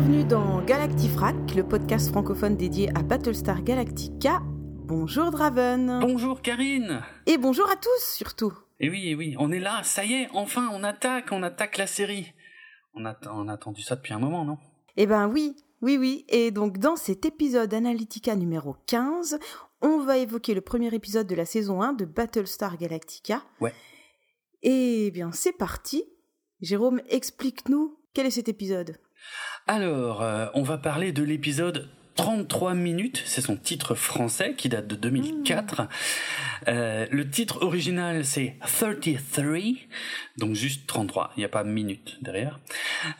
bienvenue dans Galactifrac, le podcast francophone dédié à Battlestar Galactica. Bonjour Draven. Bonjour Karine. Et bonjour à tous surtout. Et oui, et oui, on est là, ça y est, enfin on attaque, on attaque la série. On a, on a attendu ça depuis un moment, non? Eh ben oui, oui, oui. Et donc dans cet épisode Analytica numéro 15, on va évoquer le premier épisode de la saison 1 de Battlestar Galactica. Ouais. Eh bien c'est parti. Jérôme, explique-nous quel est cet épisode? Alors, euh, on va parler de l'épisode 33 minutes, c'est son titre français qui date de 2004. Euh, le titre original c'est 33, donc juste 33, il n'y a pas minute derrière.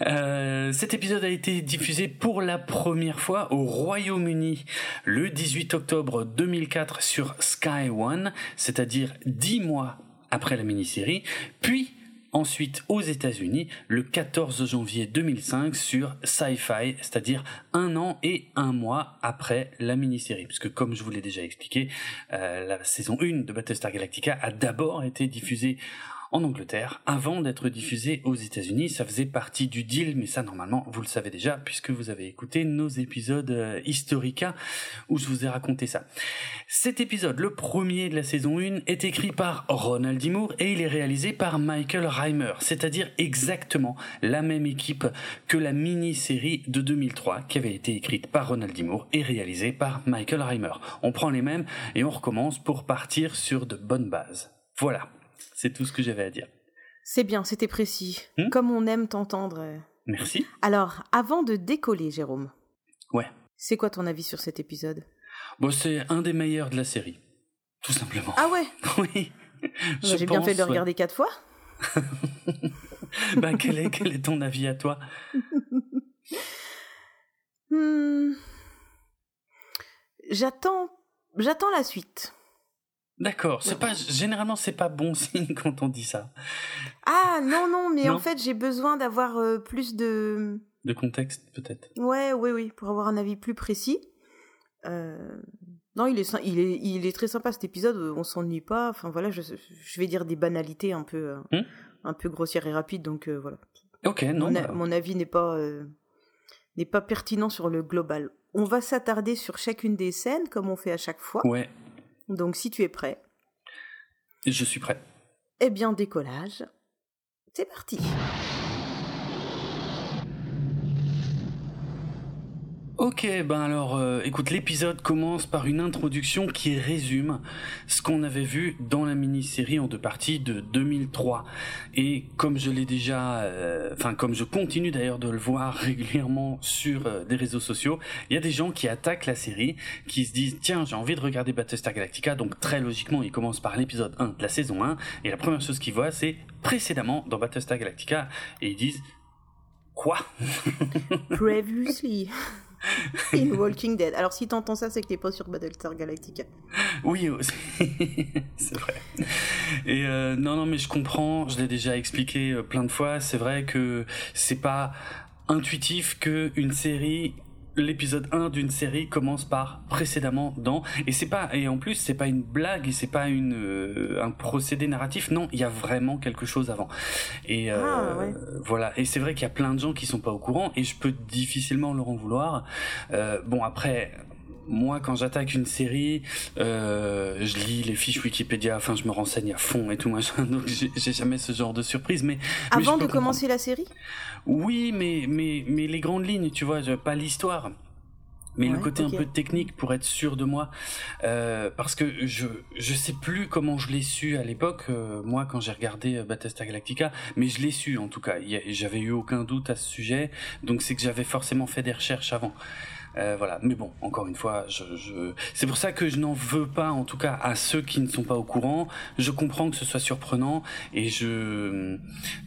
Euh, cet épisode a été diffusé pour la première fois au Royaume-Uni le 18 octobre 2004 sur Sky One, c'est-à-dire 10 mois après la mini-série, puis ensuite aux États-Unis le 14 janvier 2005 sur Sci-Fi, c'est-à-dire un an et un mois après la mini-série. Puisque comme je vous l'ai déjà expliqué, euh, la saison 1 de Battlestar Galactica a d'abord été diffusée en Angleterre avant d'être diffusée aux États-Unis. Ça faisait partie du deal, mais ça normalement vous le savez déjà puisque vous avez écouté nos épisodes euh, Historica où je vous ai raconté ça. Cet épisode, le premier de la saison 1, est écrit par Ronald D. Moore et il est réalisé par Michael Reimer, c'est-à-dire exactement la même équipe que la mini-série de 2003 qui avait été écrite par Ronald D. Moore et réalisée par Michael Reimer. On prend les mêmes et on recommence pour partir sur de bonnes bases. Voilà. C'est tout ce que j'avais à dire. C'est bien, c'était précis. Hmm Comme on aime t'entendre. Merci. Alors, avant de décoller, Jérôme, Ouais. c'est quoi ton avis sur cet épisode? Bon, c'est un des meilleurs de la série. Tout simplement. Ah ouais Oui. Je J'ai bien fait de le regarder quatre fois. bah, quel est, quel est ton avis à toi? Hmm. J'attends, j'attends la suite. D'accord. C'est pas, généralement, c'est pas bon signe quand on dit ça. Ah non non, mais Non. en fait j'ai besoin d'avoir euh, plus de, De contexte, peut-être. ouais oui oui, pour avoir un avis plus précis. Euh, Non, il est, il est, il est très sympa cet épisode. euh, On s'ennuie pas. Enfin voilà, je, je vais dire des banalités un peu, euh, Hmm. un peu grossières et rapides. Donc voilà. Ok, non. mon, bah, mon avis n'est pas, n'est pas pertinent sur le global. On va s'attarder sur chacune des scènes comme on fait à chaque fois. Ouais, Donc si tu es prêt, je suis prêt. eh bien décollage. C'est parti. Ok, ben alors, euh, écoute, l'épisode commence par une introduction qui résume ce qu'on avait vu dans la mini-série en deux parties de 2003. Et comme je l'ai déjà, euh, enfin comme je continue d'ailleurs de le voir régulièrement sur euh, des réseaux sociaux, il y a des gens qui attaquent la série, qui se disent tiens j'ai envie de regarder Battlestar Galactica, donc très logiquement ils commencent par l'épisode 1 de la saison 1, et la première chose qu'ils voient c'est précédemment dans Battlestar Galactica, et ils disent quoi? Previously. In Walking Dead. Alors si t'entends ça, c'est que t'es pas sur Battlestar Galactica. Oui, aussi. c'est vrai. Et euh, non, non, mais je comprends. Je l'ai déjà expliqué euh, plein de fois. C'est vrai que c'est pas intuitif que une série, l'épisode 1 d'une série commence par précédemment dans. Et c'est pas. Et en plus, c'est pas une blague. et C'est pas une euh, un procédé narratif. Non, il y a vraiment quelque chose avant. Et euh, Ah, ouais. voilà. Et c'est vrai qu'il y a plein de gens qui sont pas au courant. Et je peux difficilement leur en vouloir. Euh, bon après. Moi, quand j'attaque une série, euh, je lis les fiches Wikipédia, enfin, je me renseigne à fond et tout machin, donc j'ai jamais ce genre de surprise. Mais, Avant de commencer la série? Oui, mais mais mais les grandes lignes, tu vois, pas l'histoire. Mais le côté un peu technique pour être sûr de moi, euh, parce que je je sais plus comment je l'ai su à l'époque, euh, moi quand j'ai regardé euh, Battlestar Galactica, mais je l'ai su en tout cas. J'avais eu aucun doute à ce sujet, donc c'est que j'avais forcément fait des recherches avant. Euh, voilà, mais bon, encore une fois, je, je... c'est pour ça que je n'en veux pas, en tout cas, à ceux qui ne sont pas au courant. Je comprends que ce soit surprenant et je,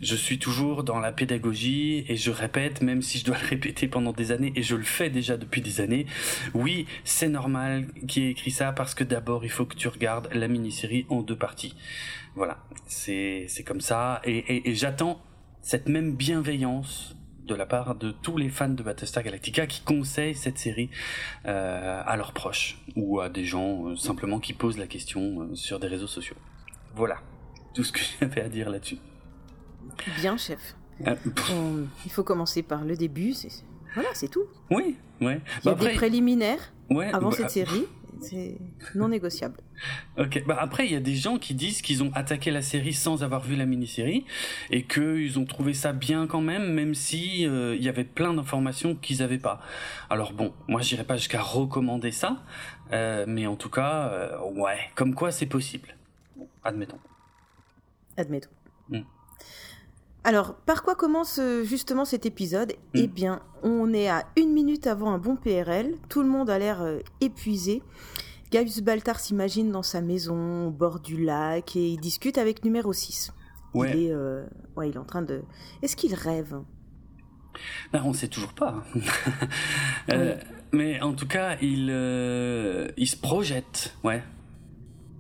je suis toujours dans la pédagogie et je répète, même si je dois le répéter pendant des années et je le fais déjà depuis des années. Oui, c'est normal qu'il ait écrit ça parce que d'abord, il faut que tu regardes la mini-série en deux parties. Voilà, c'est, c'est comme ça et, et, et j'attends cette même bienveillance de la part de tous les fans de Battlestar Galactica qui conseillent cette série euh, à leurs proches ou à des gens euh, simplement qui posent la question euh, sur des réseaux sociaux. Voilà tout ce que j'avais à dire là-dessus. Bien, chef. On- il faut commencer par le début. c'est- Voilà, c'est tout. Oui, ouais. Il y a des préliminaires ouais, avant bah, cette série. C'est non négociable. Ok, bah après il y a des gens qui disent qu'ils ont attaqué la série sans avoir vu la mini-série et qu'ils ont trouvé ça bien quand même, même si euh, il y avait plein d'informations qu'ils avaient pas. Alors bon, moi j'irai pas jusqu'à recommander ça, euh, mais en tout cas, euh, ouais, comme quoi c'est possible. Admettons. Admettons. Mm. Alors, par quoi commence justement cet épisode? Mm. Eh bien, on est à une minute avant un bon PRL. Tout le monde a l'air épuisé. Gaius Baltar s'imagine dans sa maison au bord du lac et il discute avec numéro 6. Ouais. Il est, euh, ouais, il est en train de. Est-ce qu'il rêve? Ben, on sait toujours pas. Euh, Mais en tout cas, il, euh, il se projette, ouais.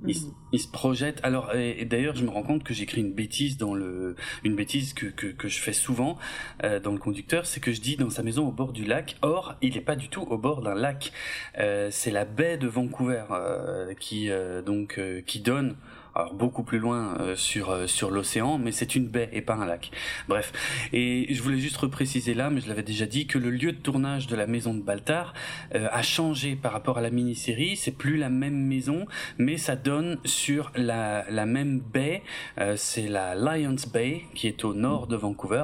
Il, il se projette. Alors, et, et d'ailleurs, je me rends compte que j'écris une bêtise dans le, une bêtise que, que, que je fais souvent euh, dans le conducteur, c'est que je dis dans sa maison au bord du lac. Or, il est pas du tout au bord d'un lac. Euh, c'est la baie de Vancouver euh, qui euh, donc euh, qui donne. Alors beaucoup plus loin euh, sur euh, sur l'océan, mais c'est une baie et pas un lac. Bref, et je voulais juste repréciser là, mais je l'avais déjà dit, que le lieu de tournage de la maison de Baltar euh, a changé par rapport à la mini-série. C'est plus la même maison, mais ça donne sur la, la même baie. Euh, c'est la Lions Bay, qui est au nord de Vancouver.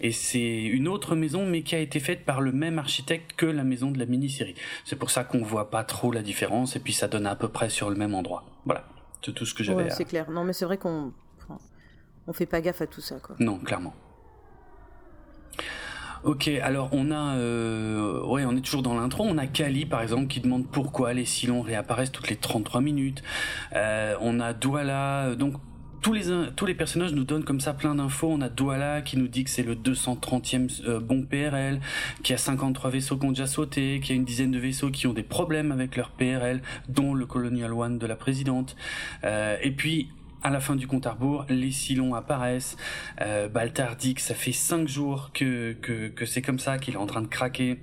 Et c'est une autre maison, mais qui a été faite par le même architecte que la maison de la mini-série. C'est pour ça qu'on voit pas trop la différence, et puis ça donne à peu près sur le même endroit. Voilà, c'est tout ce que j'avais Ouais, à... c'est clair. Non, mais c'est vrai qu'on on fait pas gaffe à tout ça, quoi. Non, clairement. Ok, alors on a, euh, ouais, on est toujours dans l'intro. On a Kali par exemple qui demande pourquoi les Silons réapparaissent toutes les 33 minutes. Euh, on a Douala, donc tous les tous les personnages nous donnent comme ça plein d'infos. On a Douala qui nous dit que c'est le 230e euh, bon PRL, qu'il y a 53 vaisseaux qui ont déjà sauté, qu'il y a une dizaine de vaisseaux qui ont des problèmes avec leur PRL, dont le Colonial One de la présidente. Euh, et puis à la fin du compte à rebours, les Silons apparaissent. Euh, Baltar dit que ça fait cinq jours que, que, que c'est comme ça, qu'il est en train de craquer.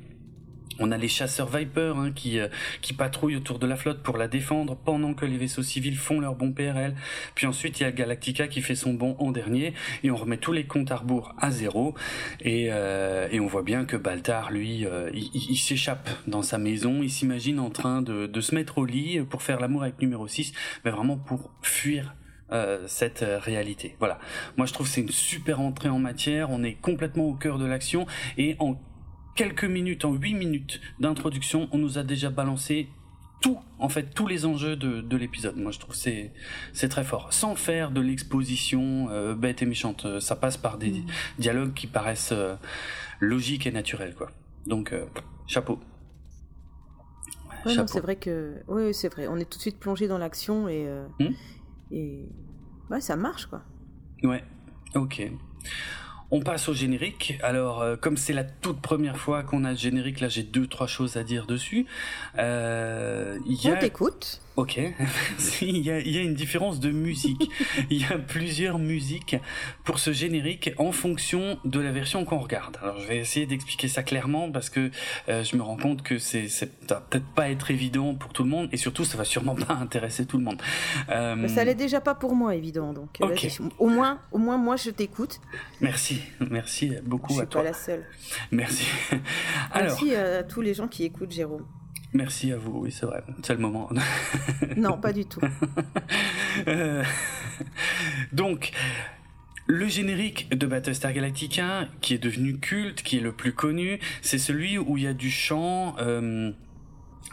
On a les chasseurs Viper hein, qui, euh, qui patrouillent autour de la flotte pour la défendre pendant que les vaisseaux civils font leur bon PRL. Puis ensuite, il y a Galactica qui fait son bon en dernier et on remet tous les comptes à rebours à zéro. Et, euh, et on voit bien que Baltar, lui, euh, il, s'échappe dans sa maison. Il s'imagine en train de, se mettre au lit pour faire l'amour avec numéro 6, mais vraiment pour fuir euh, cette euh, réalité. Voilà. Moi, je trouve c'est une super entrée en matière. On est complètement au cœur de l'action et en quelques minutes, en huit minutes d'introduction, on nous a déjà balancé tout, en fait, tous les enjeux de, de l'épisode. Moi, je trouve que c'est c'est très fort, sans faire de l'exposition euh, bête et méchante. Euh, Ça passe par des Mhm. dialogues qui paraissent euh, logiques et naturels, quoi. Donc, euh, chapeau. Ouais, non, Chapeau. c'est vrai que. Oui, c'est vrai. On est tout de suite plongé dans l'action et. Hmm. Et. Ouais, ça marche, quoi. Ouais, ok. On passe au générique. Alors, euh, comme c'est la toute première fois qu'on a le générique, là j'ai deux trois choses à dire dessus. Euh, On t'écoute. Ok. Il y, a, il y a une différence de musique. il y a plusieurs musiques pour ce générique en fonction de la version qu'on regarde. Alors je vais essayer d'expliquer ça clairement parce que euh, je me rends compte que c'est c'est- ça va peut-être pas être évident pour tout le monde et surtout ça va sûrement pas intéresser tout le monde. Euh, Mais ça l'est déjà pas pour moi, évident. Donc, vas-y. au moins, au moins, moi, je t'écoute. Merci, merci beaucoup Je à suis toi. pas la seule. Merci. Alors, Merci à tous les gens qui écoutent, Jérôme. Merci à vous. Oui, c'est vrai. C'est le moment. Non, pas du tout. Euh, Donc, le générique de Battlestar Galactica, qui est devenu culte, qui est le plus connu, c'est celui où il y a du chant. euh,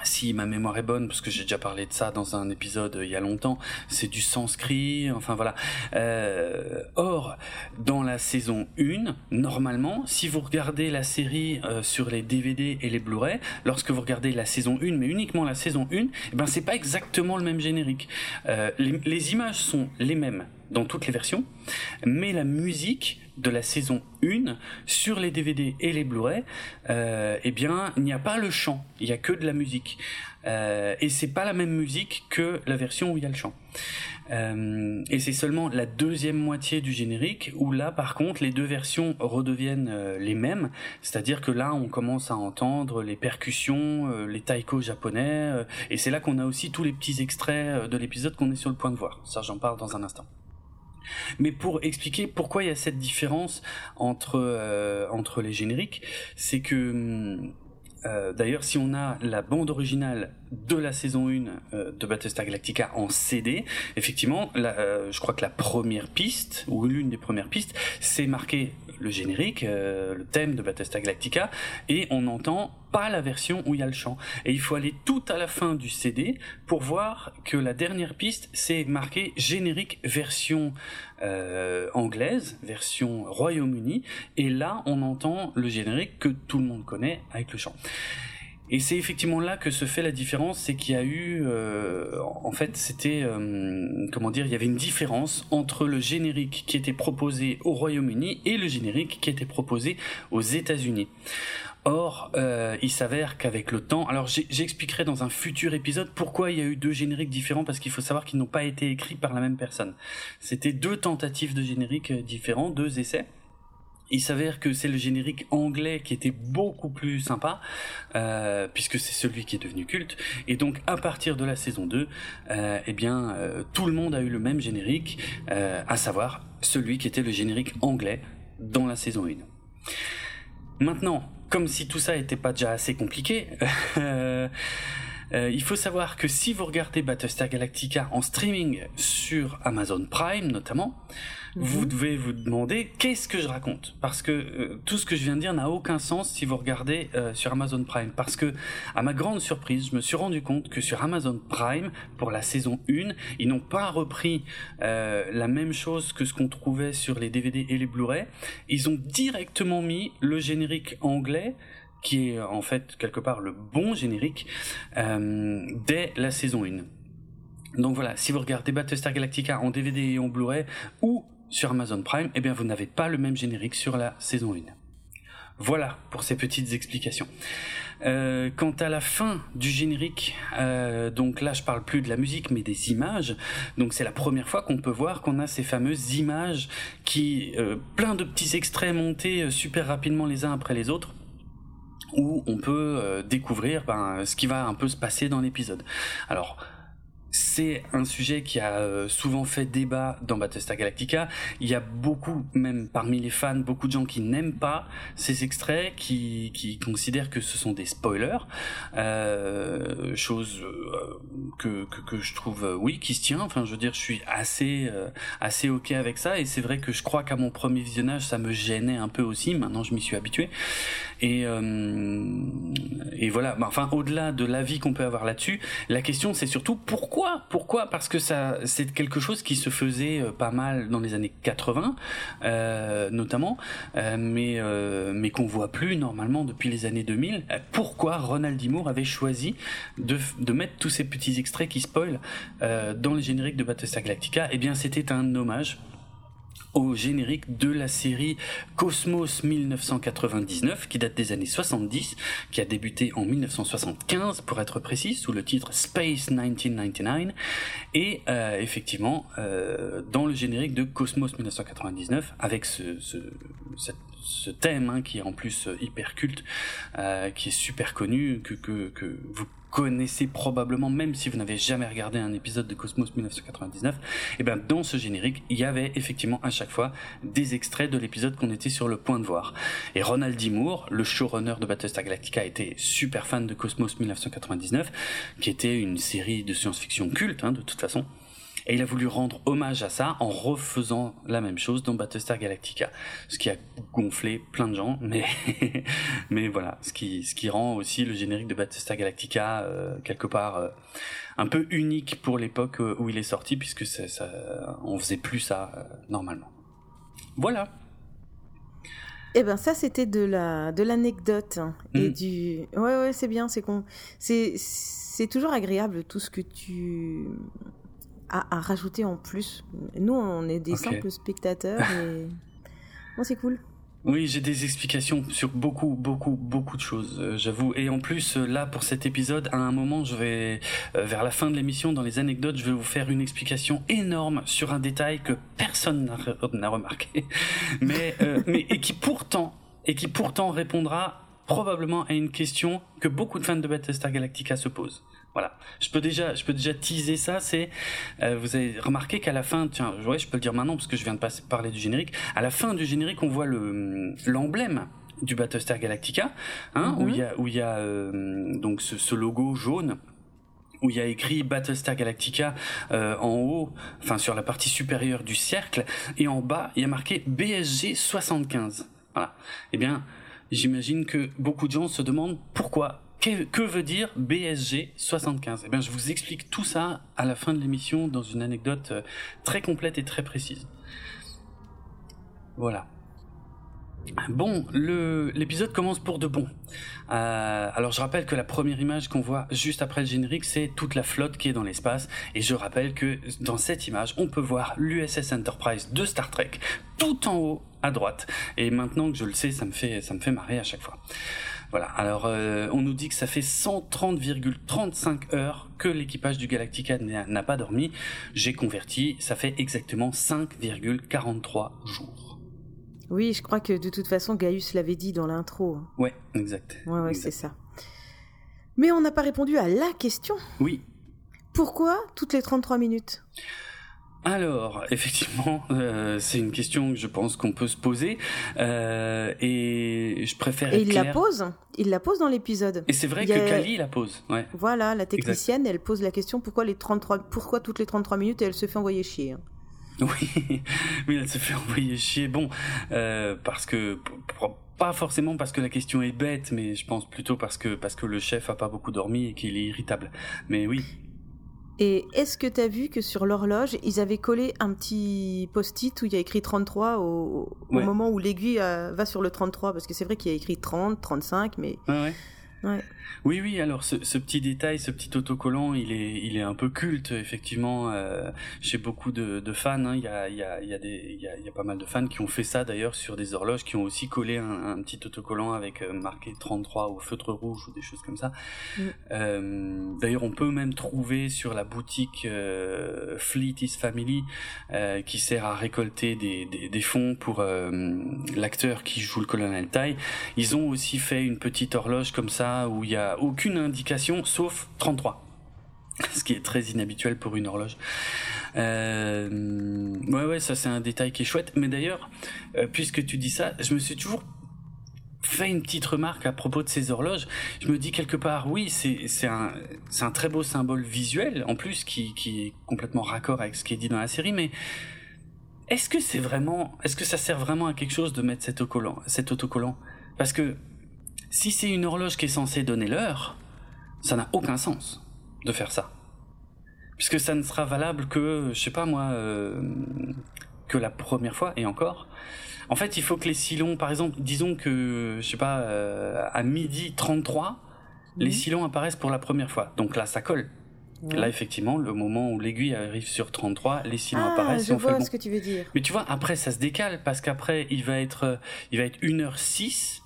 si ma mémoire est bonne, parce que j'ai déjà parlé de ça dans un épisode euh, il y a longtemps, c'est du sanskrit, enfin voilà. Euh, or, dans la saison 1, normalement, si vous regardez la série euh, sur les DVD et les Blu-ray, lorsque vous regardez la saison 1, mais uniquement la saison 1, eh ben c'est pas exactement le même générique. Les images sont les mêmes dans toutes les versions, mais la musique de la saison 1 sur les DVD et les Blu-ray, euh, eh bien, il n'y a pas le chant, il y a que de la musique. Euh, et c'est pas la même musique que la version où il y a le chant. Euh, et c'est seulement la deuxième moitié du générique où là, par contre, les deux versions redeviennent euh, les mêmes. C'est-à-dire que là, on commence à entendre les percussions, euh, les taiko japonais, euh, et c'est là qu'on a aussi tous les petits extraits de l'épisode qu'on est sur le point de voir. Ça, j'en parle dans un instant. Mais pour expliquer pourquoi il y a cette différence entre euh, les génériques, c'est que euh, d'ailleurs, si on a la bande originale de la saison 1 euh, de Battlestar Galactica en CD, effectivement, je crois que la première piste, ou l'une des premières pistes, c'est marqué le générique, le thème de Battlestar Galactica, et on n'entend pas la version où il y a le chant. Et il faut aller tout à la fin du CD pour voir que la dernière piste, c'est marqué générique version euh, anglaise, version Royaume-Uni, et là on entend le générique que tout le monde connaît avec le chant. Et c'est effectivement là que se fait la différence, c'est qu'il y a eu, euh, en fait, c'était, euh, comment dire, il y avait une différence entre le générique qui était proposé au Royaume-Uni et le générique qui était proposé aux États-Unis. Or, euh, il s'avère qu'avec le temps, alors j'expliquerai dans un futur épisode pourquoi il y a eu deux génériques différents, parce qu'il faut savoir qu'ils n'ont pas été écrits par la même personne. C'était deux tentatives de génériques différents, deux essais. Il s'avère que c'est le générique anglais qui était beaucoup plus sympa, euh, puisque c'est celui qui est devenu culte. Et donc, à partir de la saison 2, euh, eh bien, euh, tout le monde a eu le même générique, à savoir celui qui était le générique anglais dans la saison 1. Maintenant, comme si tout ça n'était pas déjà assez compliqué, il faut savoir que si vous regardez Battlestar Galactica en streaming sur Amazon Prime notamment, vous mhm. devez vous demander qu'est-ce que je raconte? Parce que euh, tout ce que je viens de dire n'a aucun sens si vous regardez euh, sur Amazon Prime. Parce que à ma grande surprise je me suis rendu compte que sur Amazon Prime pour la saison 1 ils n'ont pas repris euh, la même chose que ce qu'on trouvait sur les DVD et les Blu-ray. Ils ont directement mis le générique anglais qui est en fait quelque part le bon générique dès la saison 1 donc voilà, si vous regardez Battlestar Galactica en DVD et en Blu-ray ou sur Amazon Prime, eh bien vous n'avez pas le même générique sur la saison 1. Voilà pour ces petites explications. Euh, quant à la fin du générique, euh, donc là je parle plus de la musique mais des images. Donc c'est la première fois qu'on peut voir qu'on a ces fameuses images qui, euh, plein de petits extraits montés super rapidement les uns après les autres où on peut découvrir ben, ce qui va un peu se passer dans l'épisode. Alors c'est un sujet qui a euh, souvent fait débat dans Battlestar Galactica. Il y a beaucoup, même parmi les fans, beaucoup de gens qui n'aiment pas ces extraits, qui, qui considèrent que ce sont des spoilers. Euh, chose euh, que, que, que, je trouve, euh, oui, qui se tient. Enfin, je veux dire, je suis assez, assez ok avec ça. Et c'est vrai que je crois qu'à mon premier visionnage, ça me gênait un peu aussi. Maintenant, je m'y suis habitué. Et, et voilà. Enfin, au-delà de l'avis qu'on peut avoir là-dessus, la question, c'est surtout pourquoi? Pourquoi? Parce que c'est quelque chose qui se faisait euh, pas mal dans les années 80, euh, notamment, euh, mais mais qu'on voit plus normalement depuis les années 2000. Pourquoi Ronald D. avait choisi de, de mettre tous ces petits extraits qui spoilent dans les génériques de Battlestar Galactica? Eh bien, c'était un hommage au générique de la série Cosmos 1999 qui date des années 70, qui a débuté en 1975 pour être précis, sous le titre Space 1999 et euh, effectivement euh, dans le générique de Cosmos 1999 avec ce, ce, ce thème hein, qui est en plus hyper culte, euh, qui est super connu, que, que, que vous connaissez probablement, même si vous n'avez jamais regardé un épisode de Cosmos 1999, et bien dans ce générique, il y avait effectivement à chaque fois des extraits de l'épisode qu'on était sur le point de voir. Et Ronald D. Moore, le showrunner de Battlestar Galactica, était super fan de Cosmos 1999, qui était une série de science-fiction culte, hein, de toute façon. Et il a voulu rendre hommage à ça en refaisant la même chose dans Battlestar Galactica. Ce qui a gonflé plein de gens, mais, mais voilà, ce qui, ce qui rend aussi le générique de Battlestar Galactica euh, quelque part euh, un peu unique pour l'époque euh, où il est sorti, puisque ça, ça, on faisait plus ça normalement. Voilà. Eh ben ça c'était de la de l'anecdote hein, et mm. du ouais ouais c'est bien c'est con c'est c'est toujours agréable tout ce que tu à, rajouter en plus. Nous, on est des simples spectateurs et bon, c'est cool. Oui, j'ai des explications sur beaucoup, beaucoup, beaucoup de choses, euh, j'avoue. Et en plus, euh, là, pour cet épisode, à un moment, je vais, euh, vers la fin de l'émission, dans les anecdotes, je vais vous faire une explication énorme sur un détail que personne n'a remarqué, mais, mais et qui pourtant, et qui pourtant répondra probablement à une question que beaucoup de fans de Battlestar Galactica se posent. Voilà, je peux déjà, je peux déjà teaser ça. C'est, euh, vous avez remarqué qu'à la fin, tiens, ouais, je peux le dire maintenant parce que je viens de passer, parler du générique. À la fin du générique, on voit le l'emblème du Battlestar Galactica, hein, où il y a, où il y a euh, donc ce, ce, logo jaune où il y a écrit Battlestar Galactica euh, en haut, enfin sur la partie supérieure du cercle, et en bas il y a marqué BSG 75. Voilà. Eh bien, j'imagine que beaucoup de gens se demandent pourquoi que, veut dire BSG 75 Eh bien, je vous explique tout ça à la fin de l'émission dans une anecdote euh, très complète et très précise. Voilà. Bon, l'épisode commence pour de bon. Euh, alors je rappelle que la première image qu'on voit juste après le générique, c'est toute la flotte qui est dans l'espace. Et je rappelle que dans cette image, on peut voir l'USS Enterprise de Star Trek tout en haut à droite. Et maintenant que je le sais, ça me fait, ça me fait marrer à chaque fois. Voilà. Alors, euh, on nous dit que ça fait 130,35 heures que l'équipage du Galactica n'a pas dormi. J'ai converti, ça fait exactement 5,43 jours. Oui, je crois que de toute façon, Gaius l'avait dit dans l'intro. Ouais, exact. Ouais, ouais, c'est ça. Mais on n'a pas répondu à la question. Oui. Pourquoi toutes les 33 minutes? Alors, effectivement, euh, c'est une question que je pense qu'on peut se poser, euh, et je préfère. Et il la pose, il la pose dans l'épisode. Et c'est vrai que Kali la pose. Ouais. Voilà, la technicienne, elle pose la question pourquoi les 33, pourquoi toutes les 33 minutes et elle se fait envoyer chier. Hein. Oui, oui, elle se fait envoyer chier. Bon, euh, parce que pas forcément parce que la question est bête, mais je pense plutôt parce que parce que le chef a pas beaucoup dormi et qu'il est irritable. Mais oui, et est-ce que tu as vu que sur l'horloge, ils avaient collé un petit post-it où il y a écrit 33 au, moment où l'aiguille euh, va sur le 33 Parce que c'est vrai qu'il y a écrit 30, 35, mais... ouais. Oui, oui. Alors ce, petit détail, ce petit autocollant, il est, il est un peu culte effectivement euh, chez beaucoup de, fans. Hein. Il, y a, il, y a, il y a des, il y a, pas mal de fans qui ont fait ça d'ailleurs sur des horloges, qui ont aussi collé un, petit autocollant avec euh, marqué 33 au feutre rouge ou des choses comme ça. Mm. Euh, d'ailleurs, on peut même trouver sur la boutique Fleet is Family qui sert à récolter des, des, des fonds pour l'acteur qui joue le colonel Tai. Ils ont aussi fait une petite horloge comme ça où il n'y a aucune indication sauf 33. Ce qui est très inhabituel pour une horloge. Euh, ouais, ouais, ça c'est un détail qui est chouette. Mais d'ailleurs, euh, puisque tu dis ça, je me suis toujours fait une petite remarque à propos de ces horloges. Je me dis quelque part, oui, c'est un, un très beau symbole visuel, en plus, qui, qui est complètement raccord avec ce qui est dit dans la série, mais est-ce que c'est vraiment, est-ce que ça sert vraiment à quelque chose de mettre cet autocollant, cet autocollant? Parce que si c'est une horloge qui est censée donner l'heure, ça n'a aucun sens de faire ça. Puisque ça ne sera valable que, je sais pas moi, euh, que la première fois, et encore. En fait, il faut que les silons, par exemple, disons que, je sais pas, euh, à midi 33, les silons apparaissent pour la première fois. Donc là, ça colle. Là, effectivement, le moment où l'aiguille arrive sur 33, les silons ah, apparaissent. Je vois ce que tu veux dire. Mais tu vois, après, ça se décale parce qu'après, il va être, il va être 1h06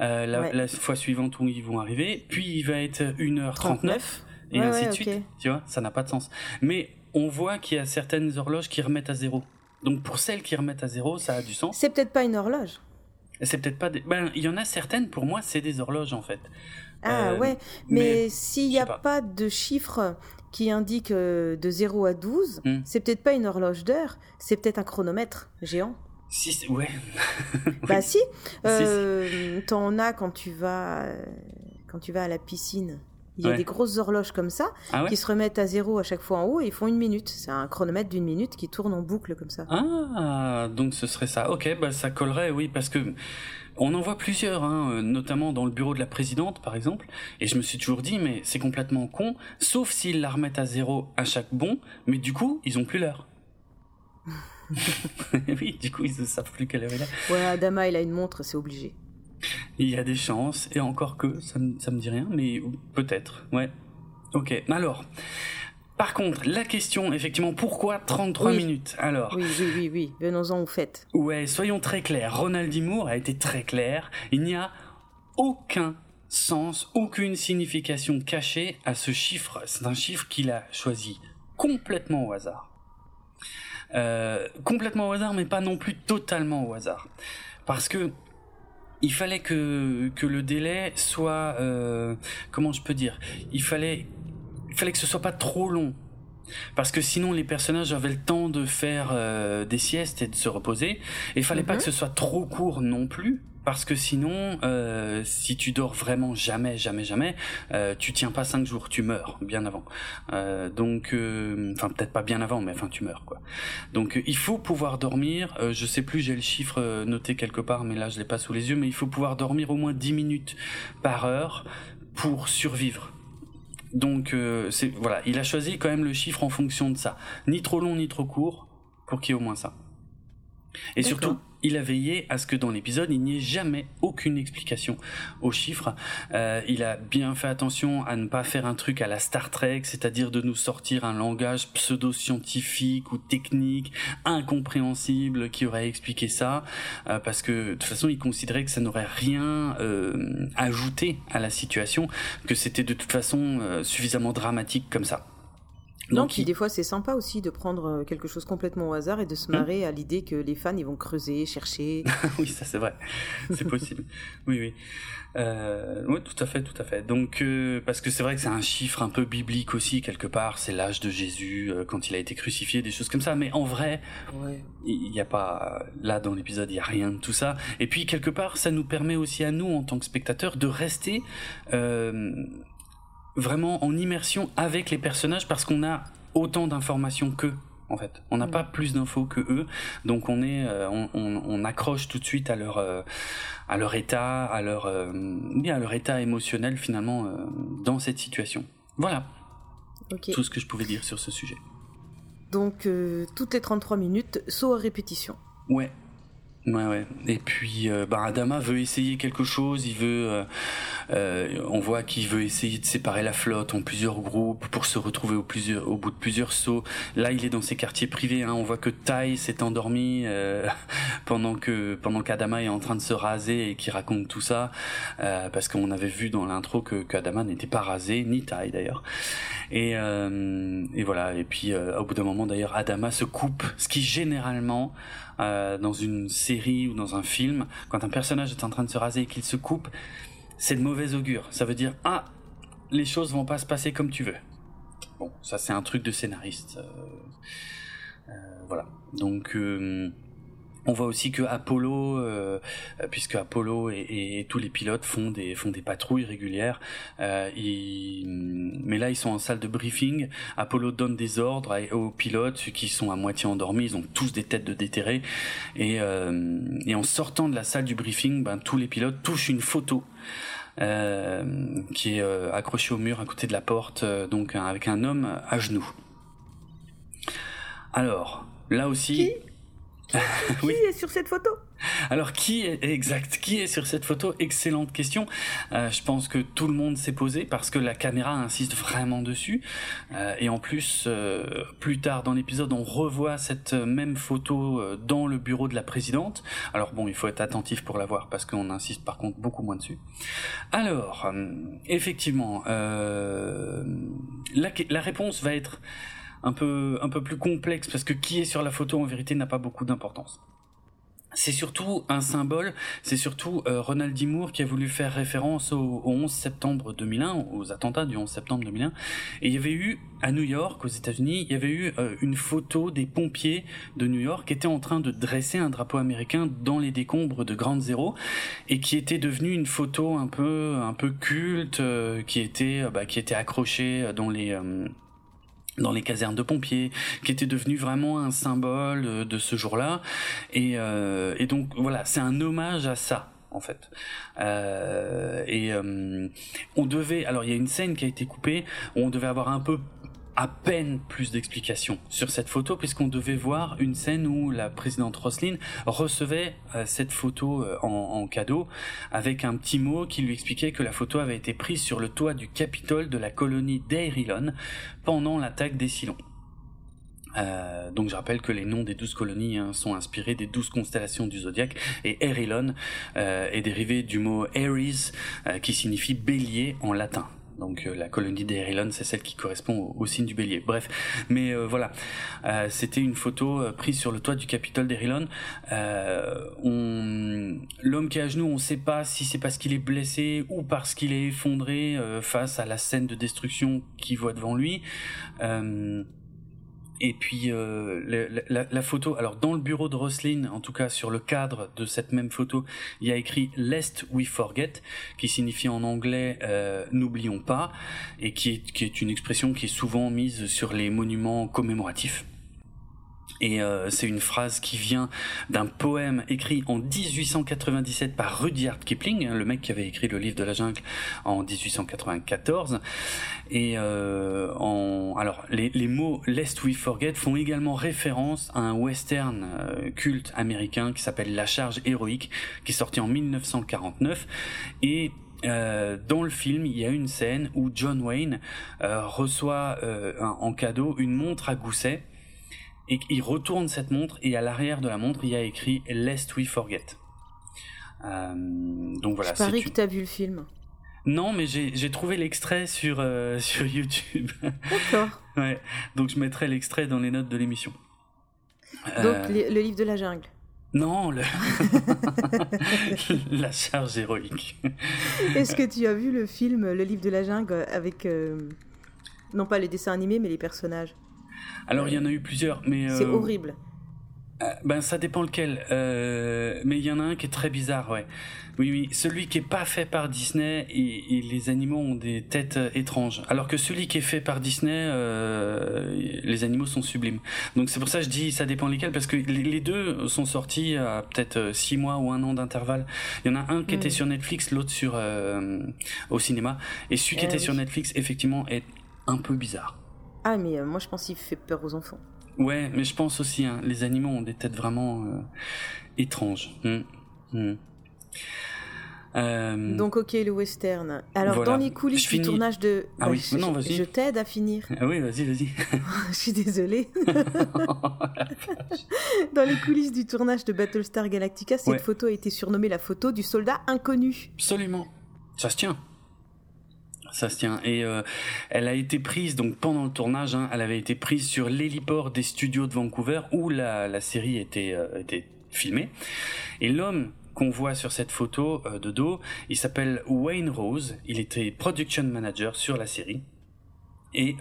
euh, la, fois suivante où ils vont arriver, puis il va être 1h39 et ainsi de suite. Tu vois, ça n'a pas de sens. Mais on voit qu'il y a certaines horloges qui remettent à zéro. Donc pour celles qui remettent à zéro, ça a du sens. C'est peut-être pas une horloge. C'est peut-être pas des... Ben, il y en a certaines, pour moi, c'est des horloges en fait. Ah euh, ouais, mais, s'il n'y a pas. de chiffre qui indique euh, de 0 à 12, hmm. c'est peut-être pas une horloge d'heure, c'est peut-être un chronomètre géant. Si, ouais. bah si, euh, t'en as quand tu vas quand tu vas à la piscine. Il y a des grosses horloges comme ça ah qui se remettent à zéro à chaque fois en haut et ils font une minute. C'est un chronomètre d'une minute qui tourne en boucle comme ça. Ah, donc ce serait ça. Ok, bah ça collerait, oui, parce que on en voit plusieurs, hein, notamment dans le bureau de la présidente, par exemple. Et je me suis toujours dit, mais c'est complètement con, sauf s'ils la remettent à zéro à chaque bon, mais du coup, ils ont plus l'heure. oui, du coup, ils ne savent plus quelle heure il est. Ouais, Adama, il a une montre, c'est obligé. Il y a des chances, et encore que, ça me, me dit rien, mais peut-être, ouais. Ok, alors. Par contre, la question, effectivement, pourquoi 33 minutes Alors? Oui, oui, oui, oui. Venons-en au fait. Ouais, soyons très clairs. Ronald Dimour a été très clair. Il n'y a aucun sens, aucune signification cachée à ce chiffre. C'est un chiffre qu'il a choisi complètement au hasard. Euh, complètement au hasard, mais pas non plus totalement au hasard. Parce que il fallait que, que le délai soit, euh, comment je peux dire, il fallait, il fallait que ce soit pas trop long. Parce que sinon les personnages avaient le temps de faire euh, des siestes et de se reposer. Et il fallait pas Mhm. que ce soit trop court non plus. Parce que sinon, euh, si tu dors vraiment jamais, jamais, jamais, euh, tu tiens pas cinq jours, tu meurs bien avant. Euh, donc, euh, enfin peut-être pas bien avant, mais enfin tu meurs quoi. Donc euh, il faut pouvoir dormir. euh, je sais plus, j'ai le chiffre noté quelque part, mais là je l'ai pas sous les yeux. Mais il faut pouvoir dormir au moins 10 minutes par heure pour survivre. Donc c'est voilà, il a choisi quand même le chiffre en fonction de ça. Ni trop long ni trop court pour qu'il y ait au moins ça. Et surtout, il a veillé à ce que dans l'épisode, il n'y ait jamais aucune explication aux chiffres. Euh, il a bien fait attention à ne pas faire un truc à la Star Trek, c'est-à-dire de nous sortir un langage pseudo-scientifique ou technique incompréhensible qui aurait expliqué ça, euh, parce que de toute façon, il considérait que ça n'aurait rien euh, ajouté à la situation, que c'était de toute façon euh, suffisamment dramatique comme ça. Non, Donc, puis il- des fois c'est sympa aussi de prendre euh, quelque chose complètement au hasard et de se Hmm. marrer à l'idée que les fans ils vont creuser, chercher. oui, ça c'est vrai, c'est possible. Oui, oui. Euh, oui, tout à fait, tout à fait. Donc, euh, parce que c'est vrai que c'est un chiffre un peu biblique aussi quelque part. C'est l'âge de Jésus euh, quand il a été crucifié, des choses comme ça. Mais en vrai, Ouais. il n'y a pas là dans l'épisode, il y a rien de tout ça. Et puis quelque part, ça nous permet aussi à nous en tant que spectateurs de rester euh, vraiment en immersion avec les personnages parce qu'on a autant d'informations qu'eux. En fait, on n'a Mm. pas plus d'infos que eux, donc on est, euh, on, on- on accroche tout de suite à leur, euh, à leur état, à leur, euh, oui, à leur état émotionnel finalement euh, dans cette situation. Voilà Ok. tout ce que je pouvais dire sur ce sujet. Donc euh, toutes les 33 minutes, saut à répétition. Ouais. Ouais, ouais. Et puis, euh, bah, Adama veut essayer quelque chose. Il veut, euh, euh, on voit qu'il veut essayer de séparer la flotte en plusieurs groupes pour se retrouver au, plusieurs, au bout de plusieurs sauts. Là, il est dans ses quartiers privés. Hein. On voit que Tai s'est endormi euh, pendant que pendant qu'Adama est en train de se raser et qui raconte tout ça, euh, parce qu'on avait vu dans l'intro que qu'Adama n'était pas rasé, ni Tai d'ailleurs. Et, euh, et voilà. Et puis, au bout d'un moment, d'ailleurs, Adama se coupe, ce qui généralement euh, dans une série ou dans un film, quand un personnage est en train de se raser et qu'il se coupe, c'est de mauvais augure. Ça veut dire ah, les choses vont pas se passer comme tu veux. Bon, ça c'est un truc de scénariste. euh, euh, voilà. Donc euh, on voit aussi que Apollo, euh, puisque Apollo et, tous les pilotes font des patrouilles régulières, euh, mais là ils sont en salle de briefing. Apollo donne des ordres aux pilotes qui sont à moitié endormis. Ils ont tous des têtes de déterrés. Et, euh, en sortant de la salle du briefing, ben, tous les pilotes touchent une photo. qui est accrochée au mur à côté de la porte, donc avec un homme à genoux. Alors, là aussi. Qui est sur cette photo? Alors qui est exact Qui est sur cette photo? Excellente question. Euh, je pense que tout le monde s'est posé parce que la caméra insiste vraiment dessus. Euh, et en plus, euh, plus tard dans l'épisode, on revoit cette même photo dans le bureau de la présidente. Alors bon, il faut être attentif pour la voir parce qu'on insiste par contre beaucoup moins dessus. Alors, effectivement, la, la réponse va être un peu un peu plus complexe parce que qui est sur la photo en vérité n'a pas beaucoup d'importance c'est surtout un symbole, c'est surtout euh, Ronald D. Qui a voulu faire référence au, au 11 septembre 2001, aux attentats du 11 septembre 2001. Et il y avait eu, à New York, aux États-Unis, il y avait eu euh, une photo des pompiers de New York qui étaient en train de dresser un drapeau américain dans les décombres de Grande Zéro et qui était devenue une photo un peu, un peu culte, euh, qui était, euh, bah, qui était accrochée dans les, euh, dans les casernes de pompiers, qui était devenu vraiment un symbole euh, de ce jour-là. Et, euh, et donc voilà, c'est un hommage à ça en fait. Euh, et on devait, alors il y a une scène qui a été coupée où on devait avoir un peu à peine plus d'explications sur cette photo puisqu'on devait voir une scène où la présidente Roslin recevait euh, cette photo euh, en, cadeau avec un petit mot qui lui expliquait que la photo avait été prise sur le toit du Capitole de la colonie d'Erilon pendant l'attaque des Cylons. Euh, donc je rappelle que les noms des douze colonies hein, sont inspirés des douze constellations du zodiaque et Erilon euh, est dérivé du mot Aries qui signifie bélier en latin. Donc la colonie d'Erilon, c'est celle qui correspond au, signe du bélier. Bref, mais voilà, c'était une photo prise sur le toit du Capitole d'Erilon. L'homme qui est à genoux, on ne sait pas si c'est parce qu'il est blessé ou parce qu'il est effondré face à la scène de destruction qu'il voit devant lui. Et puis euh, la, photo, alors dans le bureau de Roslin, en tout cas sur le cadre de cette même photo, il y a écrit Lest we forget, qui signifie en anglais euh, n'oublions pas, et qui est, qui est une expression qui est souvent mise sur les monuments commémoratifs. Et euh, c'est une phrase qui vient d'un poème écrit en 1897 par Rudyard Kipling, hein, le mec qui avait écrit le livre de la jungle en 1894. Et euh, en, alors les, mots Lest We Forget font également référence à un western euh, culte américain qui s'appelle La Charge héroïque, qui est sorti en 1949 et euh, dans le film, il y a une scène où John Wayne euh, reçoit euh, en cadeau une montre à gousset et il retourne cette montre et à l'arrière de la montre il y a écrit Lest We Forget. Euh, donc voilà. Je parie que tu as vu le film. Non, mais j'ai trouvé l'extrait sur, euh, sur YouTube. D'accord. ouais, donc je mettrai l'extrait dans les notes de l'émission. Donc euh, le livre de la jungle. Non, le... la charge héroïque. Est-ce que tu as vu le film Le livre de la jungle avec, non pas les dessins animés, mais les personnages? Alors il y en a eu plusieurs, mais c'est euh, horrible. Euh, ben ça dépend lequel, euh, mais il y en a un qui est très bizarre, ouais. Oui, oui, celui qui est pas fait par Disney et, les animaux ont des têtes étranges, alors que celui qui est fait par Disney, les animaux sont sublimes. Donc c'est pour ça que je dis ça dépend lesquels, parce que les, deux sont sortis à peut-être six mois ou un an d'intervalle. Il y en a un qui était hmm. sur Netflix, l'autre sur au cinéma, et celui qui eh était sur Netflix effectivement est un peu bizarre. Ah, mais euh, moi je pense qu'il fait peur aux enfants. Ouais, mais je pense aussi, hein, les animaux ont des têtes vraiment euh, étranges. Hmm, hmm. Euh, Donc ok le western. Alors dans les coulisses du tournage de... Ah oui, je, non, vas-y. Je t'aide à finir. Ah oui, vas-y, vas-y. je suis désolée. dans les coulisses du tournage de Battlestar Galactica, cette photo a été surnommée la photo du soldat inconnu. Absolument. Ça se tient ça se tient. Et euh, elle a été prise donc pendant le tournage. Hein, elle avait été prise sur l'héliport des studios de Vancouver où la, série était, euh, était filmée. Et l'homme qu'on voit sur cette photo euh, de dos, il s'appelle Wayne Rose. Il était production manager sur la série. Et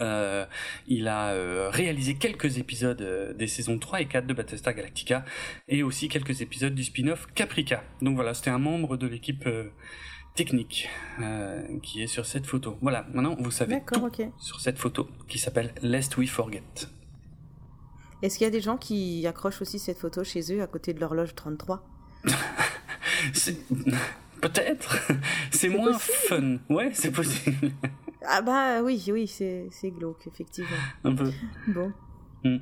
il a réalisé quelques épisodes des saisons 3 et 4 de Battlestar Galactica et aussi quelques épisodes du spin-off Caprica. Donc voilà, c'était un membre de l'équipe technique euh, qui est sur cette photo. Voilà, maintenant vous savez tout sur cette photo qui s'appelle Lest We Forget. Est-ce qu'il y a des gens qui accrochent aussi cette photo chez eux à côté de l'horloge 33 Peut-être. C'est moins fun. Ouais, c'est possible. ah bah oui, oui, c'est glauque, effectivement. Un peu. Bon. Hmm.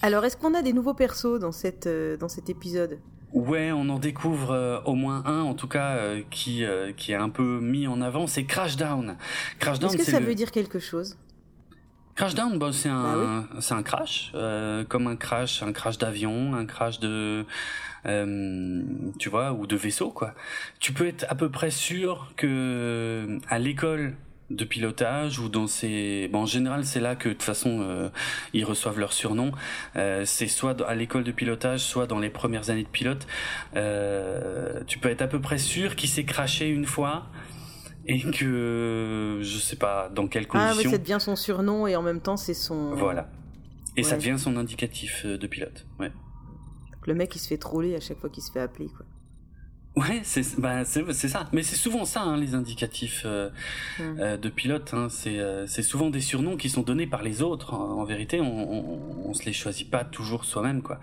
Alors, est-ce qu'on a des nouveaux persos dans, cette, euh, dans cet épisode? Ouais, on en découvre euh, au moins un, en tout cas, euh, qui, euh, qui est un peu mis en avant, c'est Crashdown. Crashdown, Est-ce que ça veut dire quelque chose? Crashdown, bah, c'est un, bah c'est un crash, comme un crash, un crash d'avion, un crash de, tu vois, ou de vaisseau, quoi. Tu peux être à peu près sûr que à l'école de pilotage ou dans ces bon, en général c'est là que de toute façon euh, ils reçoivent leur surnom. Euh, c'est soit à l'école de pilotage soit dans les premières années de pilote. Euh, tu peux être à peu près sûr qu'il s'est craché une fois et que je sais pas dans quelles conditions ah oui ça devient son surnom et en même temps c'est son voilà. Et ça devient son indicatif de pilote. Ouais. Le mec il se fait troller à chaque fois qu'il se fait appeler quoi Ouais, c'est bah, c'est ça. Mais c'est souvent ça, hein, les indicatifs euh, mm. euh, de pilote. Hein. C'est euh, c'est souvent des surnoms qui sont donnés par les autres. En, vérité, on, on, on, se les choisit pas toujours soi-même, quoi.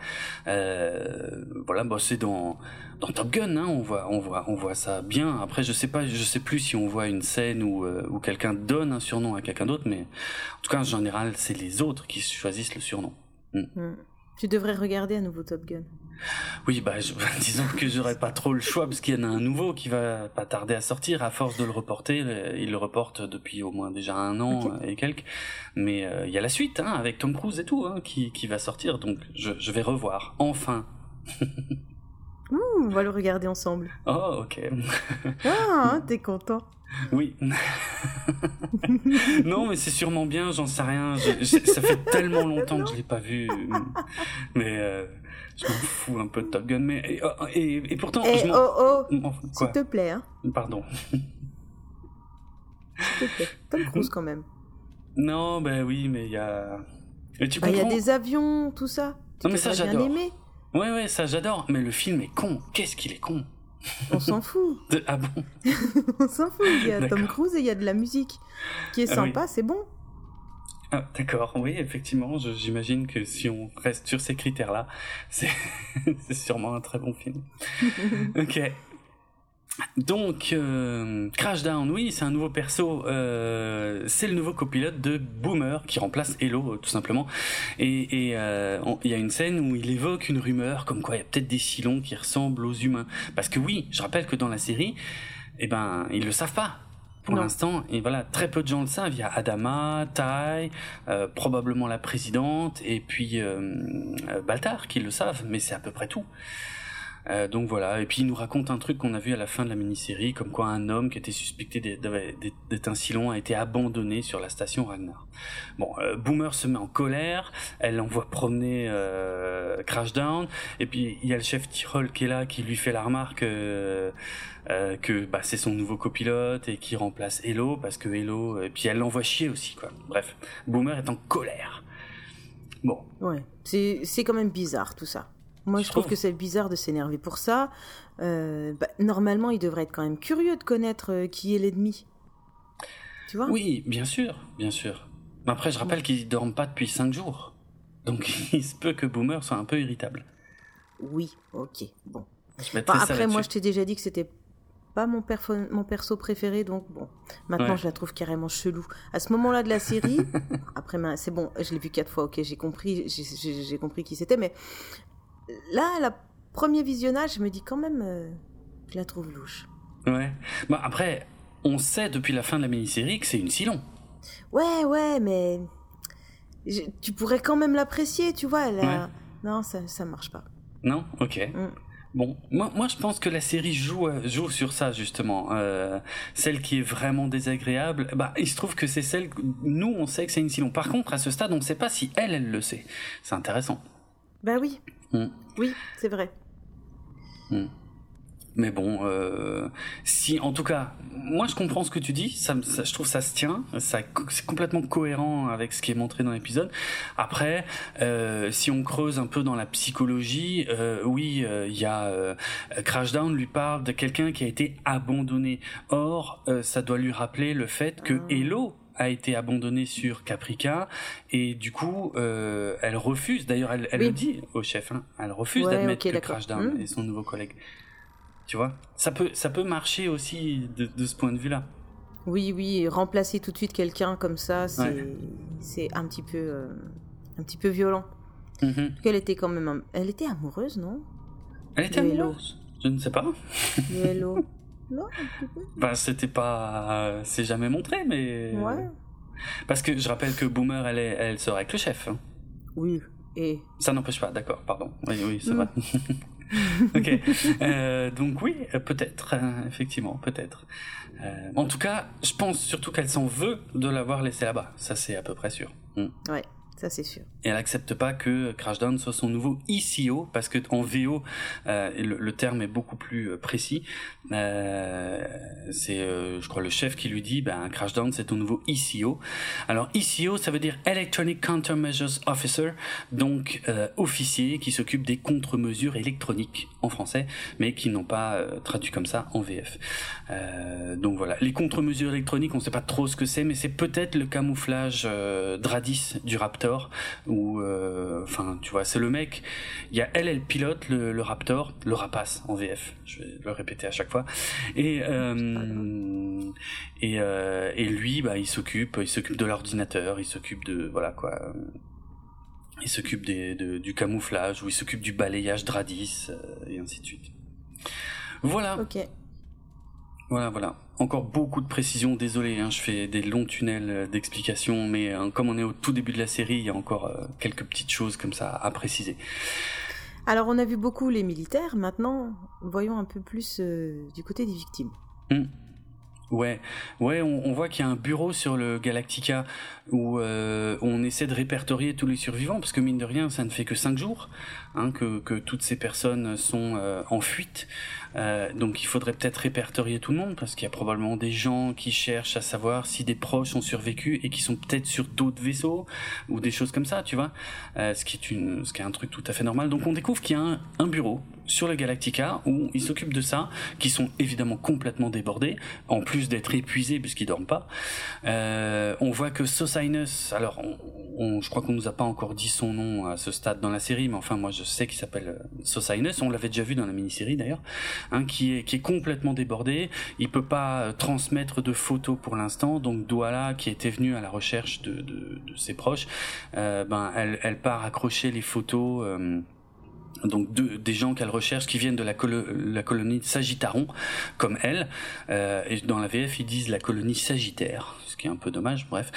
voilà, bah, c'est dans dans Top Gun, hein, on voit on voit on voit ça bien. Après, je sais pas, je sais plus si on voit une scène où où quelqu'un donne un surnom à quelqu'un d'autre, mais en tout cas, en général, c'est les autres qui choisissent le surnom. Mm. Mm. Tu devrais regarder à nouveau Top Gun. Oui, bah, disons que j'aurais pas trop le choix parce qu'il y en a un nouveau qui va pas tarder à sortir. À force de le reporter, il le reporte depuis au moins déjà un an et quelques. Mais euh, il y a la suite, hein, avec Tom Cruise et tout, hein, qui, qui va sortir. Donc je, je vais revoir, enfin. Ouh, on va le regarder ensemble. Oh, ok. ah, t'es content. Oui. non, mais c'est sûrement bien, j'en sais rien. ça fait tellement longtemps que je l'ai pas vu. Mais euh, je m'en fous un peu de Top Gun. Mais, et, oh, et, pourtant. Eh, oh, oh, s'il te plaît. Hein. Pardon. S'il te plaît. Tom Cruise quand même. Non, ben oui, mais il y a. tu bah, Il y a des avions, tout ça. non, mais ça, j'adore. Ouais, ouais, ça, j'adore. Mais le film est con. Qu'est-ce qu'il est con? On s'en fout. Ah bon On s'en fout. Il y a Tom Cruise et il y a de la musique qui est ah sympa, c'est bon. Ah, d'accord, oui, effectivement, j'imagine que si on reste sur ces critères-là, c'est sûrement un très bon film. ok. Donc, euh, Crashdown, oui, c'est un nouveau perso. Euh, c'est le nouveau copilote de Boomer qui remplace Hello, tout simplement. Et euh, il y a une scène où il évoque une rumeur comme quoi il y a peut-être des silons qui ressemblent aux humains. Parce que oui, je rappelle que dans la série, eh ben, ils le savent pas pour l'instant. Et voilà, très peu de gens le savent. Il y a Adama, Tai, probablement la présidente, et puis Baltar qui le savent, mais c'est à peu près tout. Euh, donc voilà, et puis il nous raconte un truc qu'on a vu à la fin de la mini-série, comme quoi un homme qui était suspecté d'être un Silon a été abandonné sur la station Ragnar. Bon, euh, Boomer se met en colère, elle l'envoie promener euh, Crashdown, et puis il y a le chef Tyrol qui est là, qui lui fait la remarque que bah, c'est son nouveau copilote et qui remplace Hello, parce que Hello, et puis elle l'envoie chier aussi, quoi. Bref, Boomer est en colère. Bon. Ouais, c'est quand même bizarre tout ça. Moi, je, trouve, que c'est bizarre de s'énerver pour ça. Euh, bah, normalement, il devrait être quand même curieux de connaître euh, qui est l'ennemi. Tu vois? Oui, bien sûr, bien sûr. Mais après, je rappelle qu'ils ne dorment pas depuis 5 jours. Donc, il se peut que Boomer soit un peu irritable. Oui, ok, bon. après, moi, je t'ai déjà dit que c'était pas mon, mon perso préféré, donc bon. Maintenant, je la trouve carrément chelou. À ce moment-là de la série, après, c'est bon, je l'ai vu quatre fois, ok, j'ai compris, j'ai compris qui c'était, mais là, la premier visionnage, je me dis quand même, euh, je la trouve louche. Ouais. Bah après, on sait depuis la fin de la mini-série que c'est une Silon. Ouais, ouais, mais tu pourrais quand même l'apprécier, tu vois. Non, ça, ça marche pas. Non, ok. Mm. Bon, moi, moi je pense que la série joue, euh, joue sur ça justement. Euh, celle qui est vraiment désagréable, bah, il se trouve que c'est celle. Nous, on sait que c'est une Silon. Par contre, à ce stade, on ne sait pas si elle, elle le sait. C'est intéressant. Bah oui. Hmm. Oui, c'est vrai. Hmm. Mais bon, euh, si en tout cas, moi je comprends ce que tu dis, ça, je trouve ça se tient, ça c'est complètement cohérent avec ce qui est montré dans l'épisode. Après, euh, si on creuse un peu dans la psychologie, euh, oui, il y a Crashdown lui parle de quelqu'un qui a été abandonné. Or, ça doit lui rappeler le fait que ah. Hello a été abandonnée sur Caprica. Et du coup euh, elle refuse d'ailleurs elle, elle le dit au chef hein, elle refuse d'admettre que Crashdown mmh. est son nouveau collègue. Tu vois? Ça peut ça peut marcher aussi de, de ce point de vue là oui oui remplacer tout de suite quelqu'un comme ça c'est c'est un petit peu euh, un petit peu violent. Mmh. qu'elle était quand même elle était amoureuse non? Elle était amoureuse. Je ne sais pas. Hello Non, Bah, c'était pas. C'est jamais montré, mais. Ouais. Parce que je rappelle que Boomer, elle, est... elle sera avec le chef. Hein. Oui, et. Ça n'empêche pas, d'accord, pardon. Oui, oui, c'est mm. vrai. ok. Euh, donc, oui, peut-être, euh, effectivement, peut-être. Euh, en tout cas, je pense surtout qu'elle s'en veut de l'avoir laissé là-bas. Ça, c'est à peu près sûr. Mm. Ouais ça c'est sûr. Et elle accepte pas que Crashdown soit son nouveau ICO parce que en VO euh, le, terme est beaucoup plus euh, précis. Euh, c'est, je crois, le chef qui lui dit, ben Crashdown c'est ton nouveau ICO. Alors ICO ça veut dire Electronic Countermeasures Officer, donc officier qui s'occupe des contre-mesures électroniques en français, mais qui n'ont pas traduit comme ça en VF. donc voilà, les contre-mesures électroniques, on sait pas trop ce que c'est, mais c'est peut-être le camouflage Dradis du Raptor ou euh, enfin tu vois c'est le mec il y a elle elle pilote le, Raptor le Rapace en VF je vais le répéter à chaque fois. Et euh, et, euh, et lui bah il s'occupe il s'occupe de l'ordinateur il s'occupe de voilà quoi il s'occupe des, du camouflage ou il s'occupe du balayage Dradis et ainsi de suite. Voilà. Ok. Voilà, voilà. Encore beaucoup de précisions. Désolé, hein, je fais des longs tunnels euh, d'explications, mais hein, comme on est au tout début de la série, il y a encore euh, quelques petites choses comme ça à préciser. Alors, on a vu beaucoup les militaires. Maintenant, voyons un peu plus du côté des victimes. Hmm. Ouais, ouais, on, voit qu'il y a un bureau sur le Galactica où euh, on essaie de répertorier tous les survivants, parce que mine de rien, ça ne fait que cinq jours hein, que, que, toutes ces personnes sont euh, en fuite. Euh, donc il faudrait peut-être répertorier tout le monde parce qu'il y a probablement des gens qui cherchent à savoir si des proches ont survécu et qui sont peut-être sur d'autres vaisseaux ou des choses comme ça, tu vois. Euh, ce qui est une, ce qui est un truc tout à fait normal. Donc on découvre qu'il y a un, un bureau sur le Galactica où ils s'occupent de ça, qui sont évidemment complètement débordés, en plus d'être épuisés puisqu'ils dorment pas. Euh, on voit que Sosinus, alors on, on, je crois qu'on nous a pas encore dit son nom à ce stade dans la série, mais enfin moi je sais qu'il s'appelle euh, Sosinus, on l'avait déjà vu dans la mini-série d'ailleurs. Hein, qui est qui est complètement débordé. Il peut pas transmettre de photos pour l'instant, donc Douala, qui était venue à la recherche de, de, de ses proches, euh, ben elle, elle part accrocher les photos. Euh, donc de, des gens qu'elle recherche qui viennent de la, colonie de Sagittaron, comme elle. Euh, et dans la VF, ils disent la colonie Sagittaire qui est un peu dommage, bref.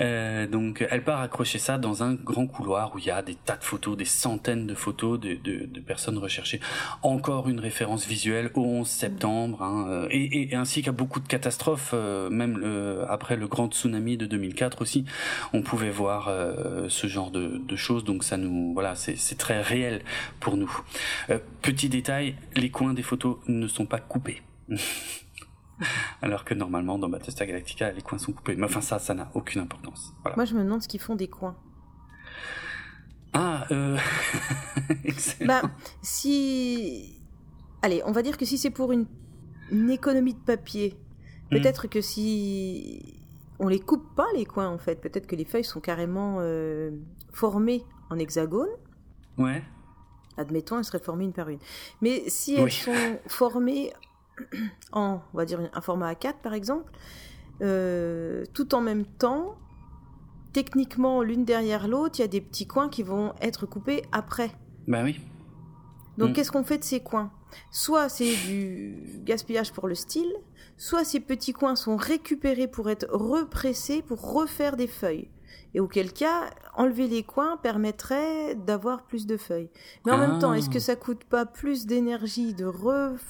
Euh, donc elle part accrocher ça dans un grand couloir où il y a des tas de photos, des centaines de photos de, personnes recherchées. Encore une référence visuelle au 11 septembre, hein, euh, et, ainsi qu'à beaucoup de catastrophes, même après le grand tsunami de 2004 aussi, on pouvait voir ce genre de, choses. Donc ça nous, voilà, c'est très réel nous. Euh, petit détail, les coins des photos ne sont pas coupés. Alors que normalement, dans Battlestar Galactica, les coins sont coupés. Mais enfin, ça, ça n'a aucune importance. Moi, je me demande ce qu'ils font des coins. Ah, euh... bah, si. Allez, on va dire que si c'est pour une, économie de papier, hmm. peut-être que si. On les coupe pas, les coins, en fait. Peut-être que les feuilles sont carrément euh, formées en hexagone. Ouais. Admettons, elles seraient formées une par une. Mais si elles sont formées en, on va dire, un format A4 par exemple, euh, tout en même temps, techniquement, l'une derrière l'autre, il y a des petits coins qui vont être coupés après. Ben oui. Donc, mm. qu'est-ce qu'on fait de ces coins? Soit c'est du gaspillage pour le style, soit ces petits coins sont récupérés pour être repressés pour refaire des feuilles. Et auquel cas, enlever les coins permettrait d'avoir plus de feuilles. Mais en même temps, est-ce que ah. ça coûte pas plus d'énergie de refaire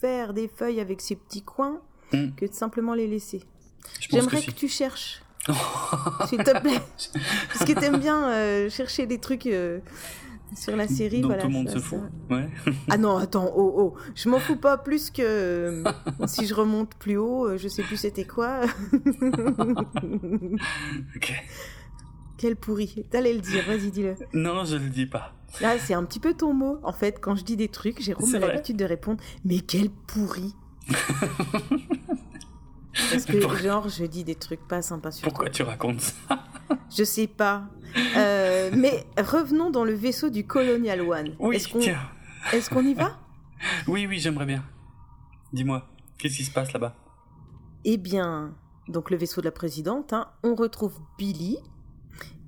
faire des feuilles avec ces petits coins hmm. que de simplement les laisser? J'aimerais que, tu cherches. S'il te plaît. Parce que t'aimes bien euh, chercher des trucs euh, sur la série. Dont voilà, tout le monde se fout. Ouais. ah non, attends, oh, oh. Je m'en fous pas plus que euh, si je remonte plus haut, je sais plus c'était quoi. ok. Quel pourri. T'allais le dire, vas-y, dis-le. Non, je le dis pas. Là, c'est un petit peu ton mot. En fait, quand je dis des trucs, Jérôme a l'habitude de répondre Mais quel pourri Parce que, genre, je dis des trucs pas sympas sur Pourquoi tu racontes ça? Je sais pas. Euh, mais revenons dans le vaisseau du Colonial One. Oui, Est-ce qu'on Est qu'on y va? Oui, oui, j'aimerais bien. Dis-moi, qu'est-ce qui se passe là-bas? Eh bien, donc le vaisseau de la présidente, hein, on retrouve Billy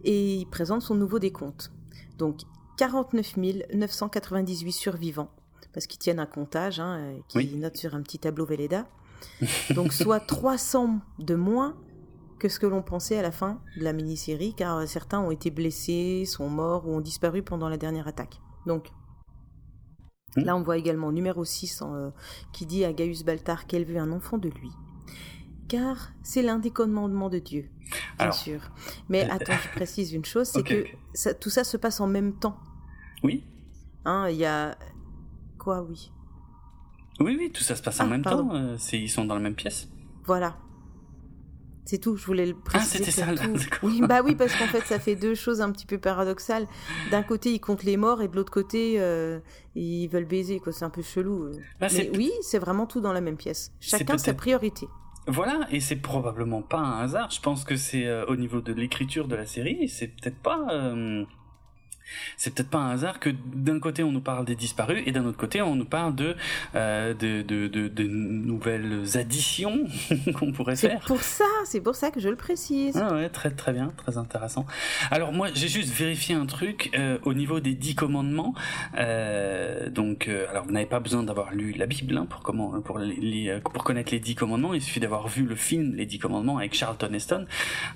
et il présente son nouveau décompte. Donc, 49 998 survivants, parce qu'ils tiennent un comptage, hein, euh, qui note sur un petit tableau Velleda. Donc soit 300 de moins que ce que l'on pensait à la fin de la mini-série, car certains ont été blessés, sont morts ou ont disparu pendant la dernière attaque. Donc hmm. là on voit également numéro 6 euh, qui dit à Gaius Baltar qu'elle veut un enfant de lui. Car c'est l'un des commandements de Dieu, bien sûr. Mais euh, attends, je précise une chose, c'est que tout ça se passe en même temps oui. Hein, il y a. Quoi, oui? Oui, oui, tout ça se passe en ah, même temps. Euh, ils sont dans la même pièce. Voilà. C'est tout, je voulais le préciser. Ah, c'était ça, là, Oui, bah oui, parce qu'en fait, ça fait deux choses un petit peu paradoxales. D'un côté, ils comptent les morts, et de l'autre côté, euh, ils veulent baiser, quoi. C'est un peu chelou. Euh. Bah, Mais oui, c'est vraiment tout dans la même pièce. Chacun sa priorité. Voilà, et c'est probablement pas un hasard. Je pense que c'est au niveau de l'écriture de la série, c'est peut-être pas c'est peut-être pas un hasard que d'un côté on nous parle des disparus et d'un autre côté on nous parle de euh, de, de, de, de, nouvelles additions qu'on pourrait faire. C'est pour ça, c'est pour ça que je le précise. Ah ouais, très très bien, très intéressant. Alors moi j'ai juste vérifié un truc euh, au niveau des dix commandements. Euh, donc alors vous n'avez pas besoin d'avoir lu la Bible hein, pour comment pour les, pour connaître les dix commandements. Il suffit d'avoir vu le film Les dix commandements avec Charlton Heston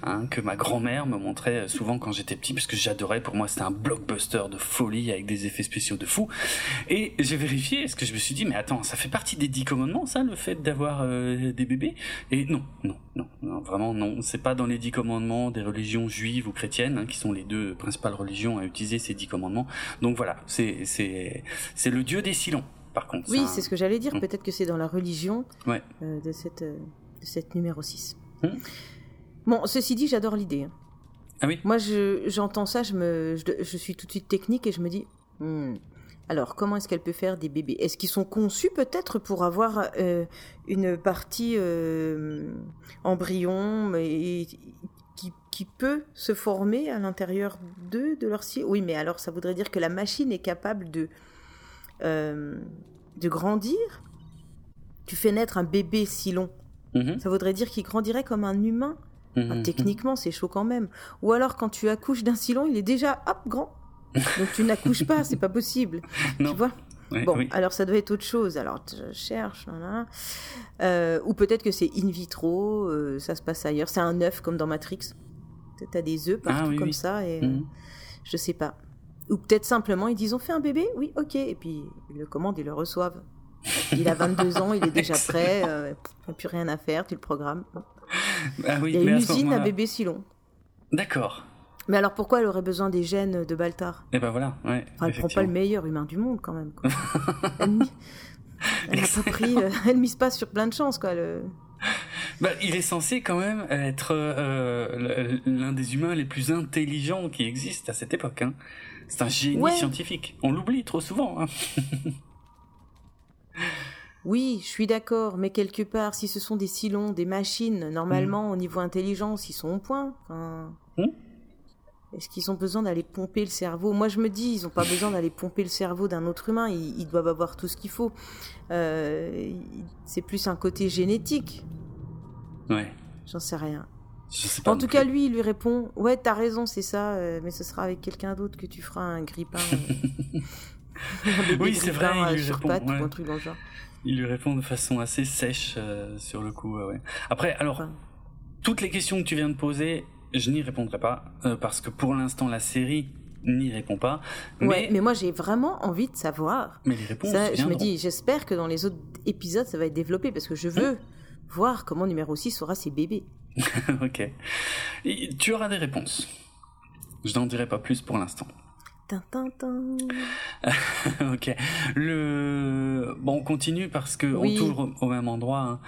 hein, que ma grand-mère me montrait souvent quand j'étais petit parce que j'adorais. Pour moi c'était un bloc blockbuster de folie avec des effets spéciaux de fou. Et j'ai vérifié, parce que je me suis dit, mais attends, ça fait partie des dix commandements, ça, le fait d'avoir euh, des bébés? Et non, non, non, non, vraiment non. C'est pas dans les dix commandements des religions juives ou chrétiennes, hein, qui sont les deux principales religions à utiliser ces dix commandements. Donc voilà, c'est c'est c'est le dieu des silons. Par contre, oui, c'est ce que j'allais dire. Hum. Peut-être que c'est dans la religion ouais. euh, de cette de cette numéro 6. Hum. Bon, ceci dit, j'adore l'idée. Hein. Ah oui. Moi, j'entends ça, je me, je, je, suis tout de suite technique et je me dis. Hmm, alors, comment est-ce qu'elle peut faire des bébés? Est-ce qu'ils sont conçus peut-être pour avoir euh, une partie euh, embryon et, qui, qui, peut se former à l'intérieur d'eux, de leur cire Oui, mais alors ça voudrait dire que la machine est capable de, euh, de grandir? Tu fais naître un bébé si long. Mm-hmm. Ça voudrait dire qu'il grandirait comme un humain? Mm-hmm. techniquement, c'est chaud quand même. Ou alors, quand tu accouches d'un silon, il est déjà hop grand. Donc tu n'accouches pas, c'est pas possible. Tu vois? Bon, alors ça doit être autre chose. Alors je cherche, euh, ou peut-être que c'est in vitro, euh, ça se passe ailleurs. C'est un œuf comme dans Matrix. Tu as des œufs partout ah comme ça et mm-hmm. je sais pas. Ou peut-être simplement ils disent on fait un bébé, oui, ok, et puis ils le commandent, ils le reçoivent. Il a 22 ans, il est déjà prêt, euh, il n'y a plus rien à faire, tu le programmes. Ah il y a une usine à, bébé Silon. D'accord. Mais alors pourquoi elle aurait besoin des gènes de Baltar? Eh ben voilà, ouais. elle prend pas le meilleur humain du monde quand même. elle, pas pris, euh, elle mise pas sur plein de chances quoi. Le... Bah, il est censé quand même être euh, l'un des humains les plus intelligents qui existent à cette époque. Hein. C'est un génie scientifique. On l'oublie trop souvent. Hein. Oui, je suis d'accord, mais quelque part, si ce sont des silons, des machines, normalement, au niveau intelligence, ils sont au point. Mm. Est-ce qu'ils ont besoin d'aller pomper le cerveau? Moi, je me dis, ils n'ont pas besoin d'aller pomper le cerveau d'un autre humain. Ils, doivent avoir tout ce qu'il faut. Euh, c'est plus un côté génétique. Ouais. J'en sais rien. en tout cas, lui, il lui répond Ouais, t'as raison, c'est ça, euh, mais ce sera avec quelqu'un d'autre que tu feras un grippin. oui, c'est vrai, il lui répond. un truc dans le genre. Il lui répond de façon assez sèche euh, sur le coup. Ouais. Après, alors, toutes les questions que tu viens de poser, je n'y répondrai pas euh, parce que pour l'instant la série n'y répond pas. Mais... Ouais, mais moi j'ai vraiment envie de savoir. Mais les réponses. je me dis, j'espère que dans les autres épisodes ça va être développé parce que je veux voir comment numéro 6 aura ses bébés. ok. tu auras des réponses. Je n'en dirai pas plus pour l'instant. ok. Le bon, on continue parce que on tourne au même endroit. Hein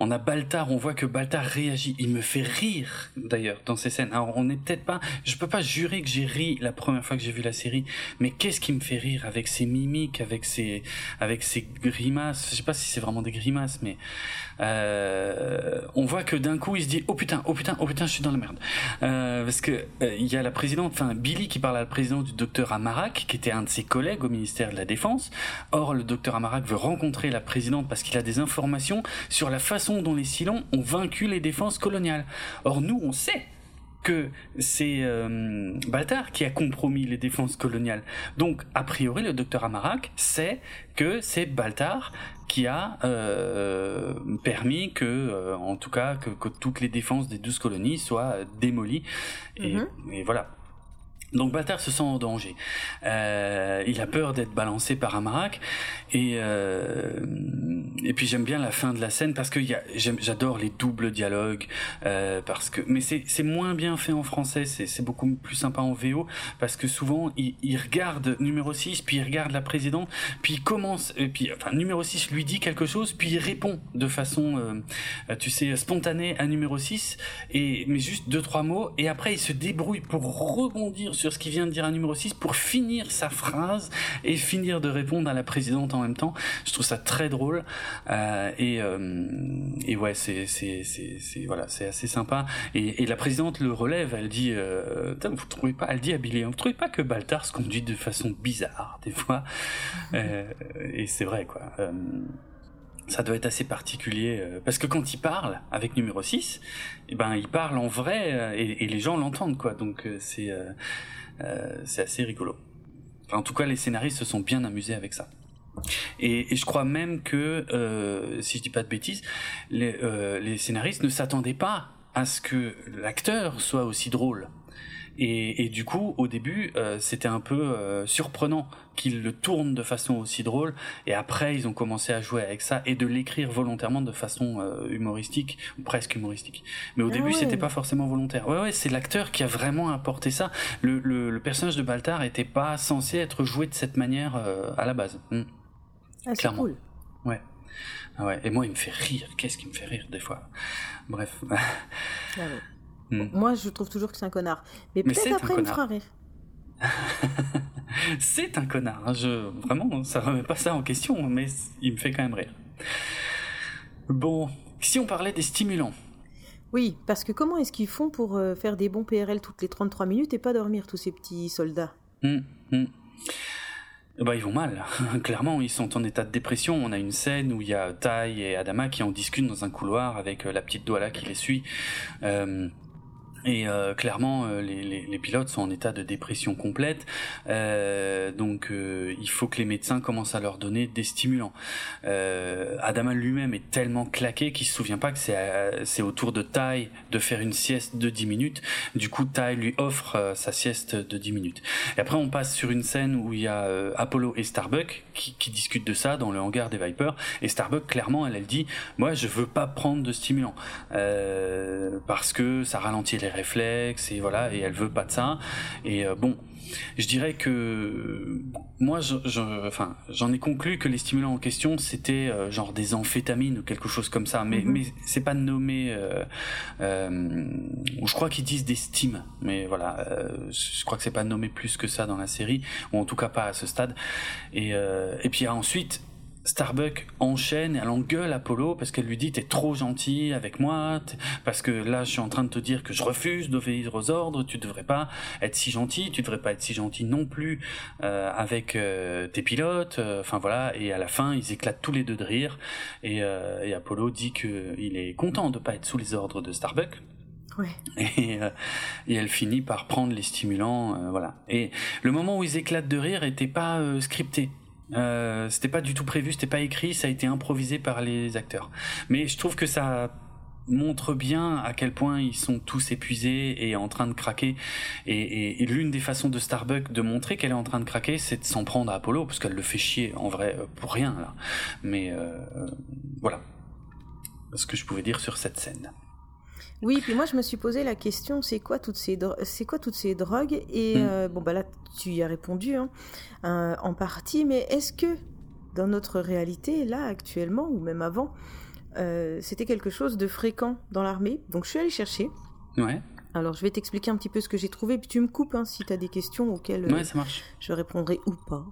on a Baltar, on voit que Baltar réagit. Il me fait rire d'ailleurs dans ces scènes. Alors on n'est peut-être pas, je peux pas jurer que j'ai ri la première fois que j'ai vu la série, mais qu'est-ce qui me fait rire avec ses mimiques, avec ses, avec ses grimaces? Je sais pas si c'est vraiment des grimaces, mais euh, on voit que d'un coup il se dit oh putain, oh putain, oh putain, je suis dans la merde. Euh, parce que euh, il y a la présidente, enfin Billy qui parle à la présidente du docteur Amarak, qui était un de ses collègues au ministère de la Défense. Or le docteur Amarak veut rencontrer la présidente parce qu'il a des informations sur la façon dont les Silons ont vaincu les défenses coloniales. Or, nous, on sait que c'est euh, Baltar qui a compromis les défenses coloniales. Donc, a priori, le docteur Amarak sait que c'est Baltar qui a euh, permis que, euh, en tout cas, que, toutes les défenses des douze colonies soient démolies. et mm-hmm. voilà. Donc Baltar se sent en danger. Euh, il a peur d'être balancé par Amarak et euh, et puis j'aime bien la fin de la scène parce que j'adore les doubles dialogues euh, parce que mais c'est moins bien fait en français. C'est c'est beaucoup plus sympa en VO parce que souvent il, il regarde numéro 6 puis il regarde la présidente puis il commence et puis enfin numéro 6 lui dit quelque chose puis il répond de façon euh, tu sais spontanée à numéro 6 et mais juste deux trois mots. Et après il se débrouille pour rebondir sur ce qu'il vient de dire à numéro 6 pour finir sa phrase et finir de répondre à la présidente en même temps. Je trouve ça très drôle euh, et, euh, et ouais c'est voilà c'est assez sympa et, et, la présidente le relève. Elle dit euh, vous trouvez pas Elle dit à Billy vous trouvez pas que Baltar se conduit de façon bizarre des fois? Euh, et c'est vrai quoi. Ça doit être assez particulier euh, parce que quand il parle avec numéro 6 eh ben il parle en vrai euh, et, les gens l'entendent quoi. Donc euh, c'est c'est assez rigolo. En tout cas les scénaristes se sont bien amusés avec ça. Et, je crois même que si je dis pas de bêtises les scénaristes ne s'attendaient pas à ce que l'acteur soit aussi drôle Et, du coup, au début, euh, c'était un peu euh, surprenant qu'ils le tournent de façon aussi drôle. Et après, ils ont commencé à jouer avec ça et de l'écrire volontairement de façon euh, humoristique, ou presque humoristique. Mais au ah début, c'était pas forcément volontaire. Ouais, ouais, c'est l'acteur qui a vraiment apporté ça. Le, le, personnage de Baltar était pas censé être joué de cette manière à la base. Hmm. Ah, Clairement. Cool. Ouais. Ah ouais. Et moi, il me fait rire. Qu'est-ce qui me fait rire des fois Bref. Ah Hmm. Moi, je trouve toujours que c'est un connard. Mais, peut-être après, il me fera rire. c'est un connard. Hein. Je... Vraiment, ça remet pas ça en question, mais il me fait quand même rire. Bon, si on parlait des stimulants. Oui, parce que comment est-ce qu'ils font pour euh, faire des bons PRL toutes les 33 minutes et pas dormir, tous ces petits soldats? Bah, ils vont mal. Clairement, ils sont en état de dépression. On a une scène où il y a Tai et Adama qui en discutent dans un couloir avec euh, la petite Douala qui les suit. Euh, et euh, clairement, euh, les, les, les, pilotes sont en état de dépression complète, euh, donc euh, il faut que les médecins commencent à leur donner des stimulants. Adama lui-même est tellement claqué qu'il se souvient pas que c'est au tour de Tai de faire une sieste de 10 minutes. Du coup, Tai lui offre sa sieste de 10 minutes. Et après, on passe sur une scène où il y a Apollo et Starbuck qui, qui, discutent de ça dans le hangar des Vipers. Et Starbuck, clairement, elle, elle dit, moi, je veux pas prendre de stimulants parce que ça ralentit les réflexes et voilà et elle veut pas de ça. Et euh, bon je dirais que moi je, enfin j'en ai conclu que les stimulants en question c'était euh, genre des amphétamines ou quelque chose comme ça. Mais mhm. mais c'est pas nommé euh, je crois qu'ils disent des stims mais voilà je crois que c'est pas nommé plus que ça dans la série ou en tout cas pas à ce stade. Et et puis ensuite Starbuck enchaîne et elle engueule Apollo parce qu'elle lui dit t'es trop gentil avec moi parce que là je suis en train de te dire que je refuse d'obéir aux ordres tu devrais pas être si gentil tu devrais pas être si gentil non plus euh, avec euh, tes pilotes euh, enfin voilà et à la fin ils éclatent tous les deux de rire et, et Apollo dit que il est content de pas être sous les ordres de Starbuck Ouais. Et, et, elle finit par prendre les stimulants, voilà. Et le moment où ils éclatent de rire était pas scripté. Euh, c'était pas du tout prévu, c'était pas écrit, ça a été improvisé par les acteurs. Mais je trouve que ça montre bien à quel point ils sont tous épuisés et en train de craquer. Et, l'une des façons de Starbuck de montrer qu'elle est en train de craquer, c'est de s'en prendre à Apollo, parce qu'elle le fait chier en vrai euh, pour rien là. Mais euh, voilà ce que je pouvais dire sur cette scène. Oui, puis moi je me suis posé la question, c'est quoi toutes ces c'est quoi toutes ces drogues? Et mm. euh, bon bah là tu y as répondu hein, euh, en partie, mais est-ce que dans notre réalité là actuellement ou même avant, euh, c'était quelque chose de fréquent dans l'armée? Donc je suis allée chercher. Ouais. Alors je vais t'expliquer un petit peu ce que j'ai trouvé, puis tu me coupes hein, si tu as des questions auxquelles ouais, ça marche. je répondrai ou pas,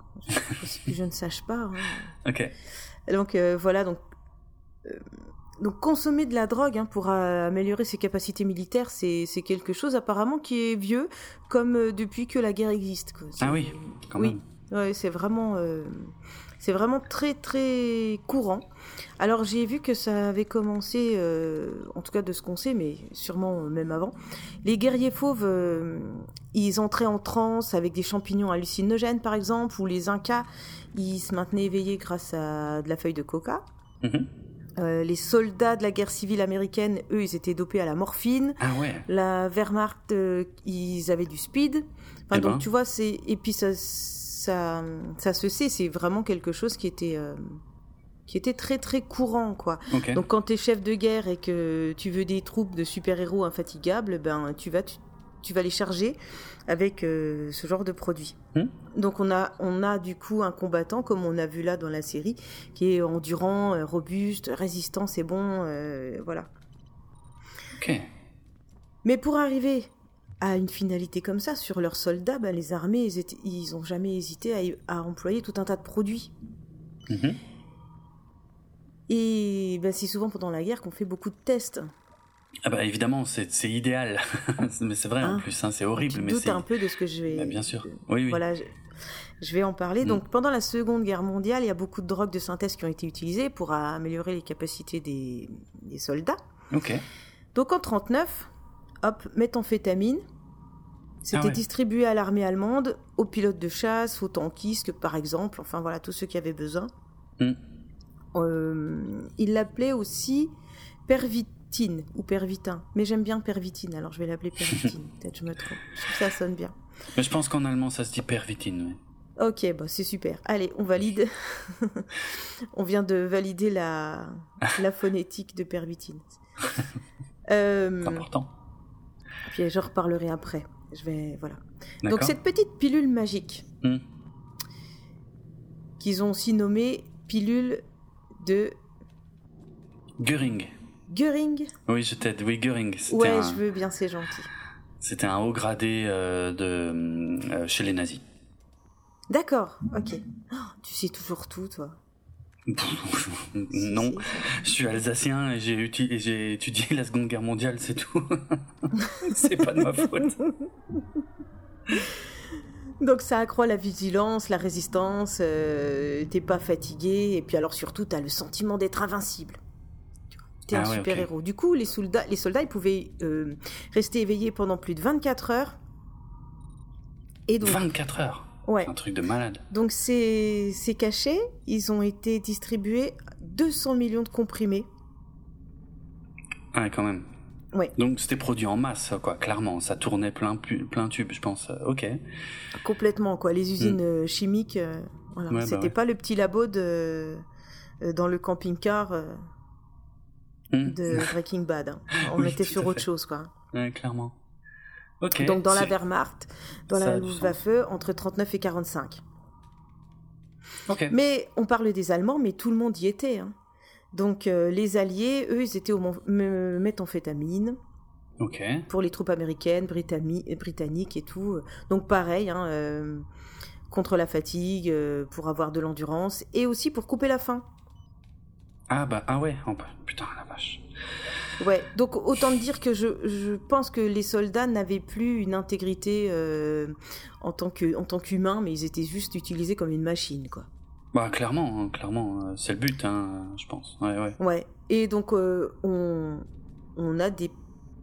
que je ne sache pas. Hein. Ok. Donc voilà donc donc consommer de la drogue hein, pour euh, améliorer ses capacités militaires, c'est quelque chose apparemment qui est vieux, comme euh, depuis que la guerre existe. Ah oui, quand oui. Ouais, c'est vraiment, euh, c'est vraiment très très courant. Alors j'ai vu que ça avait commencé, en tout cas de ce qu'on sait, mais sûrement même avant. Les guerriers fauves, ils entraient en transe avec des champignons hallucinogènes par exemple, ou les Incas, ils se maintenaient éveillés grâce à de la feuille de coca. Mm euh, les soldats de la guerre civile américaine, eux, ils étaient dopés à la morphine. Ah ouais. La Wehrmacht, euh, ils avaient du speed. Enfin, eh donc ben. tu vois, c'est et puis ça, ça, ça se sait, c'est vraiment quelque chose qui était euh, qui était très très courant quoi. Donc quand tu es chef de guerre et que tu veux des troupes de super-héros infatigables, ben tu vas tu, tu vas les charger avec euh, ce genre de produit. Hmm. Donc on a, on a du coup un combattant, comme on a vu là dans la série, qui est endurant, euh, robuste, résistant, c'est bon, euh, voilà. Ok. Mais pour arriver à une finalité comme ça, sur leurs soldats, ben, les armées, ils, étaient, ils ont jamais hésité à, employer tout un tas de produits. Mhm. Et ben, c'est souvent pendant la guerre qu'on fait beaucoup de tests. Ah bah évidemment, c'est idéal, mais c'est vrai en hein plus, hein, c'est horrible. Tu mais doutes un peu de ce que je vais. Bah, bien sûr. Oui, oui. Voilà, je, vais en parler. Mm. Donc pendant la Seconde Guerre mondiale, il y a beaucoup de drogues de synthèse qui ont été utilisées pour améliorer les capacités des, des soldats. Ok. Donc en 39, hop, méthamphétamine. C'était ah distribué à l'armée allemande, aux pilotes de chasse, aux tankistes, par exemple, enfin voilà, tous ceux qui avaient besoin. Mm. Euh, il l'appelait aussi pervit pervitine ou pervitin. Mais j'aime bien pervitine, alors je vais l'appeler pervitine. Peut-être je me trompe. Ça sonne bien. Mais je pense qu'en allemand, ça se dit pervitine. Ok, bah c'est super. Allez, on valide. on vient de valider la, la phonétique de pervitine. Euh, c'est important. Puis je reparlerai après. Je vais voilà. Donc cette petite pilule magique hmm. qu'ils ont aussi nommée pilule de Göring. Göring Oui, je t'aide. Oui, Göring. Ouais, je veux bien, c'est gentil. C'était un haut gradé euh, de euh, chez les nazis. D'accord, ok. Oh, tu sais toujours tout, toi. non, je suis alsacien et j'ai étudié la Seconde Guerre mondiale, c'est tout. c'est pas de ma faute. Donc ça accroît la vigilance, la résistance, euh, t'es pas fatigué, et puis alors surtout t'as le sentiment d'être invincible. T'es un ah super héros. Du coup, les soldats, les soldats ils pouvaient euh, rester éveillés pendant plus de 24 heures. Et donc, 24 heures Ouais. Un truc de malade. Donc ces, ces cachets, ils ont été distribués 200 millions de comprimés. Ah, quand même. Ouais. Donc c'était produit en masse, quoi, clairement. Ça tournait plein, plein tube, je pense. Ok. Complètement, quoi. Les usines hmm. euh, chimiques, euh, voilà. Bah c'était pas le petit labo de, euh, dans le camping-car hmm. de Breaking Bad. Hein. On était sur autre chose, quoi. Ouais, clairement. Donc dans la Wehrmacht, dans la Luftwaffe, entre 39 et 45. Mais on parle des Allemands, mais tout le monde y était. Hein. Donc euh, les Alliés, eux, ils étaient au méthamphétamine. Ok. Pour les troupes américaines, britanniques et tout. Donc pareil, hein, euh, contre la fatigue, euh, pour avoir de l'endurance, et aussi pour couper la faim. Ah bah ah ouais, oh, putain la vache. Ouais, donc autant dire que je, je pense que les soldats n'avaient plus une intégrité euh, en tant que en tant qu'humains, mais ils étaient juste utilisés comme une machine, quoi. Bah clairement, hein, clairement, euh, c'est le but, hein, je pense. Ouais, ouais. Ouais. Et donc euh, on on a des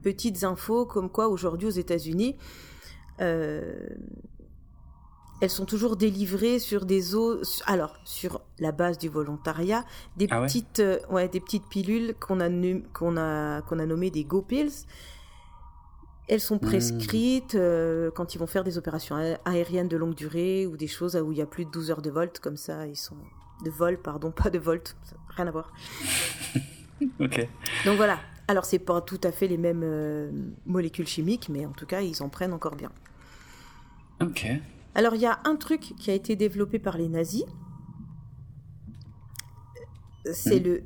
petites infos comme quoi aujourd'hui aux États-Unis. Euh, elles sont toujours délivrées sur des eaux, alors sur la base du volontariat, des ah petites, euh, ouais, des petites pilules qu'on a qu'on a qu'on a nommées des Go Pills. Elles sont hmm. prescrites euh, quand ils vont faire des opérations aériennes de longue durée ou des choses où il y a plus de 12 heures de volt comme ça, ils sont de vol, pardon, pas de volt, rien à voir. ok. Donc voilà. Alors c'est pas tout à fait les mêmes euh, molécules chimiques, mais en tout cas ils en prennent encore bien. Ok. Alors il y a un truc qui a été développé par les nazis. C'est hmm. le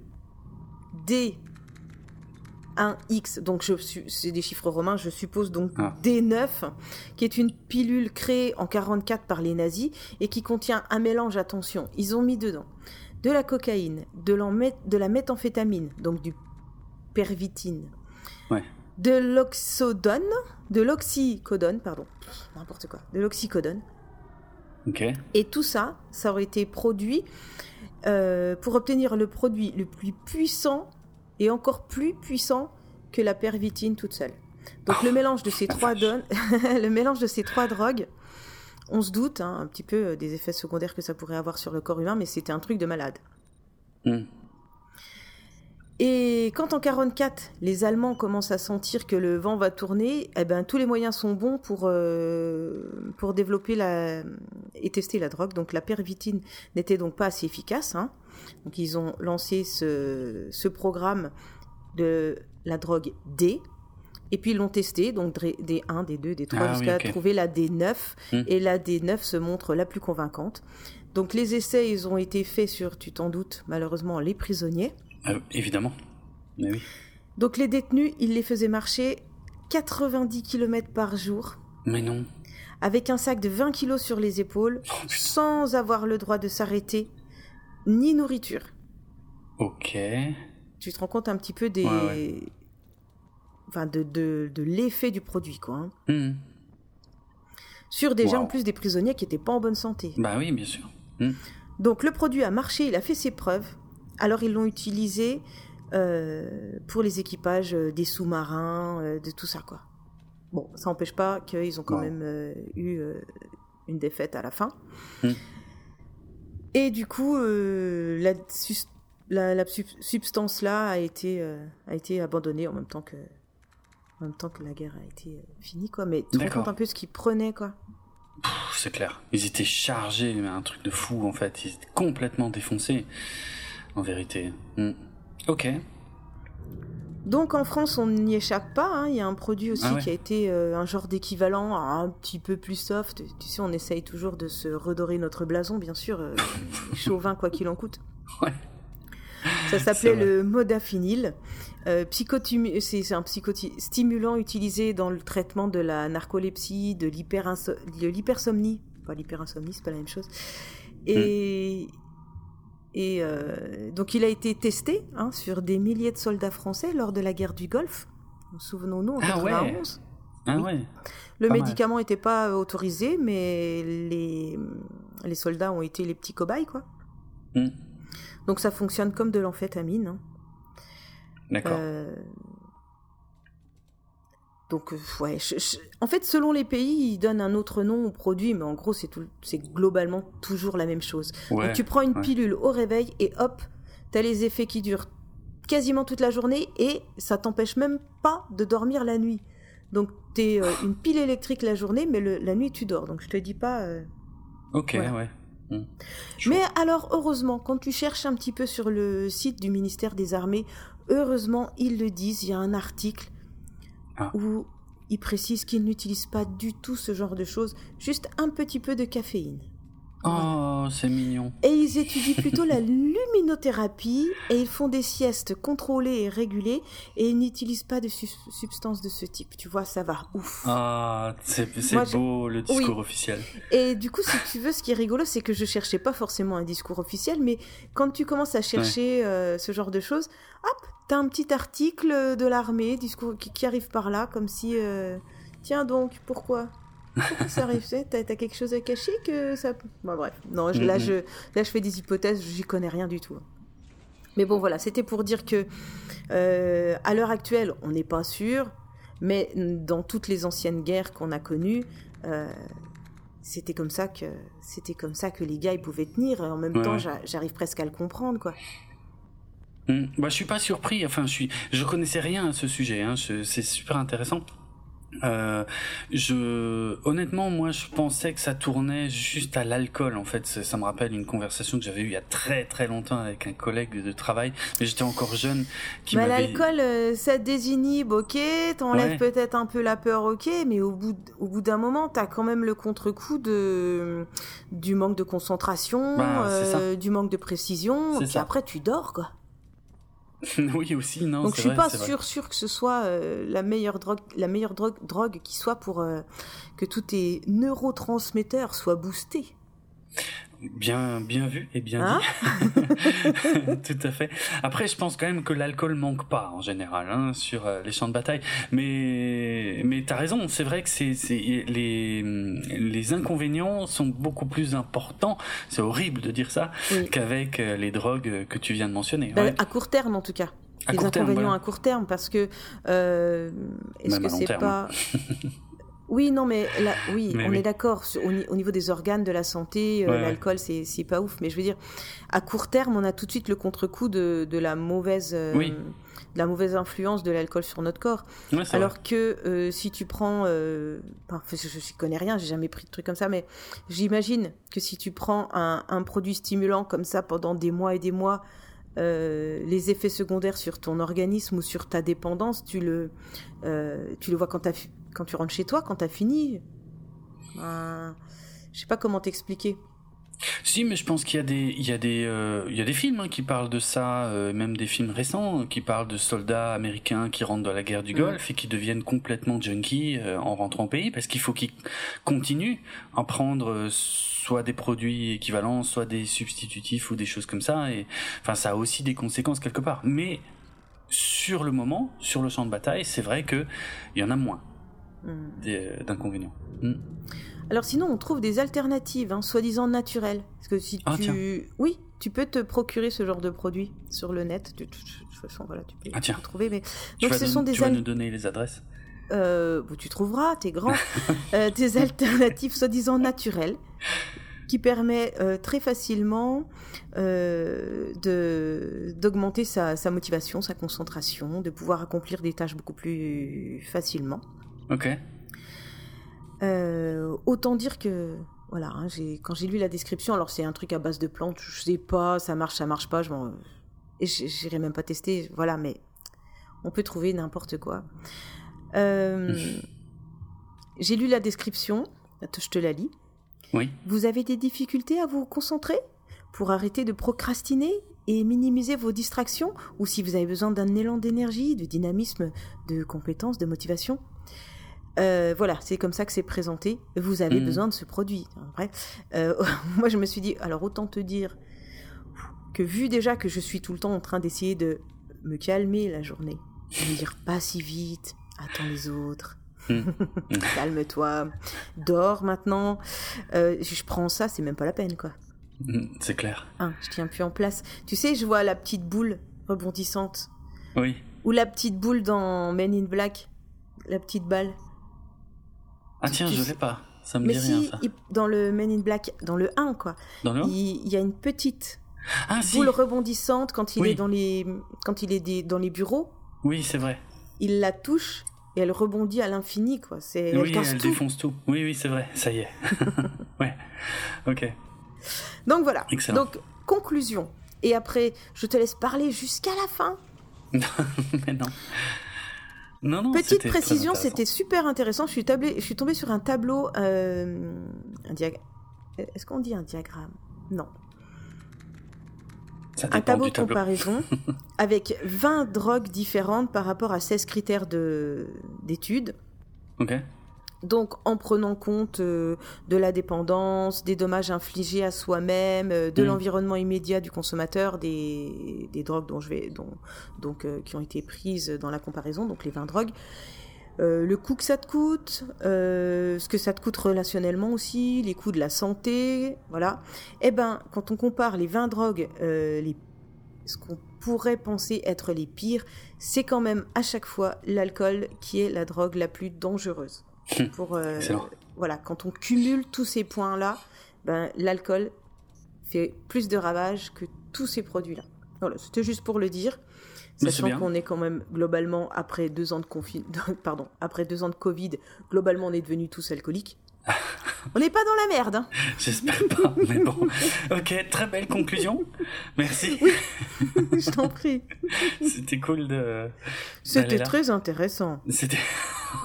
D1X, donc c'est des chiffres romains, je suppose donc ah. D9, qui est une pilule créée en 44 par les nazis et qui contient un mélange, attention, ils ont mis dedans de la cocaïne, de, de la méthamphétamine, donc du pervitine, de l'oxodone, de l'oxycodone, pardon, n'importe quoi, de l'oxycodone, et tout ça, ça aurait été produit euh, pour obtenir le produit le plus puissant et encore plus puissant que la pervitine toute seule. Donc le oh, mélange de ces trois le mélange de ces trois drogues, on se doute hein, un petit peu euh, des effets secondaires que ça pourrait avoir sur le corps humain, mais c'était un truc de malade. Hmm. Et quand en 44, les Allemands commencent à sentir que le vent va tourner, eh ben tous les moyens sont bons pour euh, pour développer la et tester la drogue. Donc la pervitine n'était donc pas assez efficace. Hein. Donc ils ont lancé ce, ce programme de la drogue D. Et puis ils l'ont testé, donc D1, D2, D3, ah jusqu'à trouver la D9. Hmm. Et la D9 se montre la plus convaincante. Donc les essais, ils ont été faits sur, tu t'en doutes, malheureusement, les prisonniers. Euh, évidemment. oui. Donc les détenus, ils les faisaient marcher 90 km par jour. Mais non. Avec un sac de 20 kg sur les épaules, oh, sans avoir le droit de s'arrêter, ni nourriture. Ok. Tu te rends compte un petit peu des. Enfin, de, de, de l'effet du produit, quoi. Hein. Hmm. Sur déjà en plus des prisonniers qui n'étaient pas en bonne santé. Bah oui, bien sûr. Hmm. Donc le produit a marché, il a fait ses preuves. Alors ils l'ont utilisé euh, pour les équipages euh, des sous-marins, euh, de tout ça quoi. Bon, ça n'empêche pas qu'ils ont quand même eu une défaite à la fin. Hmm. Et du coup, la, substance là a été a été abandonnée en même temps que en même temps que la guerre a été finie quoi. Mais tu compte un peu ce qu'ils prenaient quoi. C'est clair. Ils étaient chargés, mais un truc de fou en fait. Ils étaient complètement défoncés, en vérité. Hmm. Ok. Donc en France, on n'y échappe pas. Hein. Il y a un produit aussi ah qui a été euh, un genre d'équivalent, un petit peu plus soft. Tu sais, on essaye toujours de se redorer notre blason, bien sûr. Euh, chauvin, quoi qu'il en coûte. Ouais. Ça s'appelait le modafinil. Euh, c'est un psychostimulant utilisé dans le traitement de la narcolepsie, de l'hypersomnie. Pas l'hyperinsomnie, c'est pas la même chose. Et, hmm. Et euh, donc il a été testé hein, sur des milliers de soldats français lors de la guerre du Golfe. Souvenons-nous, en ah Ouais. Ah ouais. Le médicament n'était pas autorisé, mais les, les soldats ont été les petits cobayes, quoi. Hmm. Donc ça fonctionne comme de l'amphétamine. Hein. D'accord. Euh, donc, euh, ouais. En fait, selon les pays, ils donnent un autre nom au produit, mais en gros, c'est tout... globalement toujours la même chose. Donc, tu prends une pilule au réveil et hop, t'as les effets qui durent quasiment toute la journée et ça t'empêche même pas de dormir la nuit. Donc, t'es euh, une pile électrique la journée, mais la nuit, tu dors. Donc, je te dis pas. ok, ouais. Hmm. Mais alors, heureusement, quand tu cherches un petit peu sur le site du ministère des Armées, heureusement, ils le disent, il y a un article ah. où ils précisent qu'ils n'utilisent pas du tout ce genre de choses, juste un petit peu de caféine. Oh, c'est mignon. Et ils étudient plutôt la luminothérapie et ils font des siestes contrôlées et régulées et ils n'utilisent pas de substances de ce type. Tu vois, ça va ouf. Ah, c'est beau le discours officiel. Et du coup, si tu veux, ce qui est rigolo, c'est que je cherchais pas forcément un discours officiel, mais quand tu commences à chercher euh, ce genre de choses, hop, t'as un petit article de l'armée, discours qui, arrive par là, comme si, euh, tiens donc, pourquoi? Ça arrive? T'as as quelque chose à cacher que ça. Bon, bref. Non, là, je, là, je fais des hypothèses, j'y connais rien du tout. Mais bon, voilà, c'était pour dire que euh, à l'heure actuelle, on n'est pas sûr, mais dans toutes les anciennes guerres qu'on a connues, euh, c'était comme ça que c'était comme ça que les gars ils pouvaient tenir. En même temps, j'arrive presque à le comprendre, quoi. Mm. Bah, je suis pas surpris. Enfin, je suis, je connaissais rien à ce sujet. Hein. C'est super intéressant. Euh, je, honnêtement, moi, je pensais que ça tournait juste à l'alcool. En fait, ça, me rappelle une conversation que j'avais eue il y a très très longtemps avec un collègue de travail, mais j'étais encore jeune. Qui bah, l'alcool, euh, ça te désinhibe, ok. T'enlèves peut-être un peu la peur, ok. Mais au bout, au bout d'un moment, t'as quand même le contre-coup de du manque de concentration, bah, euh, du manque de précision. Et après, tu dors, quoi. oui aussi non. Donc je suis pas sûr sûr que ce soit euh, la meilleure drogue la meilleure drogue drogue qui soit pour euh, que tous tes neurotransmetteurs soient boostés. Bien, bien vu et bien hein dit. Tout à fait. Après, je pense quand même que l'alcool manque pas en général hein, sur euh, les champs de bataille. Mais, mais t'as raison. C'est vrai que c'est, les, les inconvénients sont beaucoup plus importants. C'est horrible de dire ça qu'avec euh, les drogues que tu viens de mentionner. Bah, à court terme, en tout cas. les inconvénients à court terme, parce que euh, est-ce que c'est pas Oui, non, mais là, oui, on est d'accord. Au, niveau des organes, de la santé, euh, l'alcool, c'est pas ouf. Mais je veux dire, à court terme, on a tout de suite le contre-coup de, de, la mauvaise, euh, de la mauvaise influence de l'alcool sur notre corps. Alors que euh, si tu prends, enfin, je, je connais rien, j'ai jamais pris de truc comme ça, mais j'imagine que si tu prends un, un, produit stimulant comme ça pendant des mois et des mois, les effets secondaires sur ton organisme ou sur ta dépendance, tu le, tu le vois quand tu as quand tu rentres chez toi, quand tu as fini. Euh, je sais pas comment t'expliquer. Si, mais je pense qu'il y a des, il y a des, euh, il y a des films hein, qui parlent de ça, euh, même des films récents qui parlent de soldats américains qui rentrent dans la guerre du Golfe et qui deviennent complètement junkies euh, en rentrant au pays parce qu'il faut qu'ils continuent à prendre soit des produits équivalents, soit des substitutifs ou des choses comme ça. Et enfin, ça a aussi des conséquences quelque part. Mais sur le moment, sur le champ de bataille, c'est vrai que il y en a moins. Hmm. Euh, d'inconvénients. Hmm. Alors sinon, on trouve des alternatives, hein, soi-disant naturelles. Parce que si ah, tu... Oui, tu peux te procurer ce genre de produit sur le net. De toute façon, voilà, tu peux ah, tiens. trouver. Mais... Donc, ce sont des tu vas nous donner les adresses? Euh, Tu trouveras, t'es grand. euh, des alternatives soi-disant naturelles qui permet euh, très facilement euh, d'augmenter sa, sa, motivation, sa concentration, de pouvoir accomplir des tâches beaucoup plus facilement. Ok. Euh, autant dire que voilà, hein, quand j'ai lu la description, alors c'est un truc à base de plantes, je sais pas, ça marche, ça marche pas, je j'irai même pas tester, voilà, mais on peut trouver n'importe quoi. Euh, j'ai lu la description, je te la lis. Oui. Vous avez des difficultés à vous concentrer pour arrêter de procrastiner et minimiser vos distractions ou si vous avez besoin d'un élan d'énergie, de dynamisme, de compétences, de motivation? Euh, voilà, c'est comme ça que c'est présenté. Vous avez mhm. besoin de ce produit. Après, euh, moi je me suis dit, alors autant te dire que vu déjà que je suis tout le temps en train d'essayer de me calmer la journée, de me dire pas si vite, attends les autres, Hmm. Calme-toi. Dors maintenant. Euh, je prends ça, c'est même pas la peine, quoi. Hmm, c'est clair. Ah, je tiens plus en place. Tu sais, je vois la petite boule rebondissante. Oui. Ou la petite boule dans Men in Black. La petite balle. Ah tiens, je sais pas. Ça me dit rien, ça. dans le Men in Black, dans le 1, quoi. Dans le il, y a une petite ah, boule rebondissante quand il est dans les quand il est dans les bureaux. Oui, c'est vrai. Il la touche et elle rebondit à l'infini, quoi. C'est, oui, elle, défonce tout. Oui, oui, c'est vrai, ça y est. ouais, ok. Donc voilà. Excellent. Donc, conclusion. Et après, je te laisse parler jusqu'à la fin. Mais non. Non, non, Petite précision, c'était super intéressant. Je suis, tablé, je suis tombée sur un tableau. Euh, un diag... Est-ce qu'on dit un diagramme? Non un tableau de comparaison avec 20 drogues différentes par rapport à 16 critères d'études. Ok. Donc, en prenant compte euh, de la dépendance, des dommages infligés à soi-même, euh, de mm. l'environnement immédiat du consommateur, des, des drogues dont je vais, dont, donc, euh, qui ont été prises dans la comparaison, donc les 20 drogues, le coût que ça te coûte, ce que ça te coûte relationnellement aussi, les coûts de la santé, voilà. Eh ben, quand on compare les 20 drogues, les, ce qu'on pourrait penser être les pires, c'est quand même à chaque fois l'alcool qui est la drogue la plus dangereuse. Hum, Pour, voilà, quand on cumule tous ces points-là, ben, l'alcool fait plus de ravages que tous ces produits-là. Voilà, c'était juste pour le dire. Sachant qu'on est quand même globalement après deux ans de confi... pardon, après deux ans de Covid, globalement on est devenus tous alcooliques. on n'est pas dans la merde. Hein. J'espère pas, mais bon. Ok, très belle conclusion. Merci. Oui, je t'en prie. C'était cool de. C'était très intéressant. C'était.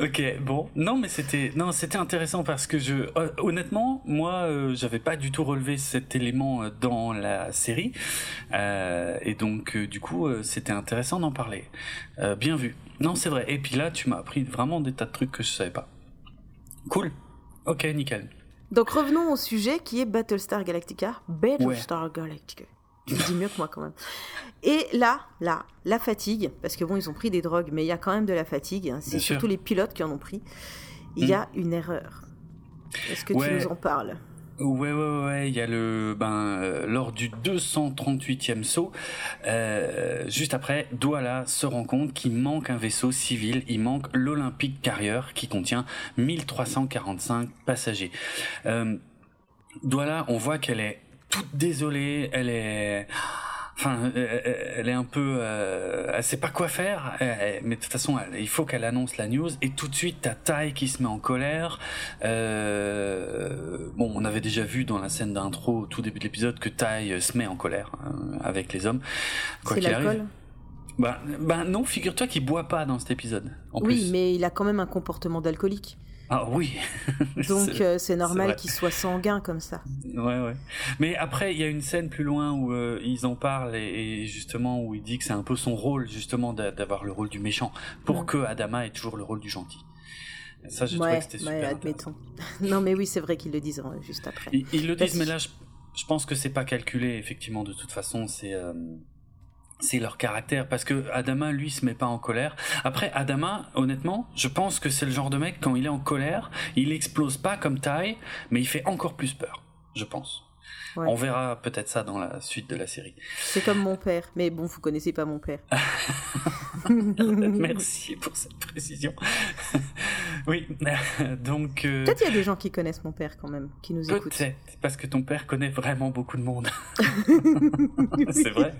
ok, bon, non, mais c'était non, c'était intéressant parce que je, euh, honnêtement, moi, euh, j'avais pas du tout relevé cet élément euh, dans la série, et donc du coup, c'était intéressant d'en parler. bien vu. Non, c'est vrai. Et puis là, tu m'as appris vraiment des tas de trucs que je savais pas. Cool. Ok, nickel. Donc revenons au sujet qui est Battlestar Galactica. Battlestar Galactica. Tu dis mieux que moi quand même. Et là, là, la fatigue, parce que bon, ils ont pris des drogues, mais il y a quand même de la fatigue. Hein. C'est surtout les pilotes qui en ont pris. Il y a hmm. une erreur. Est-ce que tu nous en parles? Ouais, ouais, ouais, il y a le, ben, euh, lors du 238e saut, euh, juste après, Douala se rend compte qu'il manque un vaisseau civil, il manque l'Olympique Carrier qui contient 1345 passagers. Euh, Douala, on voit qu'elle est toute désolée, elle est enfin, elle est un peu, euh, elle sait pas quoi faire, mais de toute façon, il faut qu'elle annonce la news. Et tout de suite, t'as Tai qui se met en colère. Euh, bon, on avait déjà vu dans la scène d'intro, au tout début de l'épisode, que Tai se met en colère euh, avec les hommes. Quoi qu'il arrive. Bah, bah non, figure-toi qu'il boit pas dans cet épisode. oui, mais il a quand même un comportement d'alcoolique. Ah oui. Donc euh, c'est normal qu'il soit sanguin comme ça. Ouais ouais. Mais après il y a une scène plus loin où euh, ils en parlent et, justement où il dit que c'est un peu son rôle justement d'avoir le rôle du méchant pour que Adama ait toujours le rôle du gentil. Ça je ouais, que c'était super. Ouais, admettons. non mais oui c'est vrai qu'ils le disent hein, juste après. Ils, le disent mais là je, pense que c'est pas calculé effectivement de toute façon c'est euh, c'est leur caractère parce que Adama lui se met pas en colère. Après Adama, honnêtement, je pense que c'est le genre de mec quand il est en colère, il explose pas comme taille, mais il fait encore plus peur, je pense. On verra peut-être ça dans la suite de la série. C'est comme mon père, mais bon, vous connaissez pas mon père. Merci pour cette précision. Oui, donc. Euh, Peut-être il y a des gens qui connaissent mon père quand même, qui nous écoutent. Peut-être, parce que ton père connaît vraiment beaucoup de monde. C'est vrai.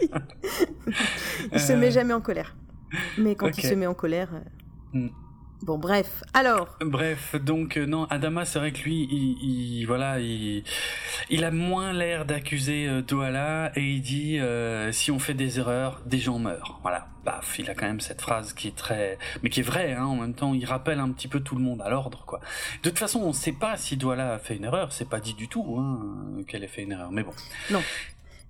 il se met jamais en colère. Mais quand il se met en colère. Mm. Bon, bref. Alors. Bref, donc euh, non, Adama, c'est vrai que lui, il, voilà, il, il a moins l'air d'accuser euh, Douala et il dit euh, si on fait des erreurs, des gens meurent. Voilà. Baf, il a quand même cette phrase qui est très, mais qui est vraie. Hein, en même temps, il rappelle un petit peu tout le monde à l'ordre, quoi. De toute façon, on ne sait pas si Douala a fait une erreur. C'est pas dit du tout hein, qu'elle ait fait une erreur. Mais bon. Non.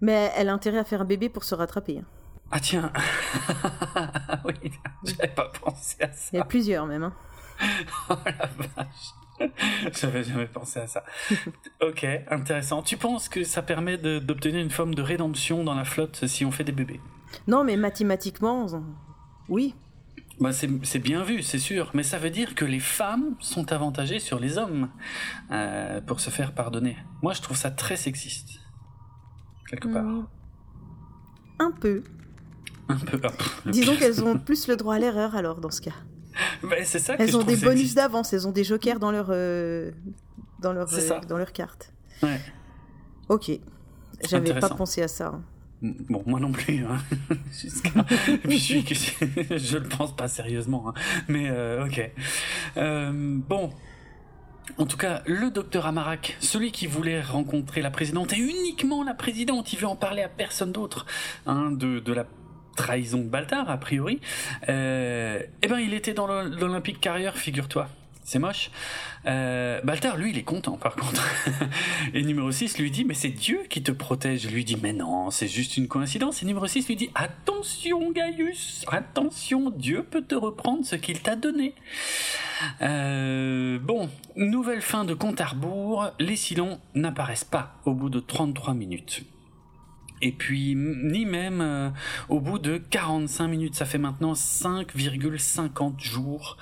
Mais elle a intérêt à faire un bébé pour se rattraper. Hein. Ah tiens, oui, j'avais pas pensé à ça. Il y a plusieurs même. Hein. oh la vache. J'avais jamais pensé à ça. ok, intéressant. Tu penses que ça permet d'obtenir une forme de rédemption dans la flotte si on fait des bébés? Non, mais mathématiquement, oui. Bah c'est bien vu, c'est sûr, mais ça veut dire que les femmes sont avantagées sur les hommes euh, pour se faire pardonner. Moi, je trouve ça très sexiste, quelque part. Hmm. Un peu. Un peu. Disons qu'elles ont plus le droit à l'erreur alors dans ce cas. Bah, c'est ça. elles ont des bonus d'avance, elles ont des jokers dans leur euh, dans leur euh, dans leur carte. Ouais. Ok. J'avais pas pensé à ça. Hein. Bon, moi non plus. Hein. je, le pense pas sérieusement. Hein. Mais euh, ok. bon, en tout cas, le docteur Amarak, celui qui voulait rencontrer la présidente, et uniquement la présidente, il veut en parler à personne d'autre, hein, de, de la trahison de Baltar, a priori, euh, eh ben il était dans l'Olympique Carrière, figure-toi. C'est moche. Euh, Baltar, lui, il est content, par contre. et numéro 6 lui dit, mais c'est Dieu qui te protège. Lui dit, mais non, c'est juste une coïncidence. Et numéro 6 lui dit, attention, Gaius, attention, Dieu peut te reprendre ce qu'il t'a donné. Euh, bon, nouvelle fin de compte à rebours. Les Silons n'apparaissent pas au bout de 33 minutes et puis ni même euh, au bout de 45 minutes. Ça fait maintenant 5,50 jours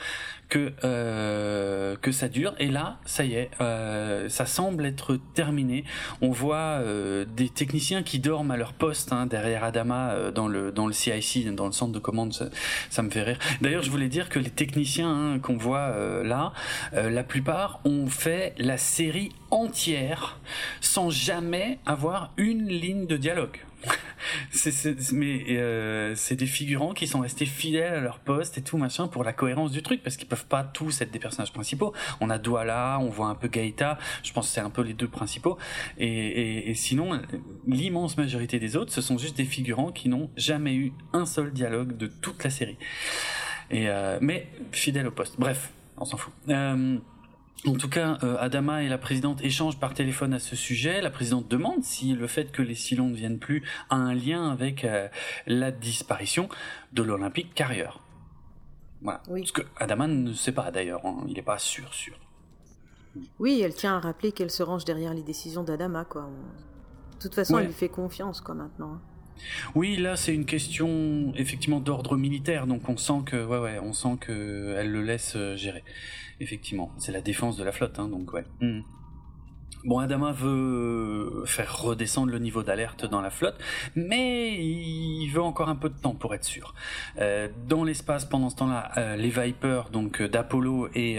que euh, que ça dure. Et là ça y est euh, ça semble être terminé. On voit euh, des techniciens qui dorment à leur poste hein, derrière Adama euh, dans le dans le CIC dans le centre de commande. Ça, ça me fait rire. D'ailleurs je voulais dire que les techniciens hein, qu'on voit euh, là la plupart ont fait la série entière sans jamais avoir une ligne de dialogue mais euh, c'est des figurants qui sont restés fidèles à leur poste et tout machin pour la cohérence du truc parce qu'ils peuvent pas tous être des personnages principaux. On a Douala, on voit un peu Gaïta, je pense que c'est un peu les deux principaux. Et sinon, l'immense majorité des autres, ce sont juste des figurants qui n'ont jamais eu un seul dialogue de toute la série. Et euh, mais fidèles au poste. Bref, on s'en fout. Euh, en tout cas, euh, Adama et la présidente échangent par téléphone à ce sujet. La présidente demande si le fait que les Silons ne viennent plus a un lien avec euh, la disparition de l'Olympique Carrière. Voilà. Oui. Ce que Adama ne sait pas d'ailleurs, hein. il n'est pas sûr, sûr. Oui, elle tient à rappeler qu'elle se range derrière les décisions d'Adama, quoi. De toute façon, elle lui fait confiance, quoi, maintenant. Hein. Oui, là c'est une question effectivement d'ordre militaire, donc on sent que ouais ouais, on sent que elle le laisse euh, gérer. Effectivement, c'est la défense de la flotte, hein, donc ouais. Hmm. Bon, Adama veut faire redescendre le niveau d'alerte dans la flotte, mais il veut encore un peu de temps pour être sûr. Euh, dans l'espace, pendant ce temps-là, euh, les Vipers, donc d'Apollo et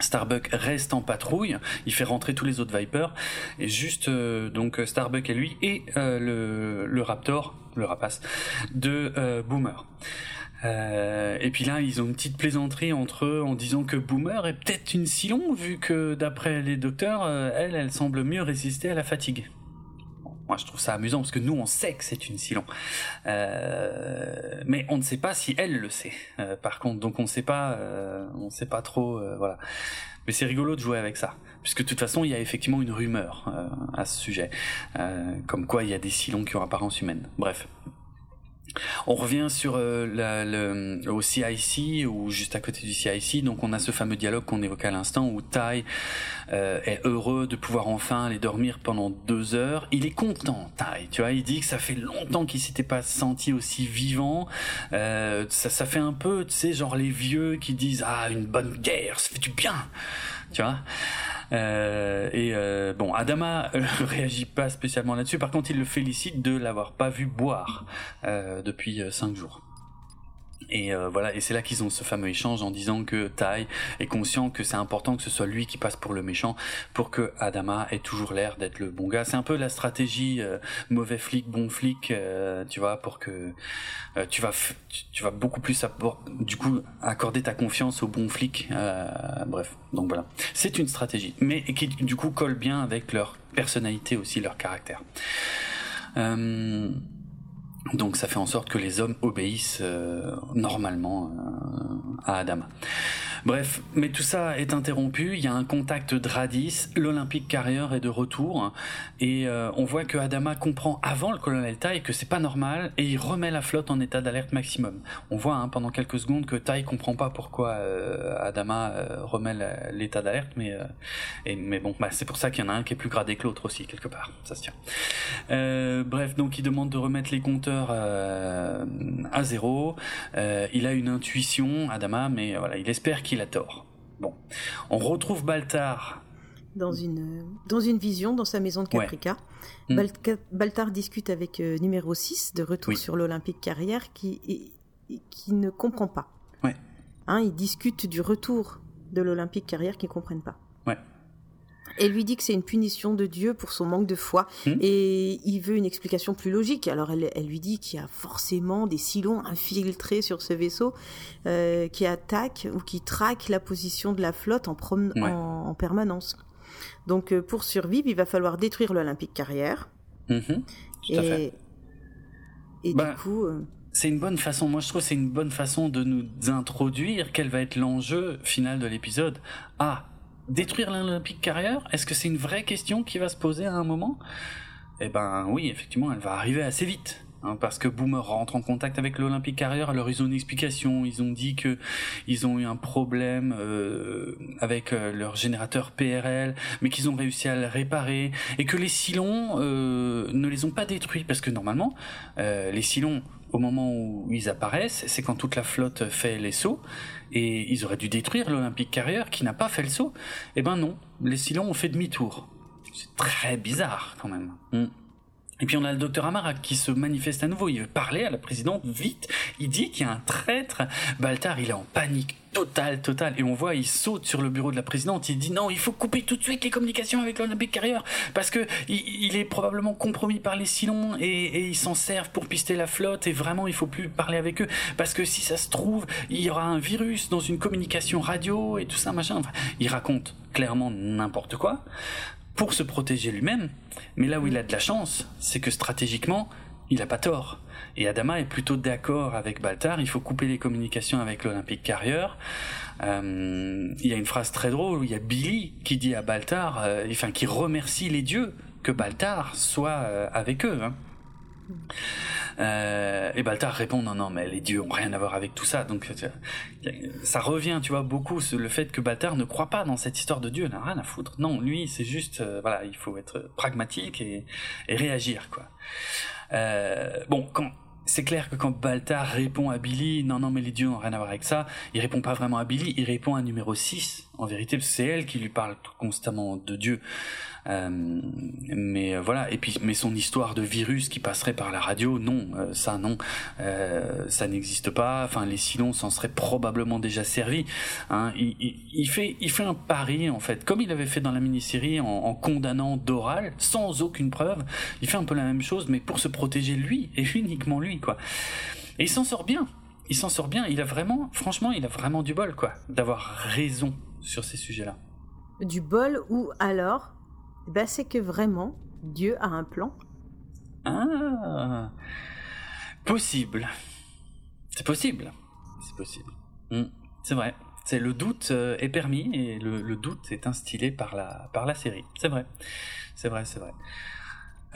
Starbuck reste en patrouille, il fait rentrer tous les autres Vipers, et juste euh, donc Starbuck et lui, et euh, le, le, Raptor, le rapace, de euh, Boomer. Et puis là, ils ont une petite plaisanterie entre eux en disant que Boomer est peut-être une Silon, vu que d'après les docteurs, elle, elle semble mieux résister à la fatigue. Moi, je trouve ça amusant parce que nous, on sait que c'est une Silon, euh, mais on ne sait pas si elle le sait. Euh, par contre, donc on ne sait pas, euh, on sait pas trop, euh, voilà. Mais c'est rigolo de jouer avec ça, puisque de toute façon, il y a effectivement une rumeur euh, à ce sujet, comme quoi il y a des Silons qui ont apparence humaine. Bref. On revient sur euh, le, au CIC ou juste à côté du CIC, donc on a ce fameux dialogue qu'on évoquait à l'instant où Tai euh, est heureux de pouvoir enfin aller dormir pendant deux heures. Il est content, Tai, tu vois, il dit que ça fait longtemps qu'il s'était pas senti aussi vivant. Euh, ça, ça fait un peu, tu sais, genre les vieux qui disent ah une bonne guerre, ça fait du bien, tu vois. Euh, et euh, bon, Adama euh, réagit pas spécialement là-dessus. Par contre, il le félicite de l'avoir pas vu boire depuis cinq jours. Et euh, voilà, et c'est là qu'ils ont ce fameux échange en disant que Tai est conscient que c'est important que ce soit lui qui passe pour le méchant, pour que Adama ait toujours l'air d'être le bon gars. C'est un peu la stratégie euh, mauvais flic, bon flic, euh, tu vois, pour que tu vas tu, vas beaucoup plus du coup accorder ta confiance au bon flic. bref, donc voilà, c'est une stratégie, mais qui du coup colle bien avec leur personnalité aussi, leur caractère. Euh, donc ça fait en sorte que les hommes obéissent euh, normalement euh, à Adama. Bref, mais tout ça est interrompu, il y a un contact Dradis, l'Olympique Carrier est de retour, et euh, on voit que Adama comprend avant le colonel Tai que c'est pas normal, et il remet la flotte en état d'alerte maximum. On voit hein, pendant quelques secondes que Tai comprend pas pourquoi Adama remet l'état d'alerte, mais, mais bon, bah, c'est pour ça qu'il y en a un qui est plus gradé que l'autre aussi, quelque part, ça se tient. bref, donc il demande de remettre les compteurs euh, à zéro. Euh, il a une intuition, Adama, mais voilà, il espère qu'il a tort. Bon, on retrouve Baltar dans une, dans une vision dans sa maison de Caprica. Hmm. Baltar discute avec euh, numéro 6 de retour sur l'Olympique Carrière qui, qui ne comprend pas. Ouais. Hein, ils discutent du retour de l'Olympique Carrière qui ne comprennent pas. Elle lui dit que c'est une punition de Dieu pour son manque de foi hmm. et il veut une explication plus logique. Alors elle, lui dit qu'il y a forcément des silons infiltrés sur ce vaisseau euh, qui attaquent ou qui traquent la position de la flotte en, en, permanence. Donc euh, pour survivre, il va falloir détruire l'Olympique Carrière. Et, et bah, du coup... Euh, c'est une bonne façon, moi je trouve c'est une bonne façon de nous introduire quel va être l'enjeu final de l'épisode. Ah, détruire l'Olympique Carrière? Est-ce que c'est une vraie question qui va se poser à un moment? Eh ben oui, effectivement, elle va arriver assez vite. Hein, parce que Boomer rentre en contact avec l'Olympique Carrière, alors ils ont une explication, ils ont dit que ils ont eu un problème euh, avec euh, leur générateur PRL, mais qu'ils ont réussi à le réparer, et que les Silons euh, ne les ont pas détruits, parce que normalement, les Silons au moment où ils apparaissent, c'est quand toute la flotte fait les sauts, et ils auraient dû détruire l'Olympique Carrier qui n'a pas fait le saut. Eh ben non, les Silons ont fait demi-tour. C'est très bizarre quand même. Hmm. Et puis on a le docteur Amara qui se manifeste à nouveau. Il veut parler à la présidente vite. Il dit qu'il y a un traître. Baltar, il est en panique totale, totale. Et on voit, il saute sur le bureau de la présidente. Il dit non, il faut couper tout de suite les communications avec l'Olympique Carrière parce que il, est probablement compromis par les Silons et, ils s'en servent pour pister la flotte. Et vraiment, il faut plus parler avec eux parce que si ça se trouve, il y aura un virus dans une communication radio et tout ça, machin. Il raconte clairement n'importe quoi pour se protéger lui-même. Mais là où il a de la chance, c'est que stratégiquement, il n'a pas tort. Et Adama est plutôt d'accord avec Baltar, il faut couper les communications avec l'Olympique Carrier. Euh, il y a une phrase très drôle où il y a Billy qui dit à Baltar, euh, enfin qui remercie les dieux que Baltar soit euh, avec eux. Hein. Euh, et Baltar répond non non mais les dieux ont rien à voir avec tout ça. Donc euh, ça revient tu vois beaucoup le fait que Baltar ne croit pas dans cette histoire de Dieu n'a rien à foutre. Non lui c'est juste euh, voilà il faut être pragmatique et, réagir quoi. Bon quand c'est clair que quand Baltar répond à Billy, non, non, mais les dieux n'ont rien à voir avec ça, il répond pas vraiment à Billy, il répond à numéro 6, en vérité, c'est elle qui lui parle constamment de Dieu. Euh, mais euh, voilà, et puis mais son histoire de virus qui passerait par la radio, non, euh, ça non, ça n'existe pas. Enfin, les Silons s'en seraient probablement déjà servis. Hein. Il, fait il fait un pari en fait, comme il avait fait dans la mini-série en, condamnant Doral sans aucune preuve. Il fait un peu la même chose, mais pour se protéger lui et uniquement lui quoi. Et il s'en sort bien. Il s'en sort bien. Il a vraiment, franchement, il a vraiment du bol quoi, d'avoir raison sur ces sujets-là. Du bol ou alors bah, c'est que vraiment, Dieu a un plan. Ah, possible. C'est possible. C'est possible. Hmm, c'est vrai. C'est le doute euh, est permis et le, doute est instillé par la par la série. C'est vrai. C'est vrai. C'est vrai.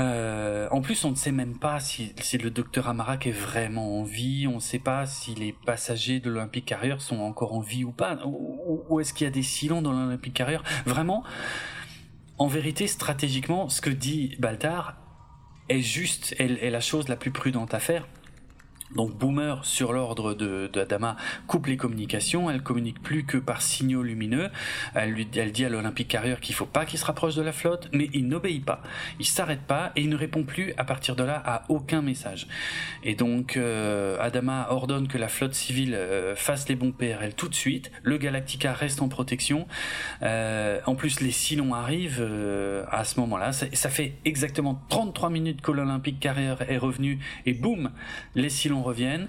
Euh, en plus, on ne sait même pas si, le docteur Amarak est vraiment en vie. On ne sait pas si les passagers de l'Olympique Carrier sont encore en vie ou pas. Ou, est-ce qu'il y a des silons dans l'Olympique Carrier Vraiment, en vérité, stratégiquement, ce que dit Baltar est juste, est, la chose la plus prudente à faire. Donc Boomer, sur l'ordre de, d'Adama, coupe les communications. Elle communique plus que par signaux lumineux. Elle dit à l'Olympique Carrier qu'il faut pas qu'il se rapproche de la flotte, mais il n'obéit pas. Il s'arrête pas et il ne répond plus à partir de là à aucun message. Et donc euh, Adama ordonne que la flotte civile euh, fasse les bons PRL tout de suite. Le Galactica reste en protection. Euh, en plus, les Silons arrivent à ce moment-là. Ça, ça, fait exactement 33 minutes que l'Olympique Carrier est revenu et boum, les Silons reviennent.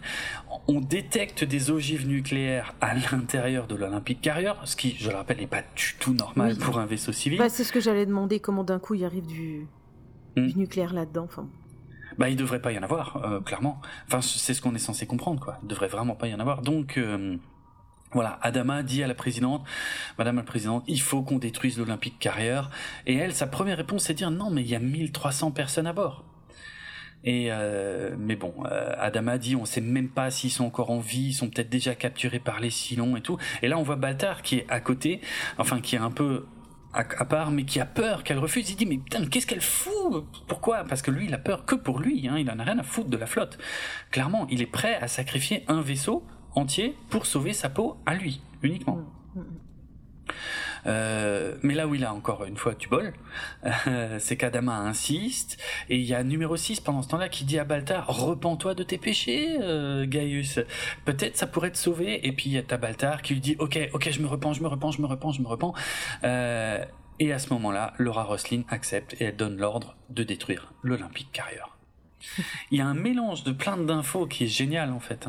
On détecte des ogives nucléaires à l'intérieur de l'Olympique Carrier, ce qui, je le rappelle, n'est pas du tout normal pour un vaisseau civil. Bah, c'est ce que j'allais demander, comment d'un coup il arrive du, hmm. nucléaire là-dedans. Enfin... Bah, il devrait pas y en avoir, euh, clairement. Enfin, c'est ce qu'on est censé comprendre, quoi. Il devrait vraiment pas y en avoir. Donc, euh, voilà, Adama dit à la présidente, Madame la présidente, il faut qu'on détruise l'Olympique Carrière. Et elle, sa première réponse, c'est dire non, mais il y a 1300 personnes à bord. Et euh, mais bon, euh, Adama dit on sait même pas s'ils sont encore en vie, ils sont peut-être déjà capturés par les Silons et tout. Et là on voit Baltar qui est à côté, enfin qui est un peu à, part, mais qui a peur qu'elle refuse. Il dit mais putain qu'est-ce qu'elle fout? Pourquoi? Parce que lui il a peur que pour lui, hein, il en a rien à foutre de la flotte. Clairement, il est prêt à sacrifier un vaisseau entier pour sauver sa peau à lui uniquement. Mm, mm, mm. Euh, mais là où il a encore une fois du bol, euh, c'est qu'Adama insiste, et il y a numéro 6 pendant ce temps-là qui dit à Baltar, repens-toi de tes péchés, euh, Gaius. Peut-être ça pourrait te sauver, et puis il y a ta Baltar qui lui dit, ok, ok, je me repens, je me repens, je me repens, je me repens. et à ce moment-là, Laura Roslin accepte et elle donne l'ordre de détruire l'Olympique Carrier. Il y a un mélange de plein d'infos qui est génial en fait.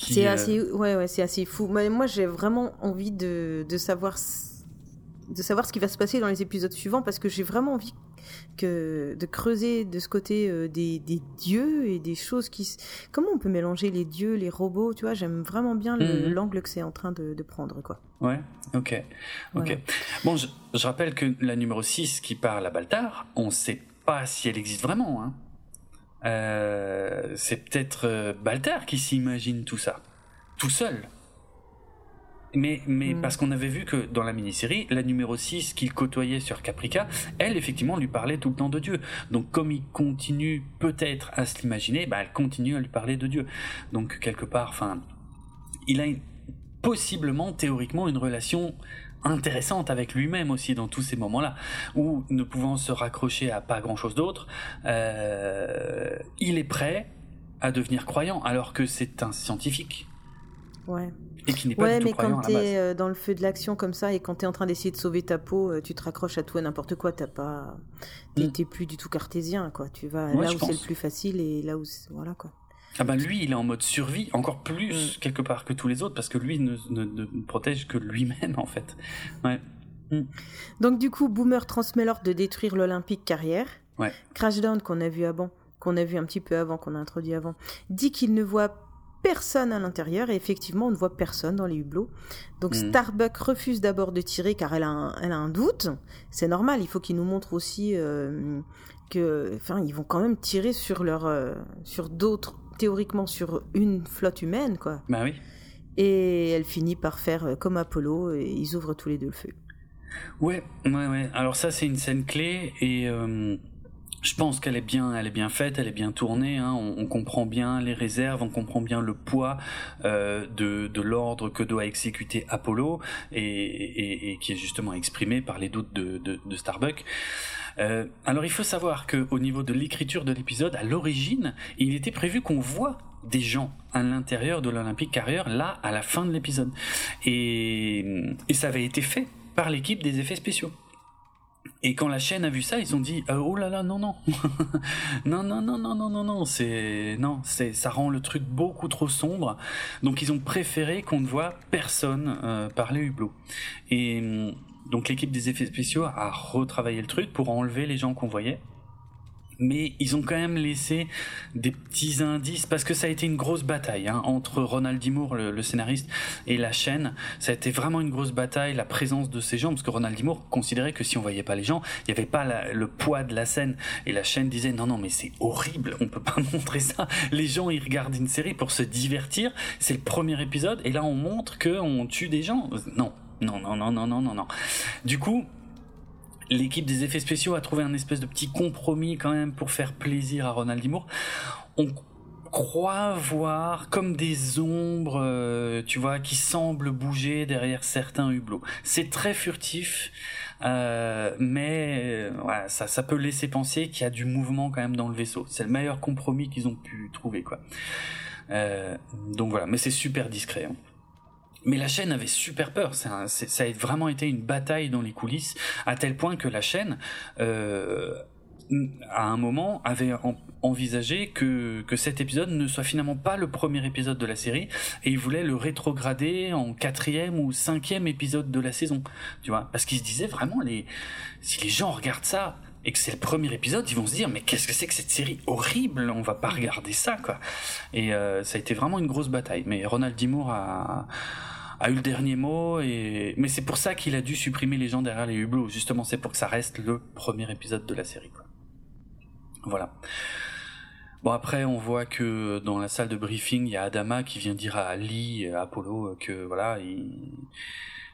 C'est euh, assez, ouais, ouais, c'est assez fou. moi, j'ai vraiment envie de, de, savoir, de savoir ce qui va se passer dans les épisodes suivants parce que j'ai vraiment envie que de creuser de ce côté euh, des, des, dieux et des choses qui. Comment on peut mélanger les dieux, les robots Tu vois, j'aime vraiment bien mhm. l'angle que c'est en train de, de, prendre, quoi. Ouais, ok, ok. Bon, je, je, rappelle que la numéro 6 qui parle à Baltar, on sait pas si elle existe vraiment, hein. Euh, c'est peut-être euh, Baltar qui s'imagine tout ça, tout seul. Mais, mais hmm. parce qu'on avait vu que dans la mini-série, la numéro 6 qu'il côtoyait sur Caprica, elle, effectivement, lui parlait tout le temps de Dieu. Donc, comme il continue peut-être à se l'imaginer, bah, elle continue à lui parler de Dieu. Donc, quelque part, enfin, il a possiblement, théoriquement, une relation intéressante avec lui-même aussi dans tous ces moments-là, où ne pouvant se raccrocher à pas grand-chose d'autre, euh, il est prêt à devenir croyant alors que c'est un scientifique. Ouais. Et qui n'est pas ouais, du tout mais quand tu es euh, dans le feu de l'action comme ça et quand tu es en train d'essayer de sauver ta peau, euh, tu te raccroches à tout et n'importe quoi, t'as pas t'es mm. plus du tout cartésien quoi, tu vas là où c'est le plus facile et là où voilà quoi. Ah ben lui, il est en mode survie, encore plus mm. quelque part que tous les autres, parce que lui ne, ne, protège que lui-même en fait. Ouais. Mm. Donc du coup, Boomer transmet l'ordre de détruire l'Olympique Carrière. Ouais. Crashdown qu'on a vu avant, qu'on a vu un petit peu avant, qu'on a introduit avant, dit qu'il ne voit personne à l'intérieur et effectivement on ne voit personne dans les hublots. Donc mm. Starbuck refuse d'abord de tirer car elle a un, elle a un doute. C'est normal, il faut qu'il nous montre aussi euh, que, enfin, ils vont quand même tirer sur leur, euh, sur d'autres théoriquement sur une flotte humaine, quoi. Bah oui. Et elle finit par faire euh, comme Apollo et ils ouvrent tous les deux le feu. Ouais, ouais, ouais. Alors ça, c'est une scène clé et euh, je pense qu'elle est bien, elle est bien faite, elle est bien tournée. Hein. On, comprend bien les réserves, on comprend bien le poids euh, de, de l'ordre que doit exécuter Apollo et, et, et, qui est justement exprimé par les doutes de, de, de Starbuck. Euh, alors il faut savoir qu'au niveau de l'écriture de l'épisode, à l'origine, il était prévu qu'on voit des gens à l'intérieur de l'Olympique Carrière, là, à la fin de l'épisode. Et, ça avait été fait par l'équipe des effets spéciaux. Et quand la chaîne a vu ça, ils ont dit oh là là non non non non non non non non non c'est non c'est ça rend le truc beaucoup trop sombre. Donc ils ont préféré qu'on ne voit personne euh, parler hublot. Et donc l'équipe des effets spéciaux a retravaillé le truc pour enlever les gens qu'on voyait. Mais ils ont quand même laissé des petits indices parce que ça a été une grosse bataille hein, entre Ronald D. Moore, le, scénariste, et la chaîne. Ça a été vraiment une grosse bataille, la présence de ces gens, parce que Ronald D. Moore considérait que si on voyait pas les gens, il n'y avait pas le poids de la scène. Et la chaîne disait non non mais c'est horrible, on peut pas montrer ça. Les gens ils regardent une série pour se divertir. C'est le premier épisode et là on montre que on tue des gens. Non, non, non, non, non, non, non, non. Du coup, l'équipe des effets spéciaux a trouvé un espèce de petit compromis quand même pour faire plaisir à Ronald Moore. On, croit voir comme des ombres, euh, tu vois, qui semblent bouger derrière certains hublots. C'est très furtif, euh, mais ouais, ça, ça peut laisser penser qu'il y a du mouvement quand même dans le vaisseau. C'est le meilleur compromis qu'ils ont pu trouver, quoi. donc voilà, mais c'est super discret. Hein. Mais la chaîne avait super peur. Ça, a vraiment été une bataille dans les coulisses, à tel point que la chaîne, euh, à un moment, avait envisagé que, cet épisode ne soit finalement pas le premier épisode de la série, et ils voulaient le rétrograder en quatrième ou cinquième épisode de la saison. Tu vois, parce qu'ils se disaient vraiment, si les gens regardent ça, et que c'est le premier épisode, ils vont se dire mais qu'est-ce que c'est que cette série horrible On va pas regarder ça quoi. Et euh, ça a été vraiment une grosse bataille. Mais Ronald Dimour a, a eu le dernier mot et mais c'est pour ça qu'il a dû supprimer les gens derrière les hublots. Justement, c'est pour que ça reste le premier épisode de la série. Quoi. Voilà. Bon après on voit que dans la salle de briefing il y a Adama qui vient dire à Lee, à Apollo que voilà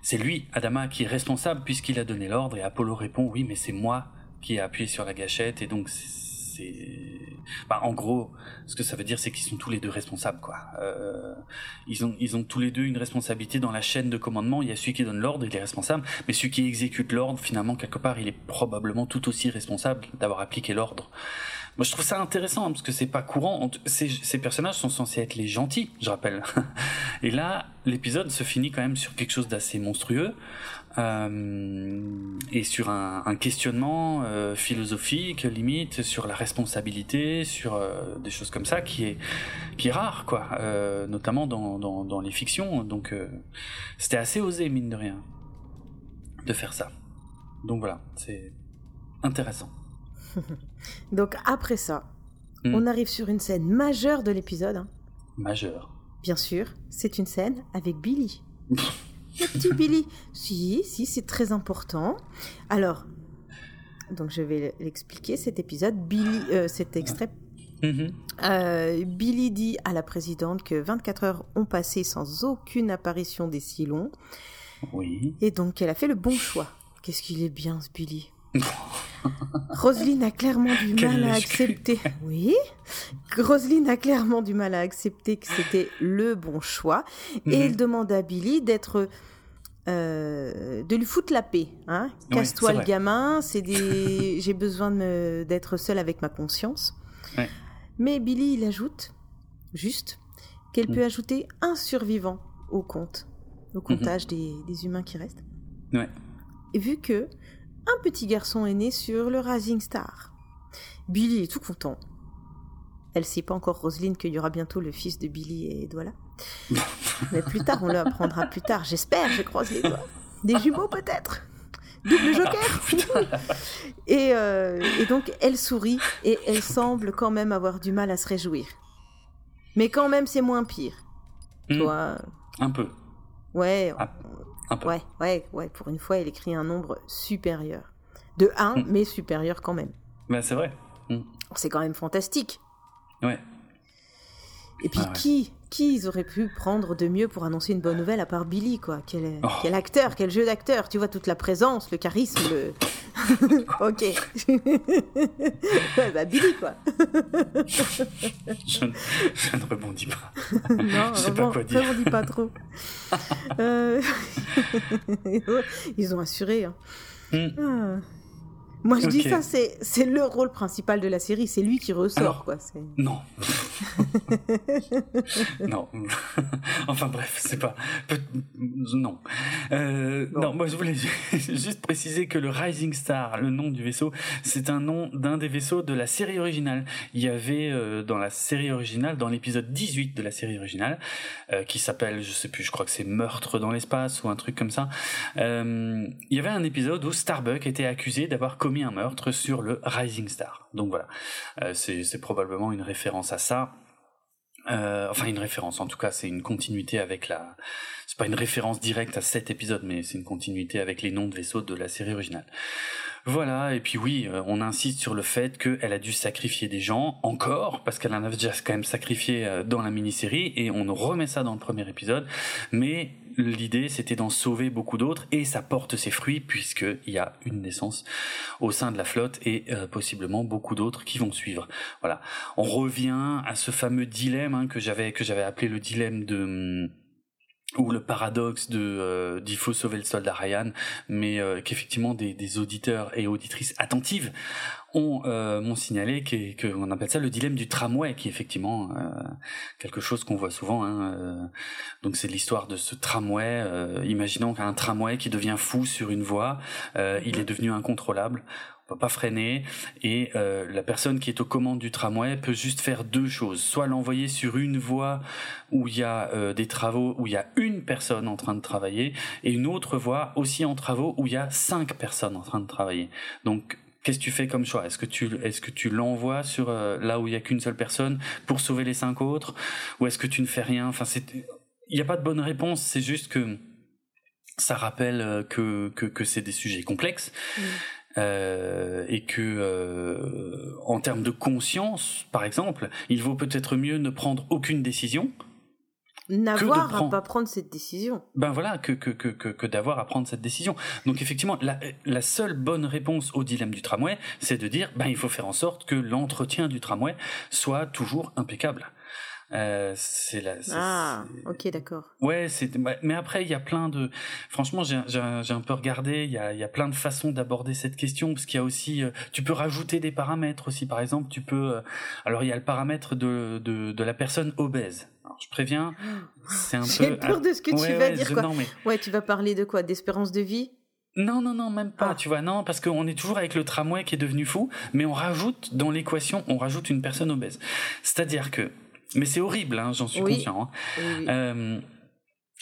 c'est lui Adama qui est responsable puisqu'il a donné l'ordre et Apollo répond oui mais c'est moi qui ai appuyé sur la gâchette et donc c'est bah, en gros ce que ça veut dire c'est qu'ils sont tous les deux responsables quoi. Euh, ils ont ils ont tous les deux une responsabilité dans la chaîne de commandement. Il y a celui qui donne l'ordre il est responsable mais celui qui exécute l'ordre finalement quelque part il est probablement tout aussi responsable d'avoir appliqué l'ordre. Moi je trouve ça intéressant parce que c'est pas courant. Ces, ces personnages sont censés être les gentils je rappelle. Et là l'épisode se finit quand même sur quelque chose d'assez monstrueux euh, et sur un, un questionnement euh, philosophique limite sur la responsabilité sur euh, des choses comme ça qui est qui est rare quoi. Notamment dans, dans, dans les fictions. Donc c'était assez osé mine de rien de faire ça. Donc voilà c'est intéressant. Donc après ça mm. on arrive sur une scène majeure de l'épisode hein. majeure. Bien sûr c'est une scène avec Billy Le petit Billy. Si, si, c'est très important. Alors, donc je vais l'expliquer cet épisode. Billy, euh, cet extrait. Mm-hmm. Euh, Billy dit à la présidente que 24 heures ont passé sans aucune apparition des Silons. Oui. Et donc qu'elle a fait le bon choix. Qu'est-ce qu'il est bien ce Billy? Roselyne a clairement du mal à accepter. Oui. Roselyne a clairement du mal à accepter que c'était le bon choix. Et elle mhm. demande à Billy d'être. Euh, de lui foutre la paix. Hein Casse-toi le gamin, c'est des... j'ai besoin d'être seule avec ma conscience. Mais Billy, il ajoute, juste, qu'elle peut mhm. ajouter un survivant au compte, au comptage des, des, humains qui restent. Ouais. Et vu que un petit garçon est né sur le Rising Star. Billy est tout content. Elle sait pas encore, Roselyne, qu'il y aura bientôt le fils de Billy et Douala. Mais plus tard, on le apprendra plus tard. J'espère, je croise les doigts. Des jumeaux peut-être Double joker et, euh, et donc, elle sourit et elle semble quand même avoir du mal à se réjouir. Mais quand même, c'est moins pire. Hmm. Toi Un peu. Ouais, Ouais, ouais, ouais. Pour une fois, il écrit un nombre supérieur. De 1, hmm. mais supérieur quand même. Ben, c'est vrai. Hmm. C'est quand même fantastique. Ouais. Et puis, ah qui, qui ils auraient pu prendre de mieux pour annoncer une bonne nouvelle à part Billy, quoi quel, oh. quel acteur, quel jeu d'acteur. Tu vois, toute la présence, le charisme, le. ok. bah, Billy, quoi. je, ne rebondis pas. non, je sais pas quoi dire. Je rebondis pas trop. Euh, ils ont assuré. Hein. Hmm. Ah. Moi, je dis ça, c'est, c'est le rôle principal de la série. C'est lui qui ressort, quoi. Non. non. enfin, bref, c'est pas. Non. Euh, non. moi, je voulais juste préciser que le Rising Star, le nom du vaisseau, c'est un nom d'un des vaisseaux de la série originale. Il y avait euh, dans la série originale, dans l'épisode 18 de la série originale, euh, qui s'appelle, je sais plus, je crois que c'est Meurtre dans l'espace ou un truc comme ça. il y avait un épisode où Starbuck était accusé d'avoir commis un meurtre sur le Rising Star. Donc voilà, euh, c'est probablement une référence à ça. Euh, enfin une référence, en tout cas c'est une continuité avec la... C'est pas une référence directe à cet épisode, mais c'est une continuité avec les noms de vaisseaux de la série originale. Voilà, et puis oui, euh, on insiste sur le fait qu'elle a dû sacrifier des gens, encore, parce qu'elle en avait déjà quand même sacrifié euh, dans la mini-série, et on remet ça dans le premier épisode, mais l'idée c'était d'en sauver beaucoup d'autres, et ça porte ses fruits, puisqu'il y a une naissance au sein de la flotte, et euh, possiblement beaucoup d'autres qui vont suivre. Voilà, on revient à ce fameux dilemme hein, que j'avais que j'avais appelé le dilemme de hum, ou le paradoxe de euh, d'il faut sauver le soldat Ryan, mais euh, qu'effectivement des, des, auditeurs et auditrices attentives ont euh, m'ont signalé qu'on appelle ça le dilemme du tramway, qui est effectivement euh, quelque chose qu'on voit souvent. Hein, euh. donc c'est l'histoire de ce tramway. imaginons qu'un tramway qui devient fou sur une voie, il est devenu incontrôlable on peut pas freiner et euh, la personne qui est aux commandes du tramway peut juste faire deux choses. Soit l'envoyer sur une voie où il y a euh, des travaux où il y a une personne en train de travailler et une autre voie aussi en travaux où il y a cinq personnes en train de travailler. Donc Qu'est-ce que tu fais comme choix? Est-ce que tu que tu l'envoies sur euh, là où il y a qu'une seule personne pour sauver les cinq autres? Ou est-ce que tu ne fais rien? Enfin il n'y a pas de bonne réponse, c'est juste que ça rappelle que que, que c'est des sujets complexes. Euh, et que euh, en termes de conscience, par exemple, il vaut peut-être mieux ne prendre aucune décision. N'avoir prendre... à pas prendre cette décision. Ben voilà, que, que, que, que, que d'avoir à prendre cette décision. Donc effectivement, la, la seule bonne réponse au dilemme du tramway, c'est de dire, ben il faut faire en sorte que l'entretien du tramway soit toujours impeccable. Euh, c'est la. Ah, ok, d'accord. Ouais, c'est. Mais après, il y a plein de. Franchement, j'ai un peu regardé. Il y a, y a plein de façons d'aborder cette question parce qu'il y a aussi. Euh, tu peux rajouter des paramètres aussi. Par exemple, tu peux. Euh, alors, il y a le paramètre de de, de la personne obèse. Alors, je préviens, c'est un peu. J'ai peur de ce que tu vas dire. Quoi. Non, mais... Ouais, tu vas parler de quoi? D'espérance de vie? Non, non, non, même pas, ah. tu vois, non, parce qu'on est toujours avec le tramway qui est devenu fou, mais on rajoute dans l'équation, on rajoute une personne obèse. C'est-à-dire que mais c'est horrible, hein, j'en suis conscient. Hein. Euh,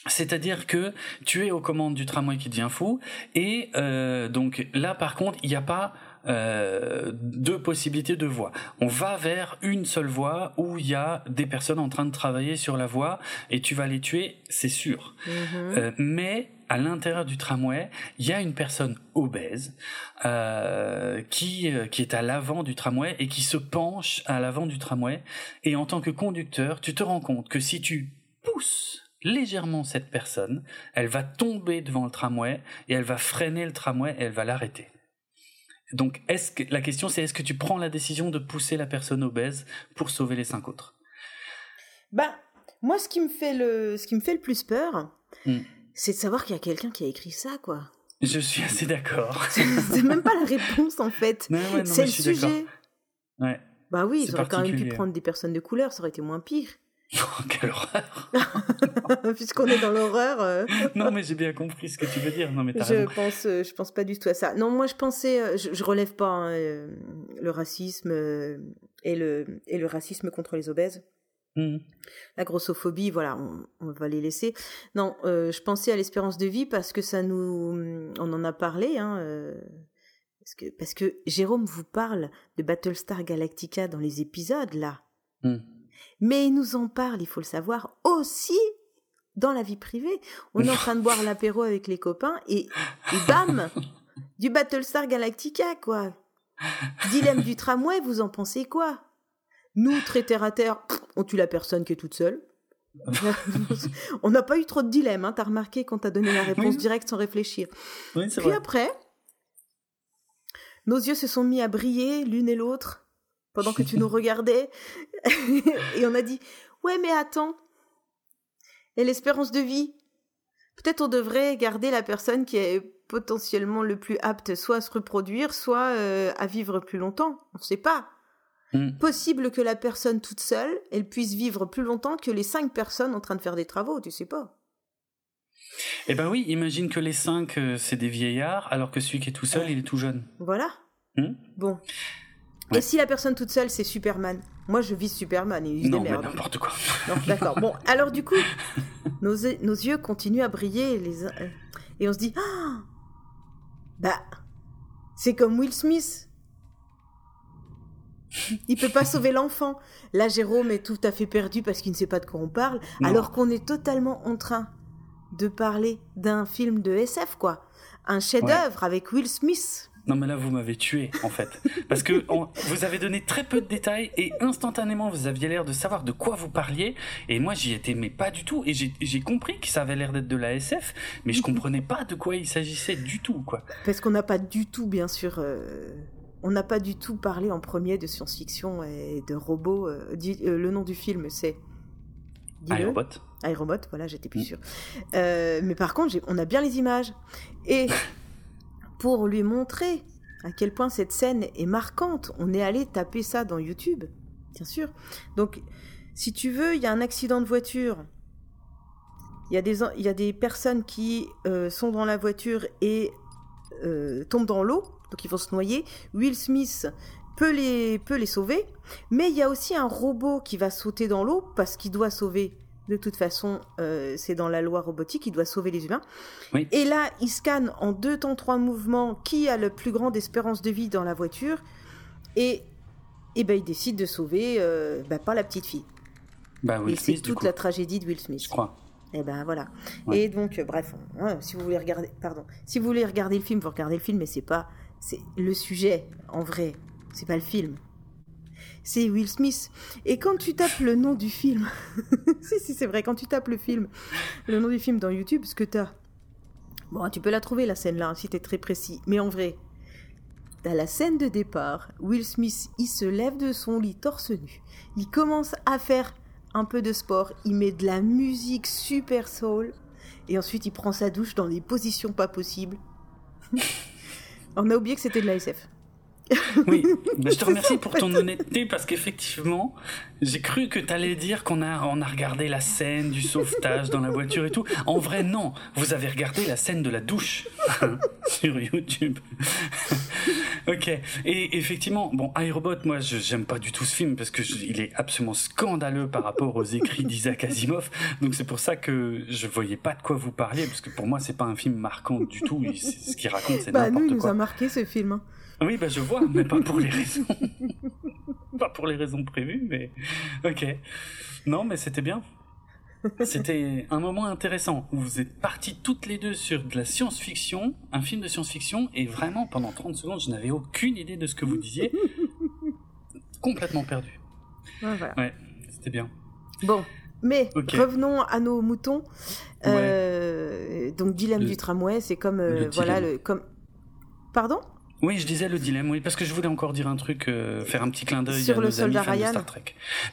c'est-à-dire que tu es aux commandes du tramway qui devient fou, et euh, donc là, par contre, il n'y a pas euh, deux possibilités de voie. On va vers une seule voie où il y a des personnes en train de travailler sur la voie, et tu vas les tuer, c'est sûr. Mm-hmm. Euh, mais à l'intérieur du tramway, il y a une personne obèse euh, qui euh, qui est à l'avant du tramway et qui se penche à l'avant du tramway. Et en tant que conducteur, tu te rends compte que si tu pousses légèrement cette personne, elle va tomber devant le tramway et elle va freiner le tramway et elle va l'arrêter. Donc, est-ce que la question c'est est-ce que tu prends la décision de pousser la personne obèse pour sauver les cinq autres? Bah, moi, ce qui me fait le, ce qui me fait le plus peur, hmm c'est de savoir qu'il y a quelqu'un qui a écrit ça, quoi. Je suis assez d'accord. c'est même pas la réponse, en fait. c'est le sujet. Ouais. Bah oui, ils auraient quand même pu prendre des personnes de couleur, ça aurait été moins pire. Oh, quelle horreur Puisqu'on est dans l'horreur. Euh. non, mais j'ai bien compris ce que tu veux dire. Non, mais je pense, euh, je pense pas du tout à ça. Non, moi je pensais, euh, je, relève pas hein, le racisme et le et le racisme contre les obèses. Mmh. La grossophobie, voilà, on, va les laisser. Non, euh, je pensais à l'espérance de vie parce que ça nous, on en a parlé, hein, euh, parce que parce que Jérôme vous parle de Battlestar Galactica dans les épisodes là, mmh. mais il nous en parle, il faut le savoir aussi dans la vie privée. On est en train de boire l'apéro avec les copains et, et bam, du Battlestar Galactica quoi. Dilemme du tramway, vous en pensez quoi? Nous, très terre à terre, on tue la personne qui est toute seule. on n'a pas eu trop de dilemme, hein, t'as remarqué quand t'as donné la réponse directe sans réfléchir. Puis après, nos yeux se sont mis à briller l'une et l'autre pendant que tu nous regardais. Et on a dit ouais mais attends et l'espérance de vie. Peut-être on devrait garder la personne qui est potentiellement le plus apte soit à se reproduire soit euh, à vivre plus longtemps. On ne sait pas Mm. Possible que la personne toute seule, elle puisse vivre plus longtemps que les cinq personnes en train de faire des travaux, tu sais pas. Eh ben oui, imagine que les cinq, euh, c'est des vieillards, alors que celui qui est tout seul, il est tout jeune. Voilà. Mm. Bon. Et si la personne toute seule, c'est Superman? Moi, je vise Superman, il non, mais n'importe quoi. d'accord. Bon, alors du coup, nos, nos, yeux continuent à briller, les... et on se dit, ah bah, c'est comme Will Smith. Il peut pas sauver l'enfant. Là, Jérôme est tout à fait perdu parce qu'il ne sait pas de quoi on parle, alors qu'on est totalement en train de parler d'un film de SF, quoi. Un chef-d'œuvre avec Will Smith. Non mais là vous m'avez tué en fait parce que vous avez donné très peu de détails et instantanément vous aviez l'air de savoir de quoi vous parliez et moi j'y étais mais pas du tout et j'ai compris que ça avait l'air d'être de la SF mais je comprenais pas de quoi il s'agissait du tout quoi. Parce qu'on n'a pas du tout bien sûr euh, on n'a pas du tout parlé en premier de science-fiction et de robots. Euh, euh, le nom du film c'est Aérobot. Aérobot, voilà, j'étais plus mm. sûre. mais par contre, on a bien les images. Et pour lui montrer à quel point cette scène est marquante. On est allé taper ça dans YouTube, bien sûr. Donc, si tu veux, il y a un accident de voiture. Il y a des, il y a des personnes qui euh, sont dans la voiture et euh, tombent dans l'eau, donc ils vont se noyer. Will Smith peut les, peut les sauver, mais il y a aussi un robot qui va sauter dans l'eau parce qu'il doit sauver de toute façon, euh, c'est dans la loi robotique, il doit sauver les humains. Et là, il scanne en deux temps, trois mouvements qui a le plus grande espérance de vie dans la voiture. Et, et ben, il décide de sauver euh, ben, pas la petite fille. Bah, et c'est toute la tragédie de Will Smith. Je crois. Et ben voilà. Et donc, euh, bref, hein, si vous voulez regarder, pardon, si vous voulez regarder le film, vous regardez le film, mais c'est pas, c'est le sujet en vrai, c'est pas le film c'est Will Smith. Et quand tu tapes le nom du film, si, si, c'est vrai, quand tu tapes le film, le nom du film dans YouTube, ce que t'as. Bon, tu peux la trouver, la scène là, si t'es très précis. Mais en vrai, t'as la scène de départ. Will Smith, il se lève de son lit torse nu. Il commence à faire un peu de sport. Il met de la musique super soul. Et ensuite, il prend sa douche dans des positions pas possibles. On a oublié que c'était de la SF. Oui, je te remercie pour ton honnêteté parce qu'effectivement, j'ai cru que tu allais dire qu'on a, on a regardé la scène du sauvetage dans la voiture et tout. En vrai, non. Vous avez regardé la scène de la douche sur YouTube. ok. Et effectivement, bon, iRobot, moi, je j'aime pas du tout ce film parce que il est absolument scandaleux par rapport aux écrits d'Isaac Asimov. Donc c'est pour ça que je voyais pas de quoi vous parliez parce que pour moi, c'est pas un film marquant du tout. Ce qu'il raconte, c'est bah, n'importe quoi. Bah nous, il nous a marqué ce film. Oui, bah je vois, mais pas pour les raisons. pas pour les raisons prévues, mais. Ok. Non, mais c'était bien. C'était un moment intéressant où vous êtes partis toutes les deux sur de la science-fiction, un film de science-fiction, et vraiment pendant 30 secondes, je n'avais aucune idée de ce que vous disiez. Complètement perdu. Ouais, voilà. ouais c'était bien. Bon, mais revenons à nos moutons. Euh, donc, dilemme du tramway, c'est comme euh, voilà le comme. Pardon? Oui, je disais le dilemme, oui, parce que je voulais encore dire un truc, euh, faire un petit clin d'œil à le nos soldat amis Ryan. de Star Trek.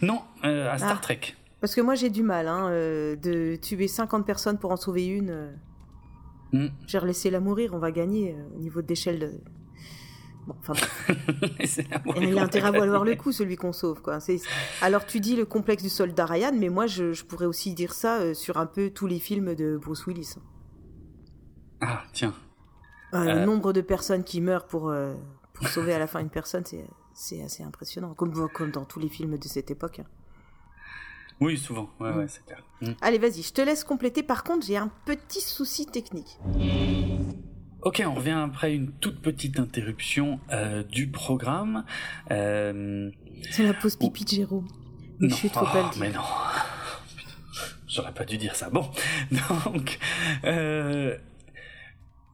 Non, euh, à Star ah. Trek. Parce que moi j'ai du mal hein, euh, de tuer 50 personnes pour en sauver une. Mm. J'ai relaissé la mourir, on va gagner au niveau d'échelle de. Bon, enfin. il a intérêt à valoir le coup, celui qu'on sauve, quoi. Alors tu dis le complexe du soldat Ryan, mais moi je, je pourrais aussi dire ça sur un peu tous les films de Bruce Willis. Ah, tiens. Euh, le euh. nombre de personnes qui meurent pour, euh, pour sauver à la fin une personne, c'est assez impressionnant, comme, comme dans tous les films de cette époque. Hein. Oui, souvent, ouais, ouais, c'est clair. Mm. Allez, vas-y, je te laisse compléter. Par contre, j'ai un petit souci technique. Ok, on revient après une toute petite interruption du programme. C'est la pause pipi de Jérôme. Mais je suis trop oh, Mais non. J'aurais pas dû dire ça. Bon, donc,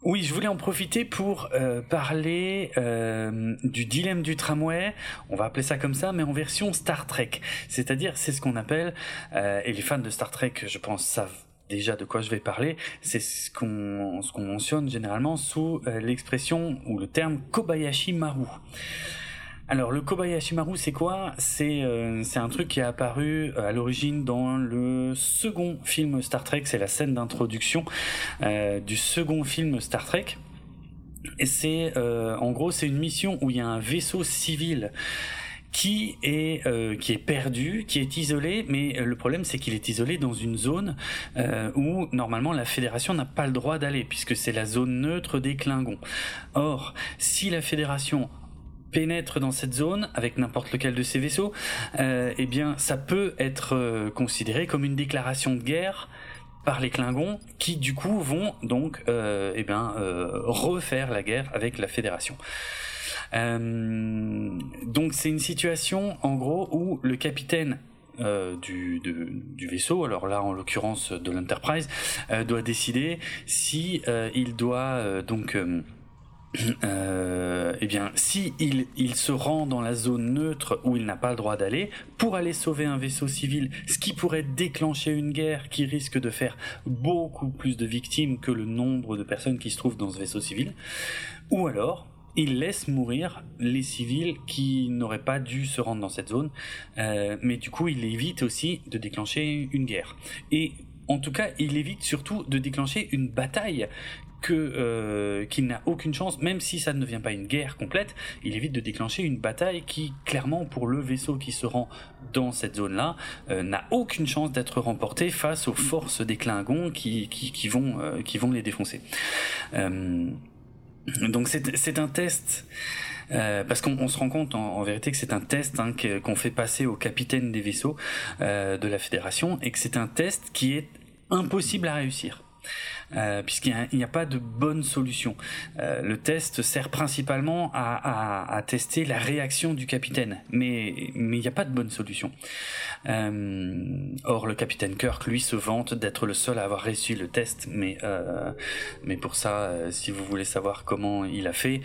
oui, je voulais en profiter pour euh, parler euh, du dilemme du tramway. On va appeler ça comme ça, mais en version Star Trek. C'est-à-dire, c'est ce qu'on appelle, euh, et les fans de Star Trek, je pense, savent déjà de quoi je vais parler. C'est ce qu'on ce qu'on mentionne généralement sous l'expression ou le terme Kobayashi Maru. Alors le Kobayashi Maru c'est quoi? C'est euh, c'est un truc qui est apparu euh, à l'origine dans le second film Star Trek, c'est la scène d'introduction euh, du second film Star Trek. Et c'est en gros c'est une mission où il y a un vaisseau civil qui est qui est perdu, qui est isolé, mais le problème c'est qu'il est isolé dans une zone où normalement la Fédération n'a pas le droit d'aller puisque c'est la zone neutre des Klingons. Or, si la Fédération pénètre dans cette zone avec n'importe lequel de ces vaisseaux, euh, eh bien, ça peut être euh, considéré comme une déclaration de guerre par les Klingons, qui du coup vont donc, euh, eh bien, refaire la guerre avec la Fédération. donc c'est une situation en gros où le capitaine du, du, vaisseau, alors là en l'occurrence de l'Enterprise, doit décider si il doit donc euh, eh bien, si il, se rend dans la zone neutre où il n'a pas le droit d'aller pour aller sauver un vaisseau civil, ce qui pourrait déclencher une guerre qui risque de faire beaucoup plus de victimes que le nombre de personnes qui se trouvent dans ce vaisseau civil, ou alors il laisse mourir les civils qui n'auraient pas dû se rendre dans cette zone, euh, mais du coup il évite aussi de déclencher une guerre. Et en tout cas, il évite surtout de déclencher une bataille euh, qu'il n'a aucune chance, même si ça ne devient pas une guerre complète, il évite de déclencher une bataille qui, clairement, pour le vaisseau qui se rend dans cette zone-là, euh, n'a aucune chance d'être remporté face aux forces des Klingons qui, euh, vont les défoncer. donc c'est un test. parce qu'on se rend compte en, vérité que c'est un test hein, qu'on fait passer au capitaine des vaisseaux de la fédération et que c'est un test qui est impossible à réussir. Euh, puisqu'il n'y a, pas de bonne solution. Euh, le test sert principalement à, tester la réaction du capitaine, mais il n'y a pas de bonne solution. Euh, or, le capitaine Kirk, lui, se vante d'être le seul à avoir réussi le test, mais pour ça, si vous voulez savoir comment il a fait,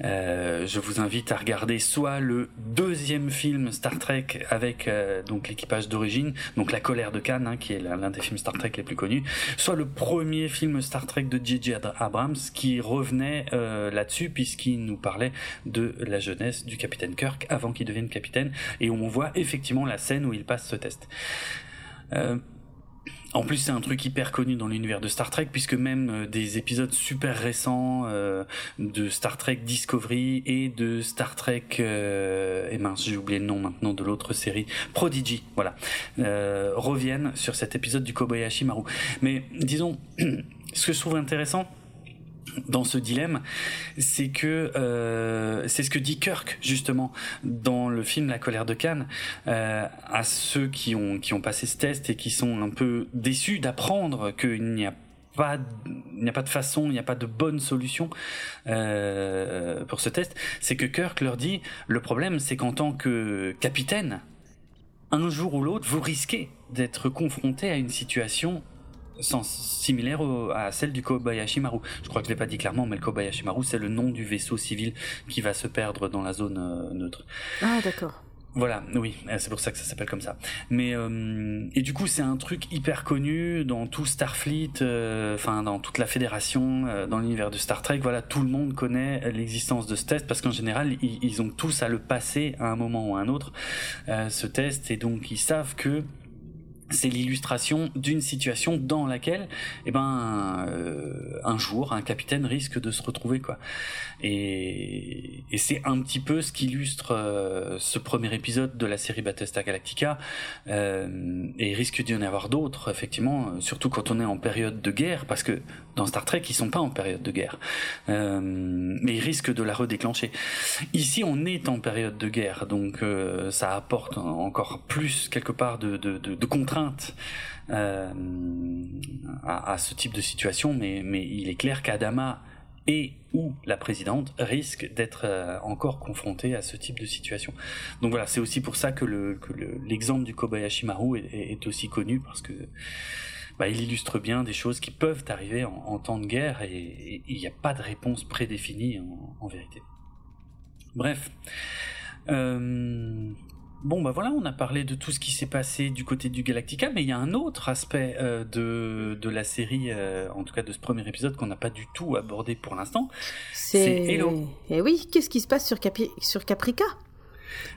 je vous invite à regarder soit le deuxième film Star Trek avec donc l'équipage d'origine, donc La colère de Khan, hein, qui est l'un des films Star Trek les plus connus, soit le premier film Star Trek de J.J. Abrams qui revenait euh, là-dessus puisqu'il nous parlait de la jeunesse du capitaine Kirk avant qu'il devienne capitaine et on voit effectivement la scène où il passe ce test. Euh, en plus, c'est un truc hyper connu dans l'univers de Star Trek, puisque même euh, des épisodes super récents de Star Trek Discovery et de Star Trek, et mince, j'ai oublié le nom maintenant de l'autre série, Prodigy, voilà, reviennent sur cet épisode du Kobayashi Maru. Mais disons, ce que je trouve intéressant dans ce dilemme, c'est que euh, c'est ce que dit Kirk justement dans le film La colère de Cannes euh, à ceux qui ont qui ont passé ce test et qui sont un peu déçus d'apprendre qu'il n'y a pas il n'y a pas de façon, il n'y a pas de bonne solution euh, pour ce test. C'est que Kirk leur dit le problème, c'est qu'en tant que capitaine, un jour ou l'autre, vous risquez d'être confronté à une situation similaire à celle du Kobayashi Maru. Je crois que je l'ai pas dit clairement, mais le Kobayashi Maru, c'est le nom du vaisseau civil qui va se perdre dans la zone euh, neutre. Ah, d'accord. Voilà, oui, euh, c'est pour ça que ça s'appelle comme ça. Mais euh, et du coup, c'est un truc hyper connu dans tout Starfleet, enfin dans toute la fédération, dans l'univers de Star Trek. Voilà, tout le monde connaît l'existence de ce test parce qu'en général, ils, ils, ont tous à le passer à un moment ou à un autre ce test et donc ils savent que c'est l'illustration d'une situation dans laquelle, eh ben, euh, un jour, un capitaine risque de se retrouver, quoi. Et, et c'est un petit peu ce qu'illustre euh, ce premier épisode de la série Battlestar Galactica. Euh, et il risque d'y en avoir d'autres, effectivement, surtout quand on est en période de guerre, parce que dans Star Trek, ils sont pas en période de guerre, euh, mais ils risquent de la redéclencher. Ici, on est en période de guerre, donc euh, ça apporte encore plus quelque part de, de, de, de contraintes euh, à, ce type de situation, mais, il est clair qu'Adama et ou la présidente risquent d'être euh, encore confrontés à ce type de situation. Donc voilà, c'est aussi pour ça que l'exemple le, du Kobayashi Maru est, est, aussi connu parce que bah, il illustre bien des choses qui peuvent arriver en, temps de guerre et il n'y a pas de réponse prédéfinie en, vérité. Bref. Euh, bon, bah voilà, on a parlé de tout ce qui s'est passé du côté du Galactica, mais il y a un autre aspect euh, de, de la série, euh, en tout cas de ce premier épisode, qu'on n'a pas du tout abordé pour l'instant. C'est Hello. Et eh oui, qu'est-ce qui se passe sur, Capi... sur Caprica?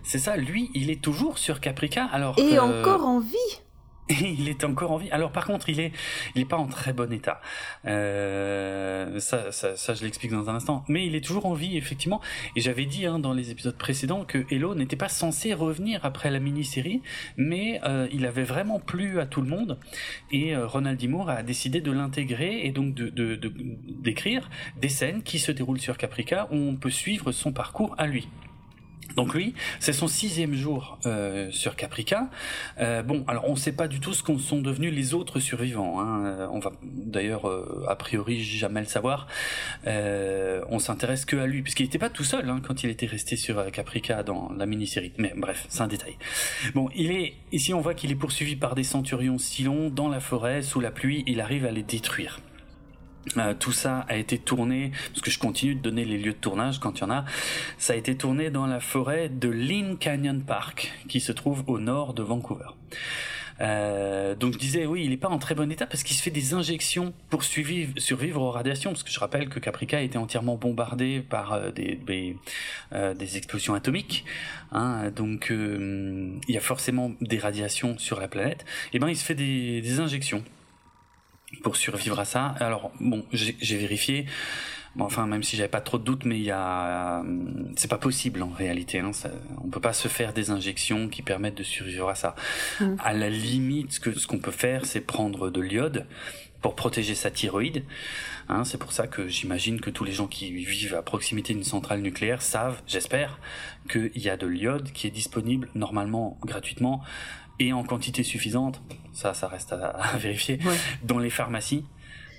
C'est ça, lui, il est toujours sur Caprica. Alors, Et encore en vie il est encore en vie. Alors par contre, il est, il est pas en très bon état. Euh, ça, ça, ça, je l'explique dans un instant. Mais il est toujours en vie, effectivement. Et j'avais dit hein, dans les épisodes précédents que Hello n'était pas censé revenir après la mini-série, mais euh, il avait vraiment plu à tout le monde. Et euh, Ronald D. A décidé de l'intégrer et donc de, de, d'écrire des scènes qui se déroulent sur Caprica où on peut suivre son parcours à lui. Donc lui, c'est son sixième jour euh, sur Caprica. Euh, bon, alors on ne sait pas du tout ce qu'en sont devenus les autres survivants. Hein. Euh, on va d'ailleurs euh, a priori jamais le savoir. Euh, on s'intéresse que à lui, puisqu'il n'était pas tout seul hein, quand il était resté sur Caprica dans la mini-série. Mais bref, c'est un détail. Bon, il est ici, on voit qu'il est poursuivi par des centurions Silons dans la forêt sous la pluie. Il arrive à les détruire. Euh, tout ça a été tourné, parce que je continue de donner les lieux de tournage quand il y en a, ça a été tourné dans la forêt de Lynn Canyon Park, qui se trouve au nord de Vancouver. Euh, donc je disais oui, il n'est pas en très bon état parce qu'il se fait des injections pour survivre, aux radiations. Parce que je rappelle que Caprica a été entièrement bombardé par euh, des explosions atomiques. Hein, donc il y a forcément des radiations sur la planète. Et ben il se fait des injections pour survivre à ça. Alors bon, j'ai vérifié. Enfin, même si j'avais pas trop de doutes, mais il y a, c'est pas possible en réalité. Hein, ça, on peut pas se faire des injections qui permettent de survivre à ça. Mm. À la limite, ce que ce qu'on peut faire, c'est prendre de l'iode pour protéger sa thyroïde. Hein, c'est pour ça que j'imagine que tous les gens qui vivent à proximité d'une centrale nucléaire savent, j'espère, qu'il y a de l'iode qui est disponible normalement gratuitement et en quantité suffisante, ça, ça reste à, vérifier, dans les pharmacies.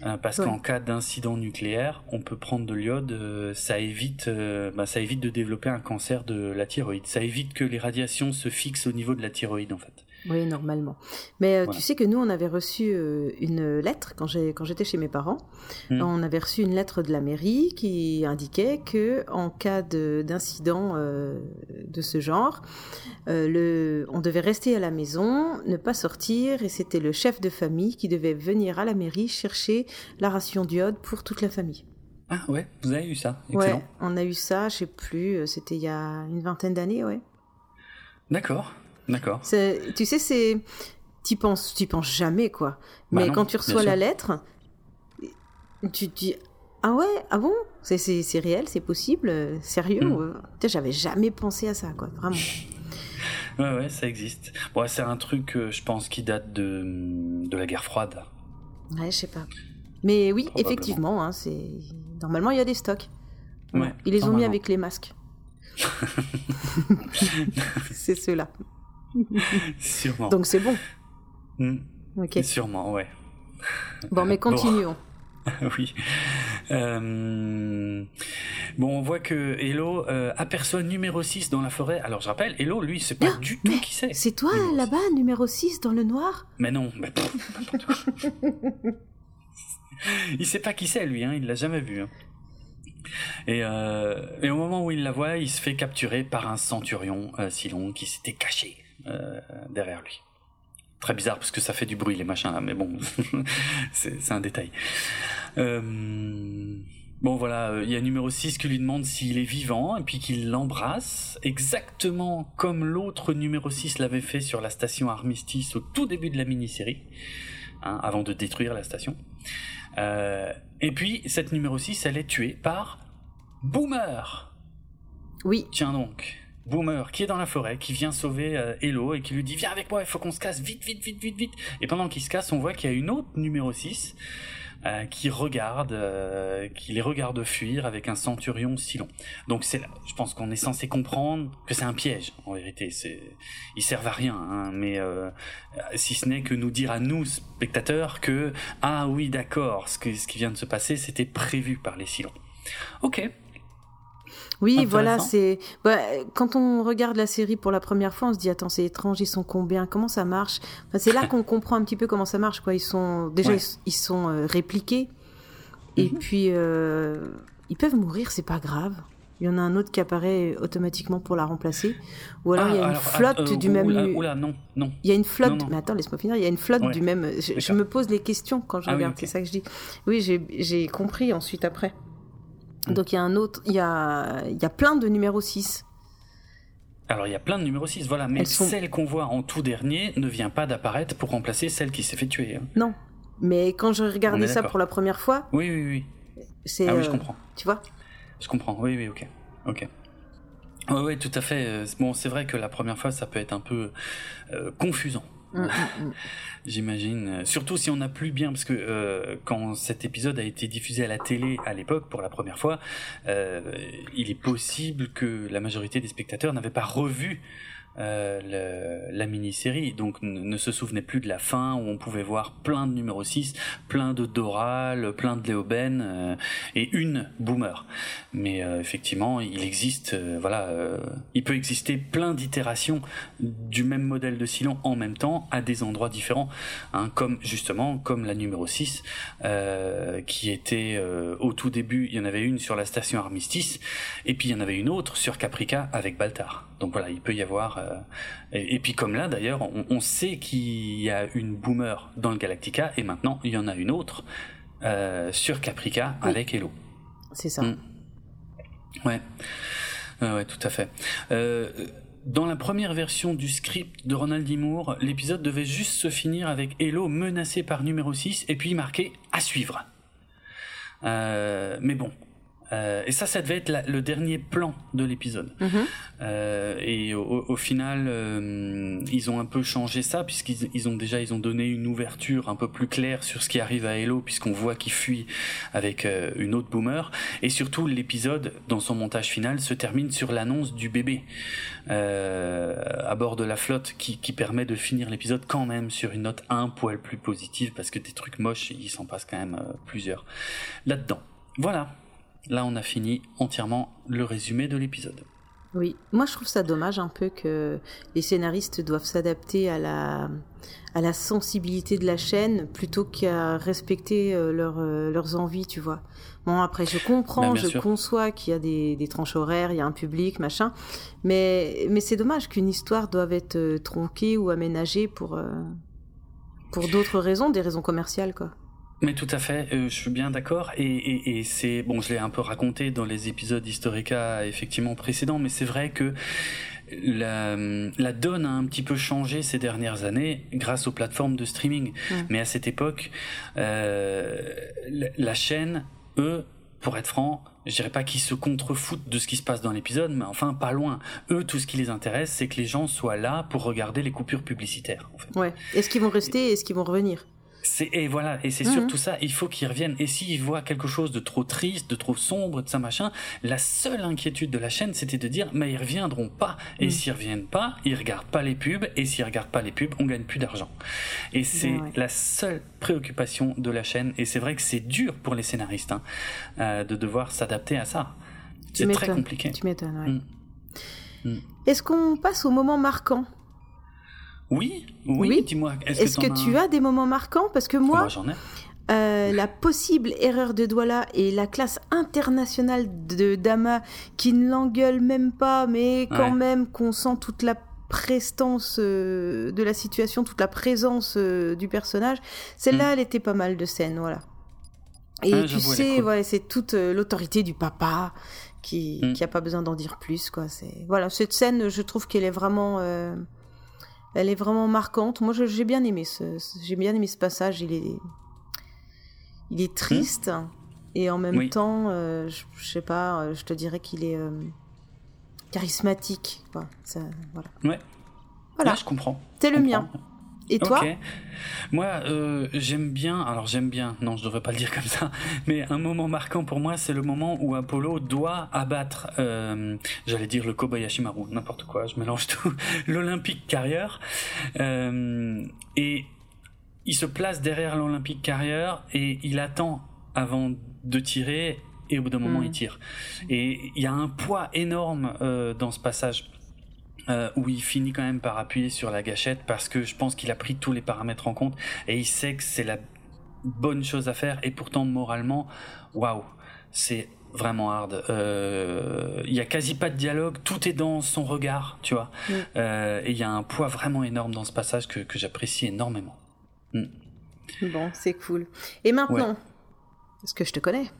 Euh, parce qu'en cas d'incident nucléaire, on peut prendre de l'iode, euh, ça évite, euh, bah, ça évite de développer un cancer de la thyroïde. Ça évite que les radiations se fixent au niveau de la thyroïde en fait. Oui, normalement. Mais euh, tu sais que nous, on avait reçu euh, une lettre quand j'étais chez mes parents. Hmm. On avait reçu une lettre de la mairie qui indiquait que en cas d'incident euh, de ce genre, le, on devait rester à la maison, ne pas sortir, et c'était le chef de famille qui devait venir à la mairie chercher la ration d'iode pour toute la famille. Ah ouais, vous avez eu ça Excellent. Ouais, on a eu ça, je sais plus, c'était il y a une vingtaine d'années, ouais. D'accord. D'accord. Tu sais, c'est. Tu penses, tu penses jamais, quoi. Bah Mais quand tu reçois la lettre, tu te dis Ah ouais, ah bon? C'est réel, c'est possible, sérieux? Hmm. J'avais jamais pensé à ça, quoi, vraiment. ouais, ouais, ça existe. Bon, c'est un truc, euh, je pense, qui date de, de la guerre froide. Ouais, je sais pas. Mais oui, effectivement, hein, c'est normalement il y a des stocks. Ouais, Ils les ont mis avec les masques. c'est ceux-là. Sûrement. Donc c'est bon. Hmm. Ok. Sûrement, ouais. Bon, mais continuons. oui. Euh, bon, on voit que Hello euh, aperçoit numéro 6 dans la forêt. Alors je rappelle, Hello, lui, c'est pas ah, du tout qui c'est. C'est toi là-bas, numéro 6 dans le noir? Mais non, mais... il sait pas qui c'est lui, hein, il l'a jamais vu. Hein. Et, euh, et, au moment où il la voit, il se fait capturer par un centurion Silon qui s'était caché euh, derrière lui. Très bizarre parce que ça fait du bruit les machins là, mais bon, c'est un détail. Euh, bon voilà, euh, il y a numéro 6 qui lui demande s'il est vivant et puis qu'il l'embrasse, exactement comme l'autre numéro 6 l'avait fait sur la station Armistice au tout début de la mini-série, hein, avant de détruire la station. et puis cette numéro 6, elle est tuée par Boomer. Oui. Tiens donc. Boomer qui est dans la forêt, qui vient sauver euh, Hello et qui lui dit viens avec moi, il faut qu'on se casse vite, vite, vite, vite, vite. Et pendant qu'il se casse, on voit qu'il y a une autre numéro 6 euh, qui regarde, euh, qui les regarde fuir avec un centurion si long. Donc c'est, je pense qu'on est censé comprendre que c'est un piège. En vérité, c'est, ils servent à rien, hein, mais si ce n'est que nous dire à nous spectateurs que ah oui d'accord, ce, ce qui vient de se passer, c'était prévu par les Silons. Ok, oui, voilà, c'est bah, quand on regarde la série pour la première fois, on se dit attends, c'est étrange, ils sont combien Comment ça marche? C'est là qu'on comprend un petit peu comment ça marche quoi. Ils sont déjà ils, sont euh, répliqués et mhm. puis euh, ils peuvent mourir, c'est pas grave. Il y en a un autre qui apparaît automatiquement pour la remplacer. Ou alors il y a une ah, flotte euh, du même. Oula, non, non. Il y a une flotte. Mais attends, laisse-moi finir. Il y a une flotte du même. Je, me pose les questions quand je ah regarde. C'est ça que je dis. Oui, j'ai compris ensuite après. Mm. Donc il y a un autre, il y a, y a plein de numéros 6. Alors il y a plein de numéros 6, voilà, mais celle qu'on voit en tout dernier ne vient pas d'apparaître pour remplacer celle qui s'est fait tuer. Hein. Non, mais quand je regardais ça pour la première fois... Oui, oui, oui. C'est, ah oui, je euh, comprends. Tu vois? Je comprends, oui, oui, ok. Ok. Oui, oui, tout à fait. Euh, bon, c'est vrai que la première fois, ça peut être un peu euh, confusant. Mm, mm, mm. J'imagine. Surtout si on n'a plus bien, parce que euh, quand cet épisode a été diffusé à la télé à l'époque pour la première fois, euh, il est possible que la majorité des spectateurs n'avaient pas revu euh, la mini-série, donc ne se souvenait plus de la fin où on pouvait voir plein de numéro 6, plein de Doral, plein de Léoben euh, et une Boomer. Mais euh, effectivement, il existe, voilà, il peut exister plein d'itérations du même modèle de Silon en même temps à des endroits différents, hein, comme justement comme la numéro 6 qui était au tout début, il y en avait une sur la station Armistice et puis il y en avait une autre sur Caprica avec Baltar. Donc voilà, il peut y avoir. Euh, et, puis comme là d'ailleurs, on, sait qu'il y a une boomer dans le Galactica et maintenant il y en a une autre euh, sur Caprica avec Hello. C'est ça. Mm. Ouais. ouais, tout à fait. Euh, dans la première version du script de Ronald D. Moore, l'épisode devait juste se finir avec Hello menacé par numéro 6 et puis marqué à suivre. mais bon, euh, et ça, ça devait être le dernier plan de l'épisode. Mhm. Euh, et au, final, euh, ils ont un peu changé ça puisqu'ils ils ont déjà ils ont donné une ouverture un peu plus claire sur ce qui arrive à Hello puisqu'on voit qu'il fuit avec une autre boomer. Et surtout, l'épisode dans son montage final se termine sur l'annonce du bébé à bord de la flotte qui, qui permet de finir l'épisode quand même sur une note un poil plus positive parce que des trucs moches, il s'en passe quand même plusieurs là-dedans. Voilà. Là, on a fini entièrement le résumé de l'épisode. Oui, moi je trouve ça dommage un peu que les scénaristes doivent s'adapter à la, à la sensibilité de la chaîne plutôt qu'à respecter euh, euh, leurs envies, tu vois. Bon, après, je comprends, bah, je conçois qu'il y a des, des, tranches horaires, il y a un public, machin, mais, mais c'est dommage qu'une histoire doive être euh, tronquée ou aménagée pour, pour d'autres raisons, des raisons commerciales, quoi. Mais tout à fait, euh, je suis bien d'accord. Et, et, et c'est bon, je l'ai un peu raconté dans les épisodes Historica effectivement précédents, mais c'est vrai que la, la, donne a un petit peu changé ces dernières années grâce aux plateformes de streaming. Mais à cette époque, euh, la, la, chaîne, eux, pour être franc, je dirais pas qu'ils se contrefoutent de ce qui se passe dans l'épisode, mais enfin pas loin. Eux, tout ce qui les intéresse, c'est que les gens soient là pour regarder les coupures publicitaires. En fait. Ouais. Est-ce qu'ils vont rester Est-ce qu'ils vont revenir? Et voilà, et c'est mhm. surtout ça, il faut qu'ils reviennent. Et s'ils voient quelque chose de trop triste, de trop sombre, de ça machin, la seule inquiétude de la chaîne, c'était de dire, mais ils reviendront pas. Et mhm. s'ils reviennent pas, ils regardent pas les pubs. Et s'ils regardent pas les pubs, on gagne plus d'argent. Et c'est la seule préoccupation de la chaîne. Et c'est vrai que c'est dur pour les scénaristes hein, euh, de devoir s'adapter à ça. C'est très compliqué. Tu m'étonnes, ouais. Mm. Mm. Est-ce qu'on passe au moment marquant? Oui, oui, dis-moi. Est-ce que, tu as des moments marquants? Parce que moi, oh, j'en ai. Euh, la possible erreur de Douala et la classe internationale de Dama qui ne l'engueule même pas, mais quand même qu'on sent toute la prestance euh, de la situation, toute la présence euh, du personnage. Celle-là, mm. elle était pas mal de scène, voilà. Et ah, tu sais, ouais, c'est toute l'autorité du papa qui, mm. qui a pas besoin d'en dire plus, quoi. C'est voilà, cette scène, je trouve qu'elle est vraiment elle est vraiment marquante. Moi, j'ai bien aimé ce, j'ai bien aimé ce passage. Il est, il est triste et en même temps, euh, je, sais pas, euh, je te dirais qu'il est euh, charismatique. Ça, voilà. Ouais. Voilà. je comprends. C'est le mien. Et toi Moi, euh, j'aime bien. Alors j'aime bien. Non, je devrais pas le dire comme ça. Mais un moment marquant pour moi, c'est le moment où Apollo doit abattre. Euh, J'allais dire le Kobayashi Maru, n'importe quoi. Je mélange tout. L'Olympique Carrier. Euh, et il se place derrière l'Olympique Carrier et il attend avant de tirer. Et au bout d'un moment, il hmm. tire. Et il y a un poids énorme dans ce passage euh, où il finit quand même par appuyer sur la gâchette parce que je pense qu'il a pris tous les paramètres en compte et il sait que c'est la bonne chose à faire et pourtant moralement, waouh, c'est vraiment hard. Euh, il y a quasi pas de dialogue, tout est dans son regard, tu vois. Euh, et il y a un poids vraiment énorme dans ce passage que, que j'apprécie énormément. Mm. Bon, c'est cool. Et maintenant, est-ce que je te connais?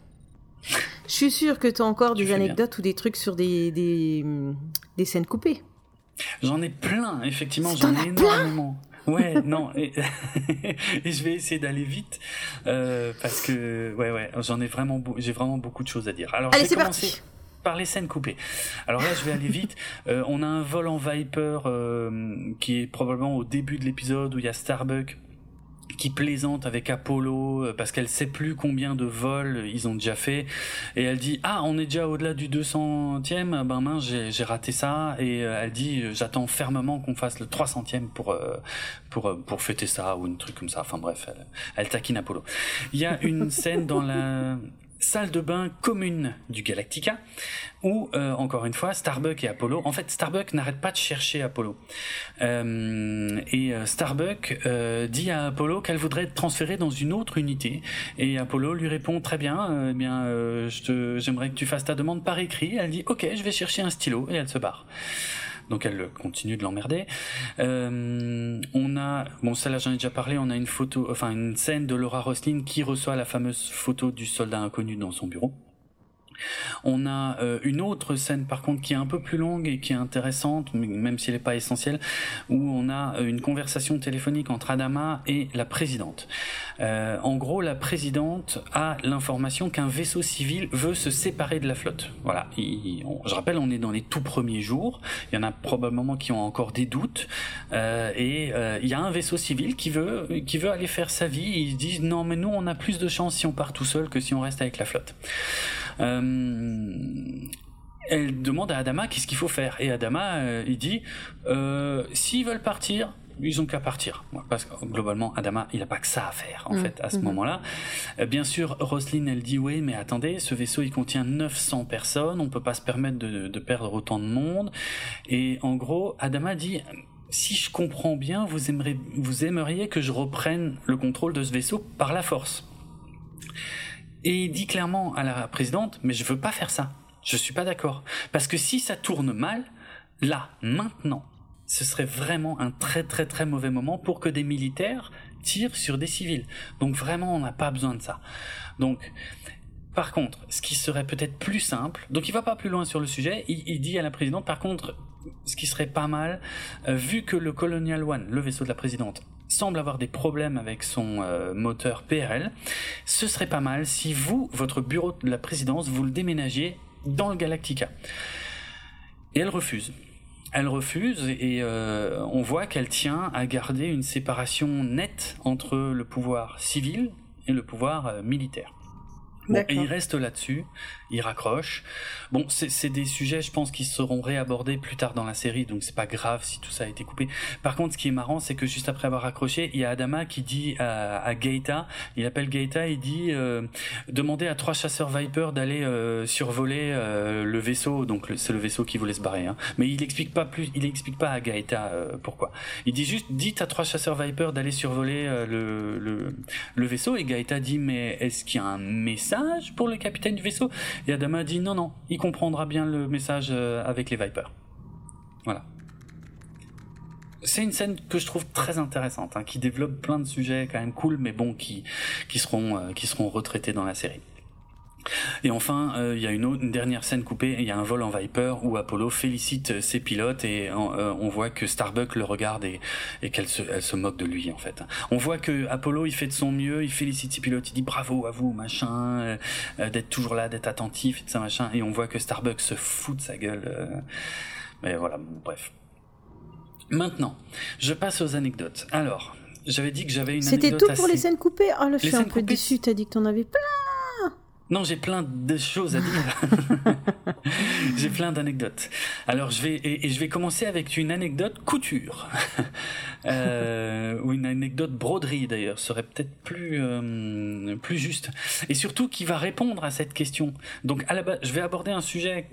Je suis sûr que tu as encore des anecdotes ou des trucs sur des, des, des scènes coupées. J'en ai plein, effectivement, j'en ai énormément. Ouais, non, et, je vais essayer d'aller vite euh, parce que ouais, ouais, j'en ai vraiment, j'ai vraiment beaucoup de choses à dire. Alors, Allez, je vais commencer par les scènes coupées. Alors là, je vais aller vite. Euh, on a un vol en Viper euh, qui est probablement au début de l'épisode où il y a Starbuck qui plaisante avec Apollo euh, parce qu'elle sait plus combien de vols ils ont déjà fait. Et elle dit ah on est déjà au-delà du 200e ben mince j'ai raté ça. Et euh, elle dit j'attends fermement qu'on fasse le 300e pour euh, pour pour fêter ça ou un truc comme ça. Enfin bref elle, elle taquine Apollo. Il y a une scène dans la salle de bain commune du Galactica, où, euh, encore une fois, Starbuck et Apollo, en fait, Starbuck n'arrête pas de chercher Apollo. Euh, et euh, Starbuck dit à Apollo qu'elle voudrait être transférée dans une autre unité, et Apollo lui répond très bien, eh bien, j'aimerais que tu fasses ta demande par écrit. Elle dit, ok, je vais chercher un stylo, et elle se barre donc elle continue de l'emmerder. Euh, on a, bon ça là j'en ai déjà parlé, on a une photo, enfin une scène de Laura Roslin qui reçoit la fameuse photo du soldat inconnu dans son bureau. On a euh, une autre scène par contre qui est un peu plus longue et qui est intéressante, même si elle n'est pas essentielle, où on a euh, une conversation téléphonique entre Adama et la présidente. Euh, en gros, la présidente a l'information qu'un vaisseau civil veut se séparer de la flotte. Voilà. je rappelle, on est dans les tout premiers jours. Il y en a probablement qui ont encore des doutes. et il y a un vaisseau civil qui veut qui veut aller faire sa vie. Ils disent non, mais nous, on a plus de chance si on part tout seul que si on reste avec la flotte. Euh, elle demande à Adama qu'est-ce qu'il faut faire. Et Adama, euh, il dit, euh, s'ils veulent partir, ils ont qu'à partir. Parce que globalement, Adama, il n'a pas que ça à faire, en mm. fait, à ce mm-hmm. moment-là. bien sûr, Roselyne, elle dit, oui, mais attendez, ce vaisseau, il contient 900 personnes, on peut pas se permettre de, de, perdre autant de monde. Et en gros, Adama dit, si je comprends bien, vous, aimeriez, vous aimeriez que je reprenne le contrôle de ce vaisseau par la force. Et il dit clairement à la présidente, mais je veux pas faire ça. Je suis pas d'accord. Parce que si ça tourne mal, là, maintenant, ce serait vraiment un très très très mauvais moment pour que des militaires tirent sur des civils. Donc vraiment, on n'a pas besoin de ça. Donc, par contre, ce qui serait peut-être plus simple, donc il va pas plus loin sur le sujet, il, dit à la présidente, par contre, ce qui serait pas mal, euh, vu que le Colonial One, le vaisseau de la présidente, semble avoir des problèmes avec son euh, moteur PRL, ce serait pas mal si vous, votre bureau de la présidence, vous le déménagiez dans le Galactica. Et elle refuse. Elle refuse et euh, on voit qu'elle tient à garder une séparation nette entre le pouvoir civil et le pouvoir euh, militaire. Bon, et il reste là-dessus, il raccroche. Bon, c'est des sujets, je pense, qui seront réabordés plus tard dans la série, donc c'est pas grave si tout ça a été coupé. Par contre, ce qui est marrant, c'est que juste après avoir raccroché, il y a Adama qui dit à, à Gaeta, il appelle Gaeta, il dit euh, demandez à trois chasseurs Viper d'aller euh, survoler euh, le vaisseau, donc c'est le vaisseau qui voulait se barrer. Hein. Mais il explique pas plus, il explique pas à Gaeta euh, pourquoi. Il dit juste dites à trois chasseurs Viper d'aller survoler euh, le, le, le vaisseau, et Gaeta dit mais est-ce qu'il y a un message pour le capitaine du vaisseau? Et Adama dit non, non, il comprendra bien le message euh, avec les Vipers. Voilà. C'est une scène que je trouve très intéressante, hein, qui développe plein de sujets quand même cool, mais bon, qui, qui, seront, euh, qui seront retraités dans la série. Et enfin, euh, il y a une, autre, une dernière scène coupée, il y a un vol en Viper où Apollo félicite ses pilotes et euh, on voit que Starbuck le regarde et, et qu'elle se, elle se moque de lui en fait. On voit que Apollo il fait de son mieux, il félicite ses pilotes, il dit bravo à vous machin, euh, d'être toujours là, d'être attentif et de ça machin, et on voit que Starbuck se fout de sa gueule. mais voilà, bref. Maintenant, je passe aux anecdotes. Alors, j'avais dit que j'avais une C'était tout pour les scènes coupées? Oh, le je suis un peu déçu. T'as dit que t'en avais plein. Non, j'ai plein de choses à dire. j'ai plein d'anecdotes. Alors je vais et, je vais commencer avec une anecdote couture euh, ou une anecdote broderie d'ailleurs serait peut-être plus euh, plus juste et surtout qui va répondre à cette question. Donc à la base, je vais aborder un sujet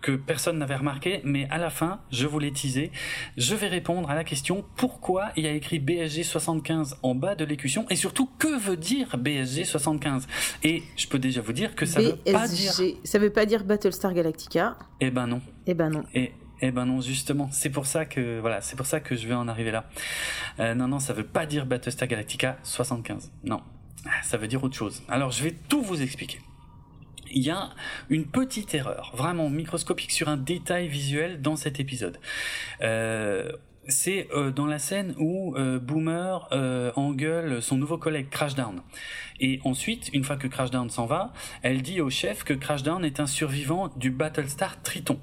que personne n'avait remarqué, mais à la fin, je vous l'ai teasé, je vais répondre à la question pourquoi il y a écrit BSG 75 en bas de l'écution et surtout que veut dire BSG 75 Et je peux déjà vous dire que ça veut pas dire ça veut pas dire Battlestar Galactica? Eh ben non. Eh ben non. Et eh ben non, justement, c'est pour ça que voilà, c'est pour ça que je vais en arriver là. Euh, non, non, ça veut pas dire Battlestar Galactica 75. Non, ça veut dire autre chose. Alors, je vais tout vous expliquer il y a une petite erreur, vraiment microscopique sur un détail visuel dans cet épisode. Euh, c'est euh, dans la scène où euh, Boomer engueule son nouveau collègue Crashdown. Et ensuite, une fois que Crashdown s'en va, elle dit au chef que Crashdown est un survivant du Battlestar Triton.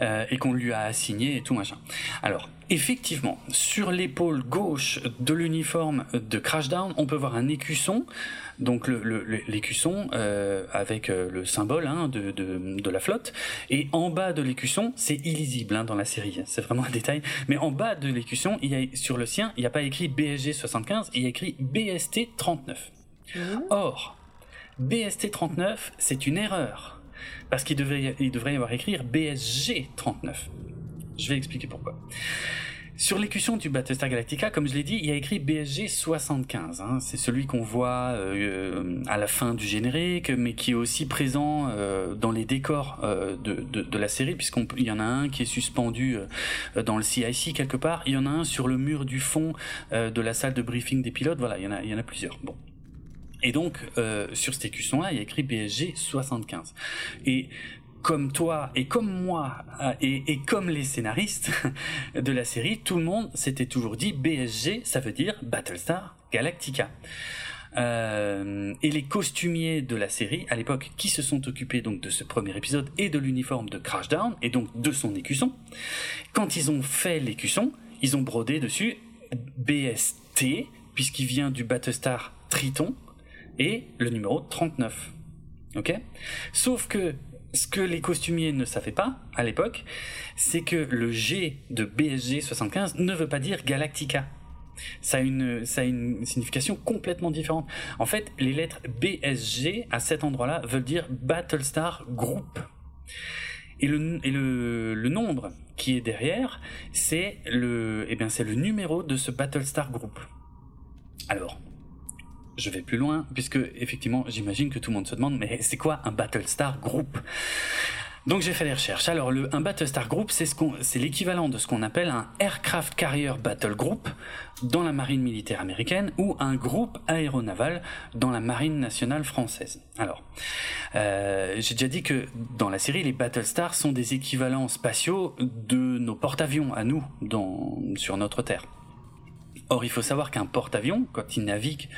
et qu'on lui a assigné et tout machin. Alors, effectivement, sur l'épaule gauche de l'uniforme de Crashdown, on peut voir un écusson donc l'écusson euh, avec euh, le symbole hein, de, de, de, la flotte. Et en bas de l'écusson, c'est illisible hein, dans la série, c'est vraiment un détail. Mais en bas de l'écusson, il y a, sur le sien, il n'y a pas écrit BSG 75, il y a écrit BST 39. Mmh. Or, BST 39, c'est une erreur. Parce qu'il devrait, il devrait y avoir écrit BSG 39. Je vais expliquer pourquoi. Sur l'écusson du Battlestar Galactica, comme je l'ai dit, il y a écrit BSG 75. Hein. C'est celui qu'on voit euh, à la fin du générique, mais qui est aussi présent euh, dans les décors euh, de, de, de, la série, puisqu'il y en a un qui est suspendu dans le CIC quelque part. Il y en a un sur le mur du fond de la salle de briefing des pilotes. Voilà, il y en a, il y en a plusieurs. Bon. Et donc, sur cet écusson-là, il y a écrit BSG 75. Et comme toi et comme moi euh, et, comme les scénaristes de la série, tout le monde s'était toujours dit BSG, ça veut dire Battlestar Galactica. Euh, et les costumiers de la série à l'époque qui se sont occupés donc de ce premier épisode et de l'uniforme de Crashdown et donc de son écusson, quand ils ont fait l'écusson, ils ont brodé dessus BST puisqu'il vient du Battlestar Triton et le numéro 39. Ok? Sauf que ce que les costumiers ne savaient pas à l'époque, c'est que le G de BSG 75 ne veut pas dire Galactica. Ça a, une, ça a une signification complètement différente. En fait, les lettres BSG à cet endroit-là veulent dire Battlestar Group. Et le, et le, le nombre qui est derrière, c'est le, eh c'est le numéro de ce Battlestar Group. Alors, je vais plus loin, puisque effectivement, j'imagine que tout le monde se demande, mais c'est quoi un Battlestar Group? Donc j'ai fait des recherches. Alors un Battlestar Group, c'est ce c'est l'équivalent de ce qu'on appelle un Aircraft Carrier Battle Group dans la marine militaire américaine ou un groupe aéronaval dans la marine nationale française. Alors, euh, j'ai déjà dit que dans la série, les Battlestars sont des équivalents spatiaux de nos porte-avions à nous sur notre Terre. Or, il faut savoir qu'un porte-avions, quand il navigue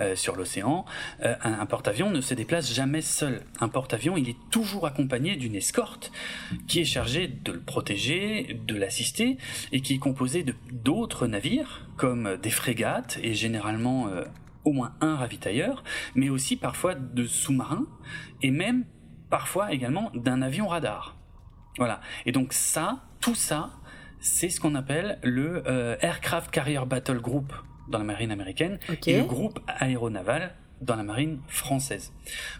euh, sur l'océan, euh, un, porte-avions ne se déplace jamais seul. Un porte-avions, il est toujours accompagné d'une escorte qui est chargée de le protéger, de l'assister, et qui est composée d'autres navires, comme des frégates, et généralement euh, au moins un ravitailleur, mais aussi parfois de sous-marins, et même parfois également d'un avion radar. Voilà. Et donc ça, tout ça, c'est ce qu'on appelle le euh, Aircraft Carrier Battle Group dans la marine américaine et le groupe aéronaval dans la marine française.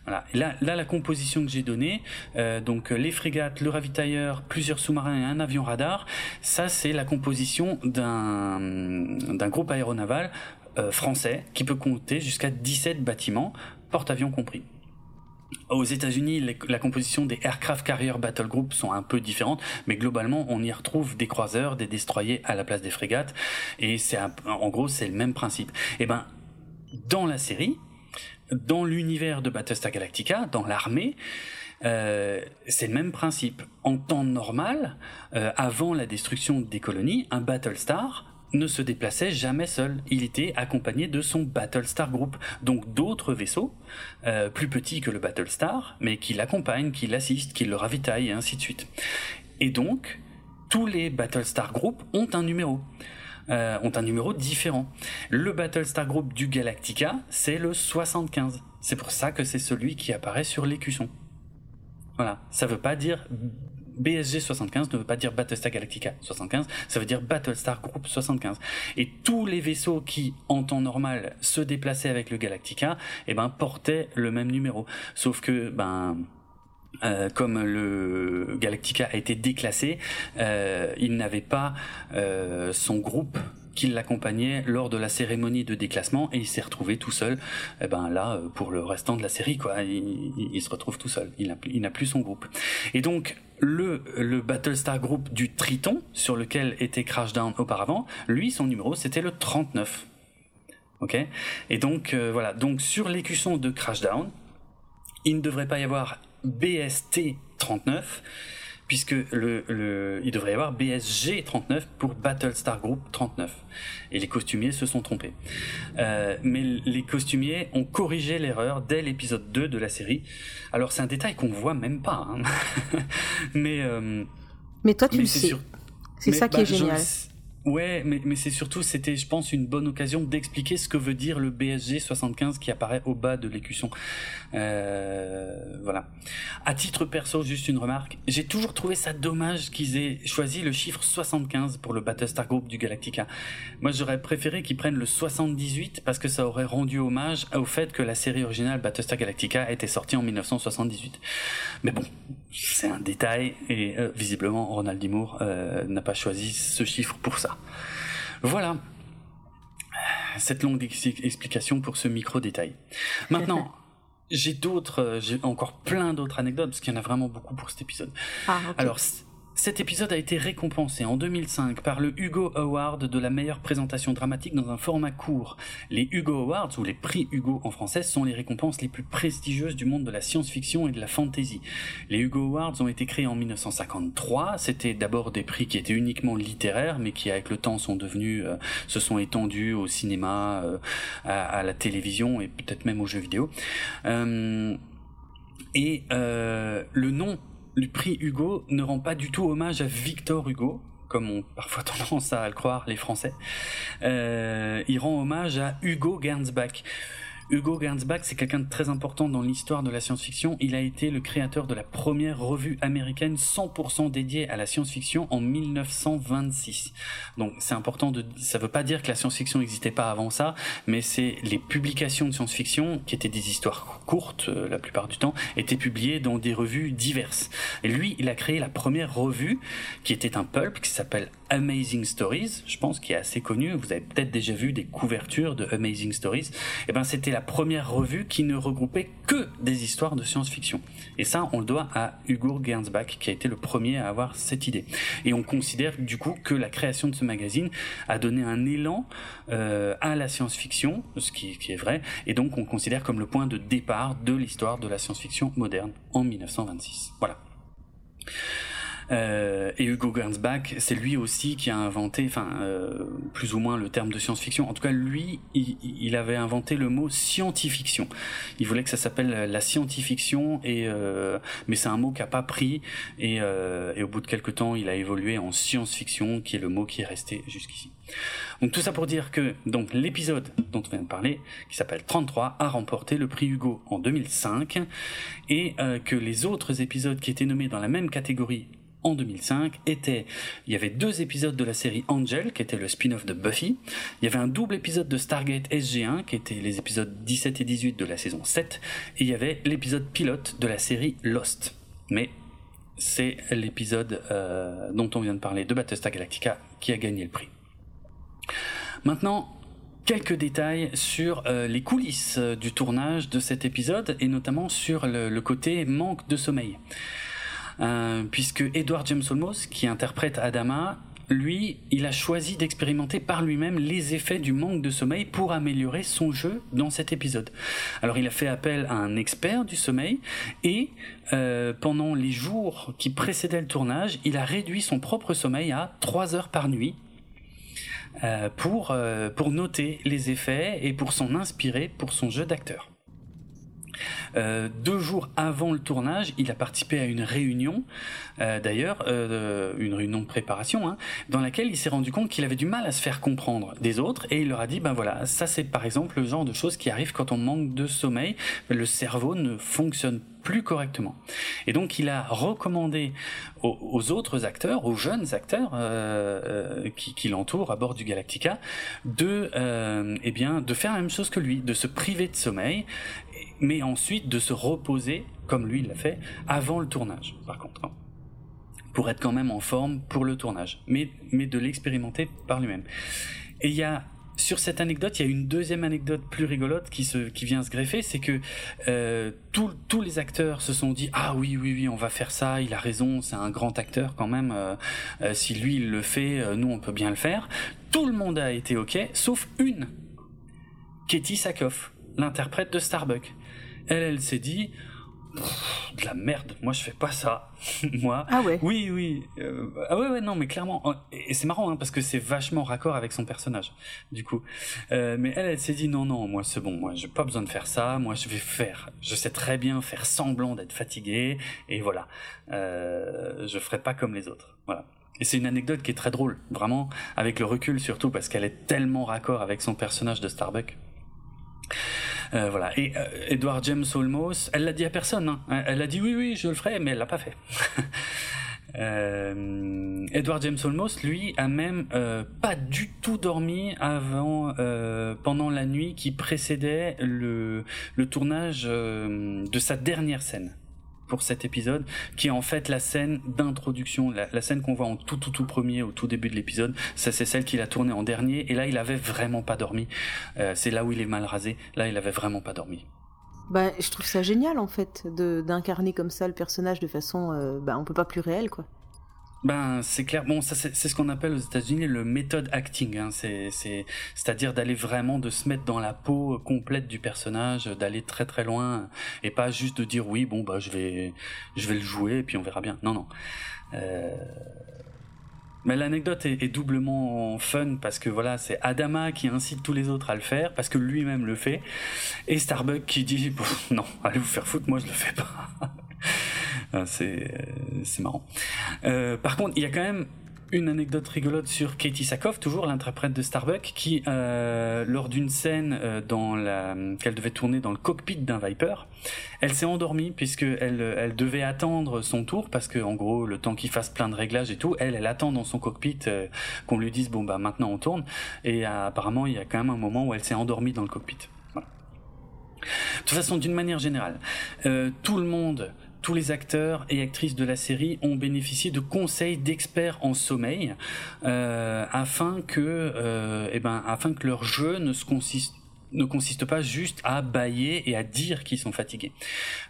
Voilà. là, là, la composition que j'ai donnée, euh, donc les frégates, le ravitailleur, plusieurs sous-marins et un avion radar, ça c'est la composition d'un d'un groupe aéronaval euh, français qui peut compter jusqu'à 17 bâtiments, porte-avions compris. Aux États-Unis, la composition des aircraft carrier battle group sont un peu différentes, mais globalement, on y retrouve des croiseurs, des destroyers à la place des frégates, et c'est en gros c'est le même principe. Et eh ben, dans la série, dans l'univers de Battlestar Galactica, dans l'armée, euh, c'est le même principe. En temps normal, euh, avant la destruction des colonies, un Battlestar ne se déplaçait jamais seul. Il était accompagné de son Battlestar Group, donc d'autres vaisseaux, euh, plus petits que le Battlestar, mais qui l'accompagnent, qui l'assistent, qui le ravitaillent, et ainsi de suite. Et donc, tous les Battlestar Group ont un numéro. Euh, ont un numéro différent. Le Battlestar Group du Galactica, c'est le 75. C'est pour ça que c'est celui qui apparaît sur l'écusson. Voilà. Ça veut pas dire BSG 75 ne veut pas dire Battlestar Galactica 75, ça veut dire Battlestar Group 75. Et tous les vaisseaux qui, en temps normal, se déplaçaient avec le Galactica, eh ben, portaient le même numéro. Sauf que, ben, euh, comme le Galactica a été déclassé, euh, il n'avait pas euh, son groupe qui l'accompagnait lors de la cérémonie de déclassement et il s'est retrouvé tout seul. Et eh ben là, pour le restant de la série, quoi, il, se retrouve tout seul. Il n'a plus son groupe. Et donc le, le Battlestar Group du Triton, sur lequel était Crashdown auparavant, lui, son numéro, c'était le 39. Ok? Et donc, euh, voilà. Donc, sur l'écusson de Crashdown, il ne devrait pas y avoir BST 39, puisque le, le, il devrait y avoir BSG 39 pour Battlestar Group 39. Et les costumiers se sont trompés. Euh, mais les costumiers ont corrigé l'erreur dès l'épisode 2 de la série. Alors c'est un détail qu'on voit même pas. Hein. mais... Euh, Mais toi, tu le sais. C'est ça qui est bah, génial. Ouais, mais, mais c'est surtout, c'était, je pense, une bonne occasion d'expliquer ce que veut dire le BSG 75 qui apparaît au bas de l'écusson. Euh, voilà. À titre perso, juste une remarque. J'ai toujours trouvé ça dommage qu'ils aient choisi le chiffre 75 pour le Battlestar Group du Galactica. Moi, j'aurais préféré qu'ils prennent le 78 parce que ça aurait rendu hommage au fait que la série originale Battlestar Galactica était sortie en 1978. Mais bon, c'est un détail et euh, visiblement Ronald D. Moore euh, n'a pas choisi ce chiffre pour ça. Voilà. Cette longue explication pour ce micro détail. Maintenant, j'ai d'autres, euh, j'ai encore plein d'autres anecdotes parce qu'il y en a vraiment beaucoup pour cet épisode. Ah, Alors, cet épisode a été récompensé en 2005 par le Hugo Award de la meilleure présentation dramatique dans un format court. Les Hugo Awards, ou les prix Hugo en français, sont les récompenses les plus prestigieuses du monde de la science-fiction et de la fantasy. Les Hugo Awards ont été créés en 1953. C'était d'abord des prix qui étaient uniquement littéraires, mais qui avec le temps sont devenus, euh, se sont étendus au cinéma, euh, à, la télévision et peut-être même aux jeux vidéo. Euh, et le nom le prix Hugo ne rend pas du tout hommage à Victor Hugo, comme ont parfois tendance à le croire les Français. Euh, il rend hommage à Hugo Gernsback. Hugo Gernsback, c'est quelqu'un de très important dans l'histoire de la science-fiction. Il a été le créateur de la première revue américaine 100% dédiée à la science-fiction en 1926. Donc c'est important de, ça veut pas dire que la science-fiction n'existait pas avant ça, mais c'est les publications de science-fiction qui étaient des histoires courtes euh, la plupart du temps, étaient publiées dans des revues diverses. Et lui, il a créé la première revue qui était un pulp qui s'appelle Amazing Stories, je pense qui est assez connu. Vous avez peut-être déjà vu des couvertures de Amazing Stories. Et eh ben c'était la première revue qui ne regroupait que des histoires de science-fiction. Et ça, on le doit à Hugo Gernsback, qui a été le premier à avoir cette idée. Et on considère du coup que la création de ce magazine a donné un élan euh, à la science-fiction, ce qui, qui est vrai. Et donc on considère comme le point de départ de l'histoire de la science-fiction moderne en 1926. Voilà. Euh, et Hugo Gernsback, c'est lui aussi qui a inventé, enfin, euh, plus ou moins le terme de science-fiction. En tout cas, lui, il, avait inventé le mot scientifiction. Il voulait que ça s'appelle la scientifiction, et euh, mais c'est un mot qui a pas pris. Et, et au bout de quelques temps, il a évolué en science-fiction, qui est le mot qui est resté jusqu'ici. Donc tout ça pour dire que donc l'épisode dont on vient de parler, qui s'appelle 33, a remporté le prix Hugo en 2005 et que les autres épisodes qui étaient nommés dans la même catégorie en 2005 était, il y avait deux épisodes de la série Angel, qui était le spin-off de Buffy, il y avait un double épisode de Stargate SG1, qui était les épisodes 17 et 18 de la saison 7, et il y avait l'épisode pilote de la série Lost. Mais c'est l'épisode euh, dont on vient de parler de Battlestar Galactica qui a gagné le prix. Maintenant, quelques détails sur euh, les coulisses euh, du tournage de cet épisode et notamment sur le côté manque de sommeil. Euh, puisque Edward James Olmos, qui interprète Adama, lui, il a choisi d'expérimenter par lui-même les effets du manque de sommeil pour améliorer son jeu dans cet épisode. Alors il a fait appel à un expert du sommeil et euh, pendant les jours qui précédaient le tournage, il a réduit son propre sommeil à 3 heures par nuit. Euh, pour, pour noter les effets et pour s'en inspirer pour son jeu d'acteur. Euh, deux jours avant le tournage, il a participé à une réunion, euh, d'ailleurs, euh, une réunion de préparation, hein, dans laquelle il s'est rendu compte qu'il avait du mal à se faire comprendre des autres, et il leur a dit, ben voilà, ça c'est par exemple le genre de choses qui arrivent quand on manque de sommeil, le cerveau ne fonctionne plus correctement. Et donc il a recommandé aux, autres acteurs, aux jeunes acteurs qui, l'entourent à bord du Galactica, de, eh bien, de faire la même chose que lui, de se priver de sommeil mais ensuite de se reposer, comme lui l'a fait, avant le tournage, par contre. Hein. pour être quand même en forme pour le tournage, mais, mais de l'expérimenter par lui-même. Et il y a sur cette anecdote, il y a une deuxième anecdote plus rigolote qui, se, qui vient se greffer, c'est que euh, tous les acteurs se sont dit ah oui oui oui on va faire ça, il a raison, c'est un grand acteur quand même. Euh, euh, si lui il le fait, nous on peut bien le faire. Tout le monde a été ok, sauf une, Katie Sackhoff, l'interprète de Starbuck elle, elle s'est dit de la merde. Moi, je fais pas ça. Moi. Ah ouais. Oui, oui. Euh, ah ouais, ouais, non, mais clairement. Oh, et c'est marrant hein, parce que c'est vachement raccord avec son personnage. Du coup, euh, mais elle, elle s'est dit non, non, moi c'est bon. Moi, j'ai pas besoin de faire ça. Moi, je vais faire. Je sais très bien faire semblant d'être fatigué et voilà. Euh, je ferai pas comme les autres. Voilà. Et c'est une anecdote qui est très drôle, vraiment, avec le recul surtout parce qu'elle est tellement raccord avec son personnage de Starbuck. Euh, voilà. Et euh, Edward James Olmos, elle l'a dit à personne. Hein. Elle a dit oui, oui, je le ferai, mais elle l'a pas fait. euh, Edward James Olmos, lui, a même pas du tout dormi avant, pendant la nuit qui précédait le tournage de sa dernière scène pour cet épisode, qui est en fait la scène d'introduction, la, scène qu'on voit en tout tout tout premier, au tout début de l'épisode. Ça c'est celle qu'il a tournée en dernier, et là il avait vraiment pas dormi. Euh, c'est là où il est mal rasé. Là il avait vraiment pas dormi. Bah, je trouve ça génial en fait d'incarner comme ça le personnage de façon, euh, bah, on peut pas plus réel quoi. Ben c'est clair. Bon, ça c'est ce qu'on appelle aux États-Unis le méthode acting. Hein. C'est c'est c'est-à-dire d'aller vraiment de se mettre dans la peau complète du personnage, d'aller très très loin et pas juste de dire oui bon bah je vais je vais le jouer et puis on verra bien. Non non. Euh... Mais l'anecdote est, est, doublement fun parce que voilà, c'est Adama qui incite tous les autres à le faire parce que lui-même le fait et Starbuck qui dit non, allez vous faire foutre, moi je le fais pas. Euh, c'est c'est marrant. Euh, par contre, il y a quand même une anecdote rigolote sur Katie Sackhoff, toujours l'interprète de Starbuck, qui euh, lors d'une scène euh, dans la qu'elle devait tourner dans le cockpit d'un Viper, elle s'est endormie puisque elle, devait attendre son tour parce que en gros le temps qu'il fasse plein de réglages et tout, elle elle attend dans son cockpit euh, qu'on lui dise bon bah maintenant on tourne et apparemment il y a quand même un moment où elle s'est endormie dans le cockpit. De toute façon, d'une manière générale, tout le monde tous les acteurs et actrices de la série ont bénéficié de conseils d'experts en sommeil euh, afin que, euh, eh ben, afin que leur jeu ne se consiste ne consiste pas juste à bailler et à dire qu'ils sont fatigués.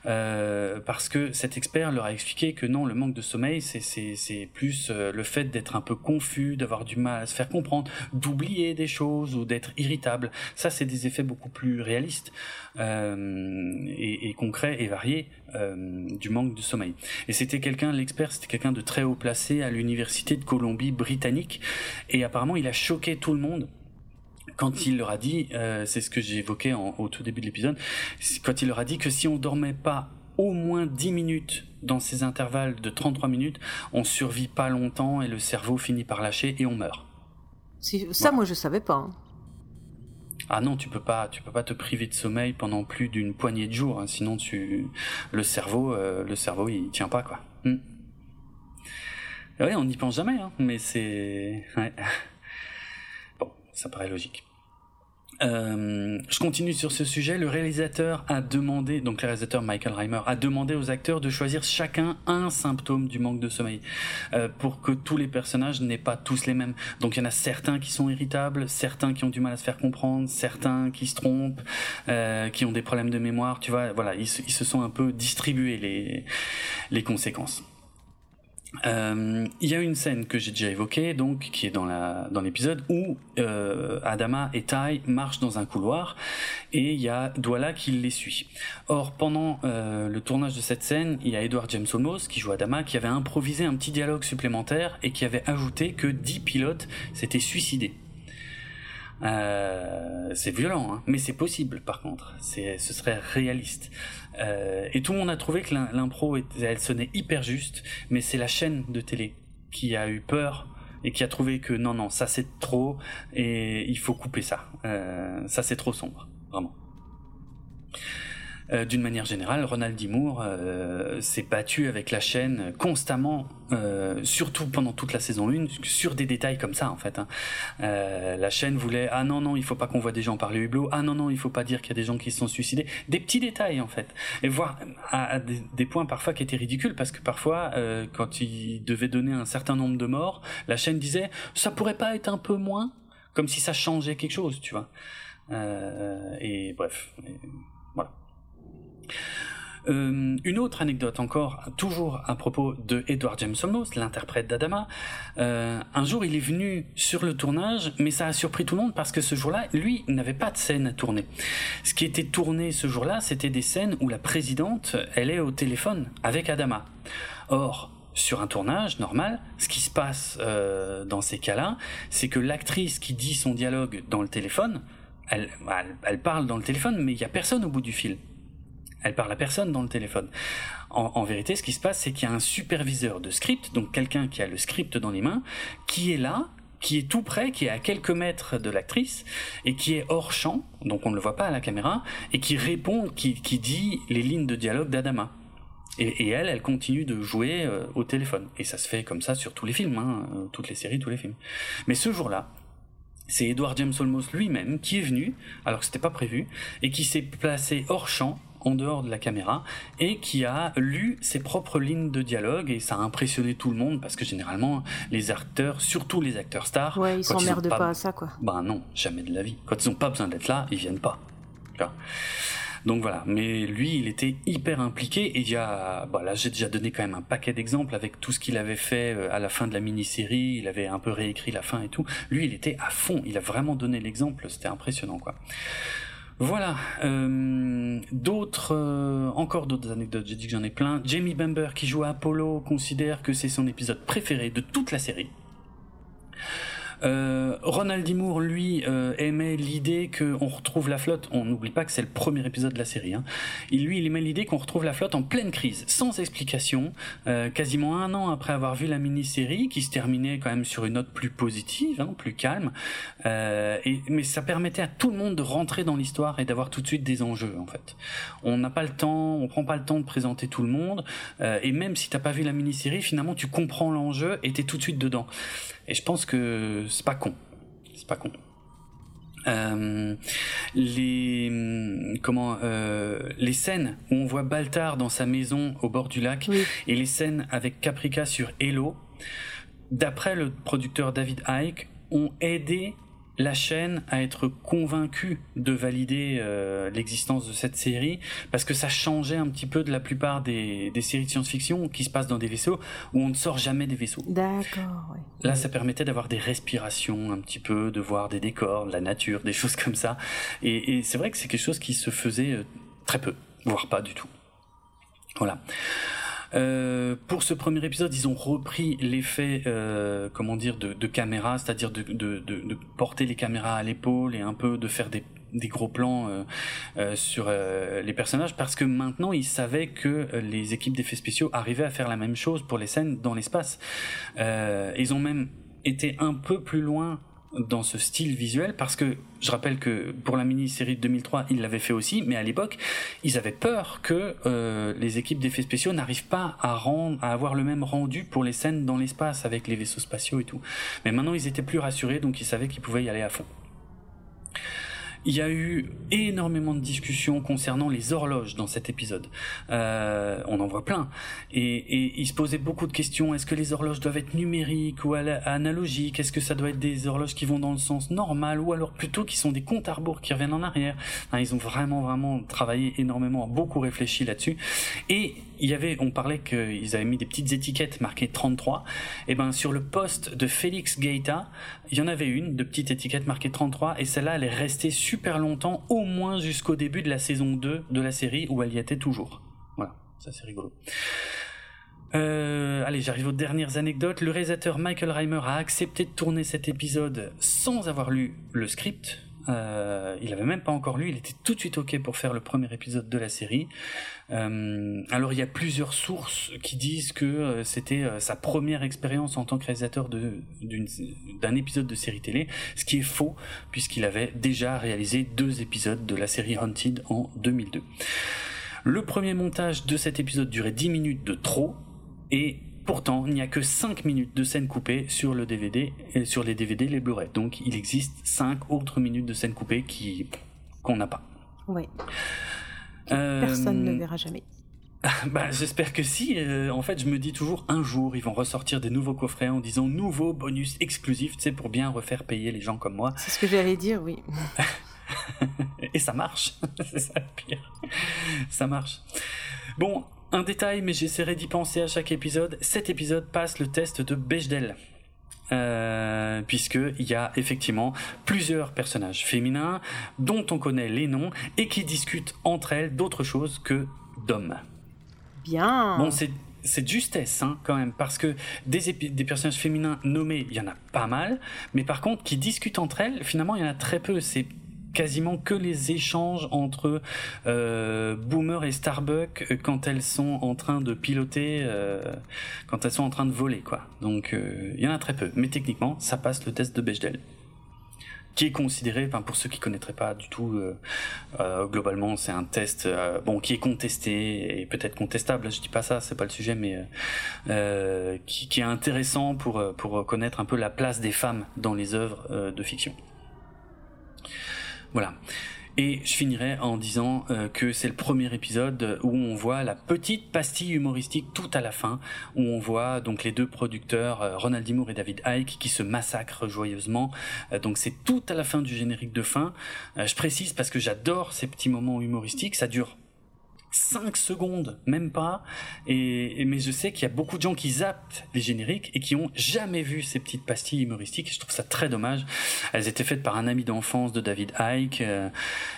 Euh, parce que cet expert leur a expliqué que non, le manque de sommeil, c'est plus euh, le fait d'être un peu confus, d'avoir du mal à se faire comprendre, d'oublier des choses ou d'être irritable. Ça, c'est des effets beaucoup plus réalistes euh, et, et, concrets et variés euh, du manque de sommeil. Et c'était quelqu'un, l'expert, c'était quelqu'un de très haut placé à l'université de Colombie-Britannique. Et apparemment, il a choqué tout le monde quand il leur a dit, euh, c'est ce que j'ai évoqué au tout début de l'épisode, quand il leur a dit que si on dormait pas au moins 10 minutes dans ces intervalles de 33 minutes, on survit pas longtemps et le cerveau finit par lâcher et on meurt. Ça, moi, je savais pas. Hein. Ah non, tu peux pas, tu peux pas te priver de sommeil pendant plus d'une poignée de jours, hein, sinon tu, le cerveau, euh, le cerveau, il tient pas quoi. Hmm. Ouais, on n'y pense jamais, hein, mais c'est, ouais. Ça paraît logique. Euh, je continue sur ce sujet. Le réalisateur a demandé, donc le réalisateur Michael Reimer a demandé aux acteurs de choisir chacun un symptôme du manque de sommeil euh, pour que tous les personnages n'aient pas tous les mêmes. Donc il y en a certains qui sont irritables, certains qui ont du mal à se faire comprendre, certains qui se trompent, euh, qui ont des problèmes de mémoire. Tu vois, voilà, ils, ils se sont un peu distribués les les conséquences. Euh, il y a une scène que j'ai déjà évoquée, donc qui est dans la dans l'épisode où euh, Adama et Tai marchent dans un couloir et il y a Douala qui les suit. Or pendant euh, le tournage de cette scène, il y a Edward James Olmos qui joue Adama qui avait improvisé un petit dialogue supplémentaire et qui avait ajouté que 10 pilotes s'étaient suicidés. Euh, c'est violent, hein, mais c'est possible par contre. C'est, ce serait réaliste. Euh, et tout le monde a trouvé que l'impro, elle sonnait hyper juste, mais c'est la chaîne de télé qui a eu peur et qui a trouvé que non, non, ça c'est trop et il faut couper ça. Euh, ça c'est trop sombre, vraiment. Euh, d'une manière générale, Ronald D. euh, s'est battu avec la chaîne constamment, euh, surtout pendant toute la saison 1, sur des détails comme ça en fait. Hein. La chaîne voulait ah non non il faut pas qu'on voit des gens parler hublot, ah non non il faut pas dire qu'il y a des gens qui se sont suicidés, des petits détails en fait, et voir à, des, des, points parfois qui étaient ridicules parce que parfois quand il devait donner un certain nombre de morts, la chaîne disait ça pourrait pas être un peu moins, comme si ça changeait quelque chose, tu vois. et bref. Euh, une autre anecdote encore, toujours à propos de Edward James Olmos, l'interprète d'Adama. Euh, un jour, il est venu sur le tournage, mais ça a surpris tout le monde parce que ce jour-là, lui, n'avait pas de scène à tourner. Ce qui était tourné ce jour-là, c'était des scènes où la présidente, elle est au téléphone avec Adama. Or, sur un tournage normal, ce qui se passe euh, dans ces cas-là, c'est que l'actrice qui dit son dialogue dans le téléphone, elle, elle, parle dans le téléphone, mais il n'y a personne au bout du fil. Elle parle à personne dans le téléphone. En, vérité, ce qui se passe, c'est qu'il y a un superviseur de script, donc quelqu'un qui a le script dans les mains, qui est là, qui est tout près, qui est à quelques mètres de l'actrice, et qui est hors champ, donc on ne le voit pas à la caméra, et qui répond, qui, qui dit les lignes de dialogue d'Adama. Et, elle, elle continue de jouer euh, au téléphone. Et ça se fait comme ça sur tous les films, hein, euh, toutes les séries, tous les films. Mais ce jour-là, c'est Edward James Olmos lui-même qui est venu, alors que c'était pas prévu, et qui s'est placé hors champ, en dehors de la caméra, et qui a lu ses propres lignes de dialogue, et ça a impressionné tout le monde, parce que généralement, les acteurs, surtout les acteurs stars... Ouais, ils s'emmerdent pas... pas à ça, quoi. Ben non, jamais de la vie. Quand ils ont pas besoin d'être là, ils viennent pas. Donc voilà, mais lui, il était hyper impliqué et il y a, bah là j'ai déjà donné quand même un paquet d'exemples avec tout ce qu'il avait fait euh, à la fin de la mini-série, il avait un peu réécrit la fin et tout. Lui, il était à fond, il a vraiment donné l'exemple, c'était impressionnant quoi. Voilà. Euh, d'autres, euh, encore d'autres anecdotes. J'ai dit que j'en ai plein. Jamie Bamber, qui joue à Apollo, considère que c'est son épisode préféré de toute la série. Euh, Ronald D. Moore, lui, euh, aimait l'idée qu'on retrouve la flotte. On n'oublie pas que c'est le premier épisode de la série. Hein. Il, lui, il aimait l'idée qu'on retrouve la flotte en pleine crise, sans explication, euh, quasiment un an après avoir vu la mini-série, qui se terminait quand même sur une note plus positive, hein, plus calme. Mais ça permettait à tout le monde de rentrer dans l'histoire et d'avoir tout de suite des enjeux, en fait. On n'a pas le temps, on prend pas le temps de présenter tout le monde. et même si t'as pas vu la mini-série, finalement, tu comprends l'enjeu et t'es tout de suite dedans. Et je pense que c'est pas con. C'est pas con. Euh, les comment euh, les scènes où on voit Baltar dans sa maison au bord du lac et les scènes avec Caprica sur Hello, d'après le producteur David Icke, ont aidé la chaîne à être convaincue de valider euh, l'existence de cette série parce que ça changeait un petit peu de la plupart des, séries de science-fiction qui se passent dans des vaisseaux où on ne sort jamais des vaisseaux. D'accord. Là, ça permettait d'avoir des respirations un petit peu, de voir des décors, de la nature, des choses comme ça. Et, et c'est vrai que c'est quelque chose qui se faisait euh, très peu, voire pas du tout. Voilà. Euh, pour ce premier épisode, ils ont repris l'effet, euh, comment dire, de, de caméra, c'est-à-dire de, de, de, porter les caméras à l'épaule et un peu de faire des, des gros plans euh, euh sur euh, les personnages, parce que maintenant ils savaient que les équipes d'effets spéciaux arrivaient à faire la même chose pour les scènes dans l'espace. ils ont même été un peu plus loin dans ce style visuel parce que je rappelle que pour la mini-série de 2003, ils l'avaient fait aussi, mais à l'époque, ils avaient peur que euh, les équipes d'effets spéciaux n'arrivent pas à avoir le même rendu pour les scènes dans l'espace avec les vaisseaux spatiaux et tout. Mais maintenant, ils étaient plus rassurés, donc ils savaient qu'ils pouvaient y aller à fond. Il y a eu énormément de discussions concernant les horloges dans cet épisode. Euh, on en voit plein. Et, et, il se posait beaucoup de questions. Est-ce que les horloges doivent être numériques ou analogiques? Est-ce que ça doit être des horloges qui vont dans le sens normal ou alors plutôt qui sont des comptes à rebours qui reviennent en arrière? Ils ont vraiment, vraiment travaillé énormément, beaucoup réfléchi là-dessus. Et il y avait, on parlait qu'ils avaient mis des petites étiquettes marquées 33. Et ben sur le poste de Félix Gaeta, il y en avait une de petite étiquette marquée 33 et celle-là elle est restée super longtemps, au moins jusqu'au début de la saison 2 de la série où elle y était toujours. Voilà, ça c'est rigolo. Euh, allez, j'arrive aux dernières anecdotes. Le réalisateur Michael Reimer a accepté de tourner cet épisode sans avoir lu le script. Euh, il avait même pas encore lu, il était tout de suite ok pour faire le premier épisode de la série. Euh, alors il y a plusieurs sources qui disent que euh, c'était sa première expérience en tant que réalisateur d'un épisode de série télé, ce qui est faux puisqu'il avait déjà réalisé deux épisodes de la série Haunted en 2002. Le premier montage de cet épisode durait 10 minutes de trop et Pourtant, il n'y a que 5 minutes de scènes coupées sur le DVD et sur les DVD, les Blu-ray. Donc, il existe 5 autres minutes de scènes coupées qui qu'on n'a pas. Oui. Personne ne euh, verra jamais. Bah, j'espère que si. Euh, en fait, je me dis toujours un jour, ils vont ressortir des nouveaux coffrets en disant nouveau bonus exclusif, tu sais, pour bien refaire payer les gens comme moi. C'est ce que j'allais dire, oui. Et ça marche. c'est ça le pire. Ça marche. Bon, un détail, mais j'essaierai d'y penser à chaque épisode. Cet épisode passe le test de Bechdel. Euh, puisqu'il y a effectivement plusieurs personnages féminins dont on connaît les noms et qui discutent entre elles d'autre chose que d'hommes. Bien. Bon, c'est c'est justesse hein, quand même parce que des, des personnages féminins nommés il y en a pas mal mais par contre qui discutent entre elles finalement il y en a très peu c'est quasiment que les échanges entre euh, Boomer et Starbuck euh, quand elles sont en train de piloter, euh, quand elles sont en train de voler, quoi. Donc il y en a très peu, mais techniquement, ça passe le test de Bechdel qui est considéré, pour ceux qui connaîtraient pas du tout, globalement c'est un test qui est contesté et peut-être contestable. Je dis pas ça, c'est pas le sujet, mais qui, qui, est intéressant pour pour connaître un peu la place des femmes dans les œuvres de fiction. Voilà. Et je finirai en disant euh, que c'est le premier épisode où on voit la petite pastille humoristique tout à la fin, où on voit donc les deux producteurs, euh, Ronald Dimour et David Icke, qui se massacrent joyeusement. Euh, donc c'est tout à la fin du générique de fin. je précise parce que j'adore ces petits moments humoristiques. Ça dure 5 secondes, même pas. Et, mais je sais qu'il y a beaucoup de gens qui zappent les génériques et qui ont jamais vu ces petites pastilles humoristiques. Je trouve ça très dommage. Elles étaient faites par un ami d'enfance de David Icke euh,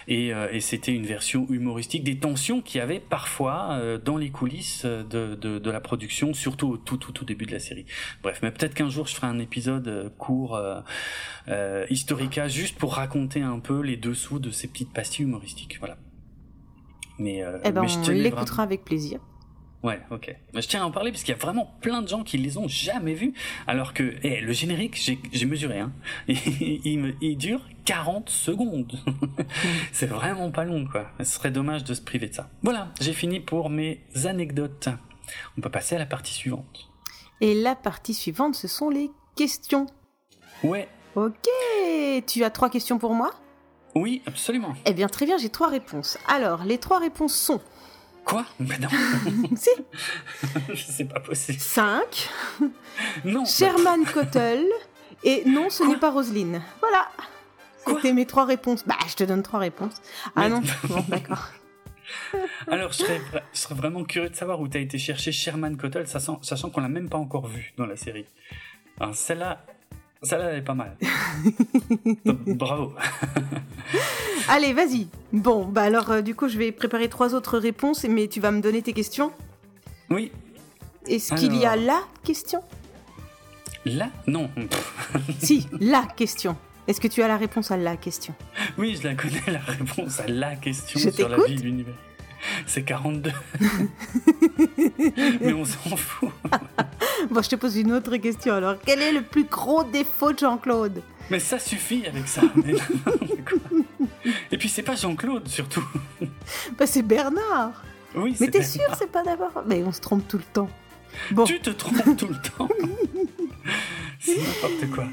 et, euh, et c'était une version humoristique des tensions qu'il y avait parfois euh, dans les coulisses de, de, de, la production, surtout au tout, tout, tout début de la série. Bref, mais peut-être qu'un jour je ferai un épisode court historica juste pour raconter un peu les dessous de ces petites pastilles humoristiques. Voilà. Mais, euh, eh ben, mais je on l'écoutera avec plaisir. Ouais, ok. Je tiens à en parler parce qu'il y a vraiment plein de gens qui les ont jamais vus. Alors que eh, le générique, j'ai mesuré, hein, il, me, il dure 40 secondes. C'est vraiment pas long, quoi. Ce serait dommage de se priver de ça. Voilà, j'ai fini pour mes anecdotes. On peut passer à la partie suivante. Et la partie suivante, ce sont les questions. Ouais. Ok, tu as trois questions pour moi? Oui, absolument. Eh bien, très bien, j'ai trois réponses. Alors, les trois réponses sont. Quoi? Mais non. si. C'est pas possible. 5. Non. Sherman Cottle. Et non, ce n'est pas Roselyne. Voilà. C'était mes trois réponses. Bah, je te donne trois réponses. Ah Mais... non Bon, d'accord. Alors, je serais, je serais, vraiment curieux de savoir où tu as été chercher Sherman Cottle, sachant, sachant qu'on l'a même pas encore vu dans la série. Celle-là, celle-là, elle est pas mal. Bravo. Allez, vas-y. Bon, bah alors, euh, du coup, je vais préparer trois autres réponses, mais tu vas me donner tes questions Oui. Est-ce alors... qu'il y a la question? La? Non. si, la question. Est-ce que tu as la réponse à la question? Oui, je la connais, la réponse à la question je sur la vie de l'univers. C'est 42. Mais on s'en fout. bon, je te pose une autre question alors. Quel est le plus gros défaut de Jean-Claude? Mais ça suffit avec ça. Et puis c'est pas Jean-Claude surtout. Bah c'est Bernard. Oui, Mais t'es sûr, c'est pas d'abord? Mais on se trompe tout le temps. Bon. Tu te trompes tout le temps. c'est n'importe quoi.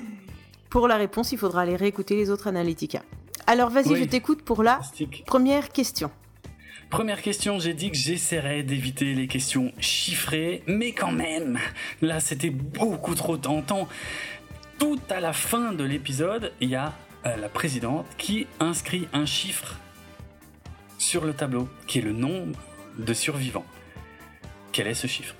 Pour la réponse, il faudra aller réécouter les autres Analytica. Alors vas-y, oui. je t'écoute pour la Fantastique. première question. Première question, j'ai dit que j'essaierais d'éviter les questions chiffrées, mais quand même, là c'était beaucoup trop tentant. Tout à la fin de l'épisode, il y a euh, la présidente qui inscrit un chiffre sur le tableau, qui est le nombre de survivants. Quel est ce chiffre?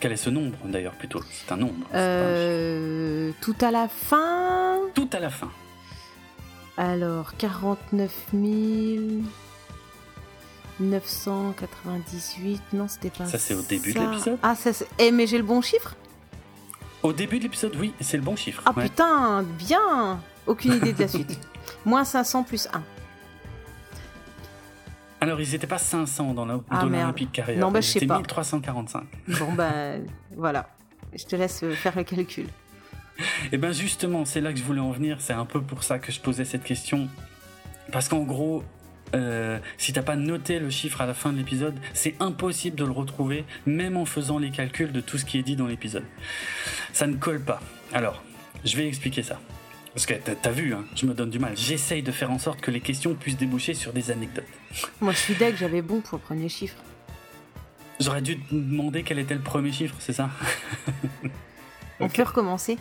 Quel est ce nombre d'ailleurs plutôt? C'est un nombre. Euh, un. Tout à la fin? Tout à la fin. Alors, 49 000... 998, non, c'était pas ça. c'est au début ça. de l'épisode Ah, ça c'est. Eh, mais j'ai le bon chiffre? Au début de l'épisode, oui, c'est le bon chiffre. Ah ouais. putain, bien Aucune idée de la suite. Moins 500 plus 1. Alors, ils n'étaient pas 500 dans la ah, l'Olympique carrière. Non, bah, je sais pas. 1345. Bon, ben, voilà. Je te laisse faire le calcul. Et eh ben justement, c'est là que je voulais en venir. C'est un peu pour ça que je posais cette question. Parce qu'en gros, euh, si t'as pas noté le chiffre à la fin de l'épisode, c'est impossible de le retrouver, même en faisant les calculs de tout ce qui est dit dans l'épisode. Ça ne colle pas. Alors, je vais expliquer ça. Parce que t'as vu, hein, je me donne du mal. J'essaye de faire en sorte que les questions puissent déboucher sur des anecdotes. Moi, je suis deg, j'avais bon pour le premier chiffre. J'aurais dû te demander quel était le premier chiffre, c'est ça? On okay. peut recommencer?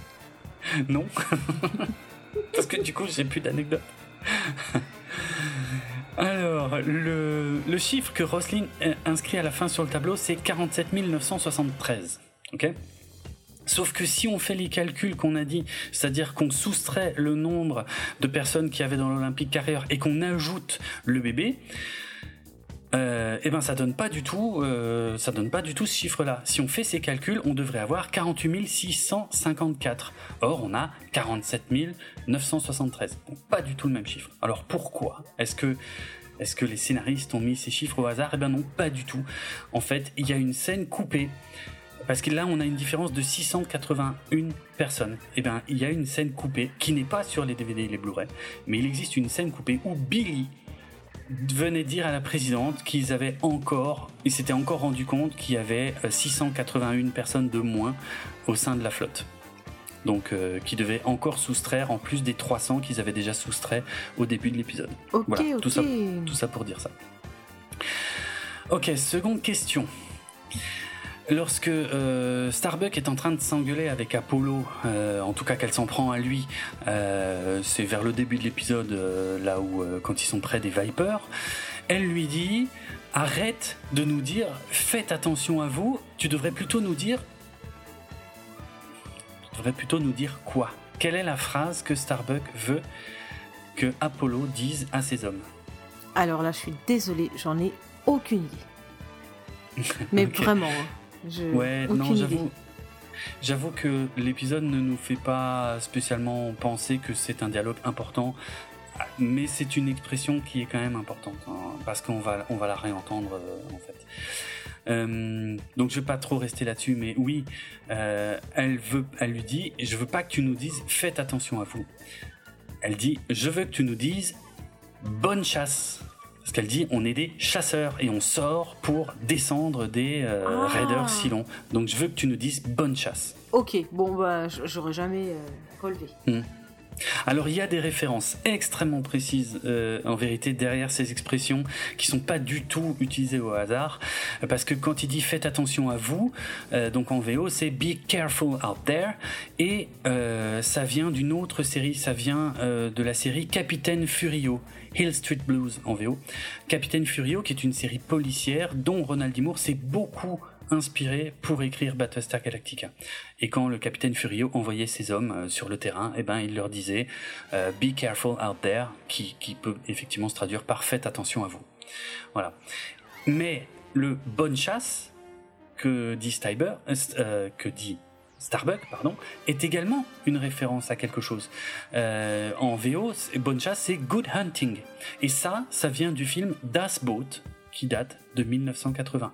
Non. Parce que du coup, j'ai plus d'anecdotes. Alors, le, chiffre que Roslyn inscrit à la fin sur le tableau, c'est 47 973. Ok? Sauf que si on fait les calculs qu'on a dit, c'est-à-dire qu'on soustrait le nombre de personnes qui avaient dans l'Olympique carrière et qu'on ajoute le bébé, euh, eh ben ça donne pas du tout, euh, ça donne pas du tout ce chiffre-là. Si on fait ces calculs, on devrait avoir 48 654. Or, on a 47 973. Donc pas du tout le même chiffre. Alors pourquoi Est-ce que est-ce que les scénaristes ont mis ces chiffres au hasard? Eh bien non, pas du tout. En fait, il y a une scène coupée. Parce que là, on a une différence de 681 personnes. Eh bien, il y a une scène coupée qui n'est pas sur les DVD et les Blu-ray, mais il existe une scène coupée où Billy venait dire à la présidente qu'ils avaient encore, ils s'étaient encore rendu compte qu'il y avait 681 euh, personnes de moins au sein de la flotte. Donc, euh, qui devaient encore soustraire en plus des 300 qu'ils avaient déjà soustraits au début de l'épisode. voilà, Tout, ça, tout ça pour dire ça. Ok, seconde question. Lorsque euh, Starbuck est en train de s'engueuler avec Apollo, euh, en tout cas qu'elle s'en prend à lui, euh, c'est vers le début de l'épisode, là où quand ils sont près des Vipers, elle lui dit arrête de nous dire faites attention à vous, tu devrais plutôt nous dire tu devrais plutôt nous dire quoi? Quelle est la phrase que Starbuck veut que Apollo dise à ses hommes? Alors là, je suis désolée, j'en ai aucune idée. Mais vraiment. Hein. Ouais, non, j'avoue. J'avoue que l'épisode ne nous fait pas spécialement penser que c'est un dialogue important, mais c'est une expression qui est quand même importante hein, parce qu'on va on va la réentendre euh, en fait. Euh, donc je vais pas trop rester là-dessus, mais oui, euh, elle veut, elle lui dit, je veux pas que tu nous dises, faites attention à vous. Elle dit, je veux que tu nous dises, bonne chasse. Parce qu'elle dit on est des chasseurs et on sort pour descendre des euh, ah. raiders si longs. Donc je veux que tu nous dises bonne chasse. Ok, bon bah j'aurais jamais euh, relevé. Hmm. Alors il y a des références extrêmement précises euh, en vérité derrière ces expressions qui sont pas du tout utilisées au hasard parce que quand il dit faites attention à vous euh, donc en VO c'est be careful out there et euh, ça vient d'une autre série ça vient de la série Capitaine Furio Hill Street Blues en VO Capitaine Furio qui est une série policière dont Ronald D. Moore s'est beaucoup inspiré pour écrire Battlestar Galactica. Et quand le capitaine Furio envoyait ses hommes euh, sur le terrain, eh ben, il leur disait euh, Be careful out there, qui, qui peut effectivement se traduire par Faites attention à vous. Voilà. Mais le bonne chasse que dit Stiber, euh, que dit Starbuck, pardon, est également une référence à quelque chose. en VO, bonne chasse, c'est good hunting. Et ça, ça vient du film Das Boot, qui date de 1981.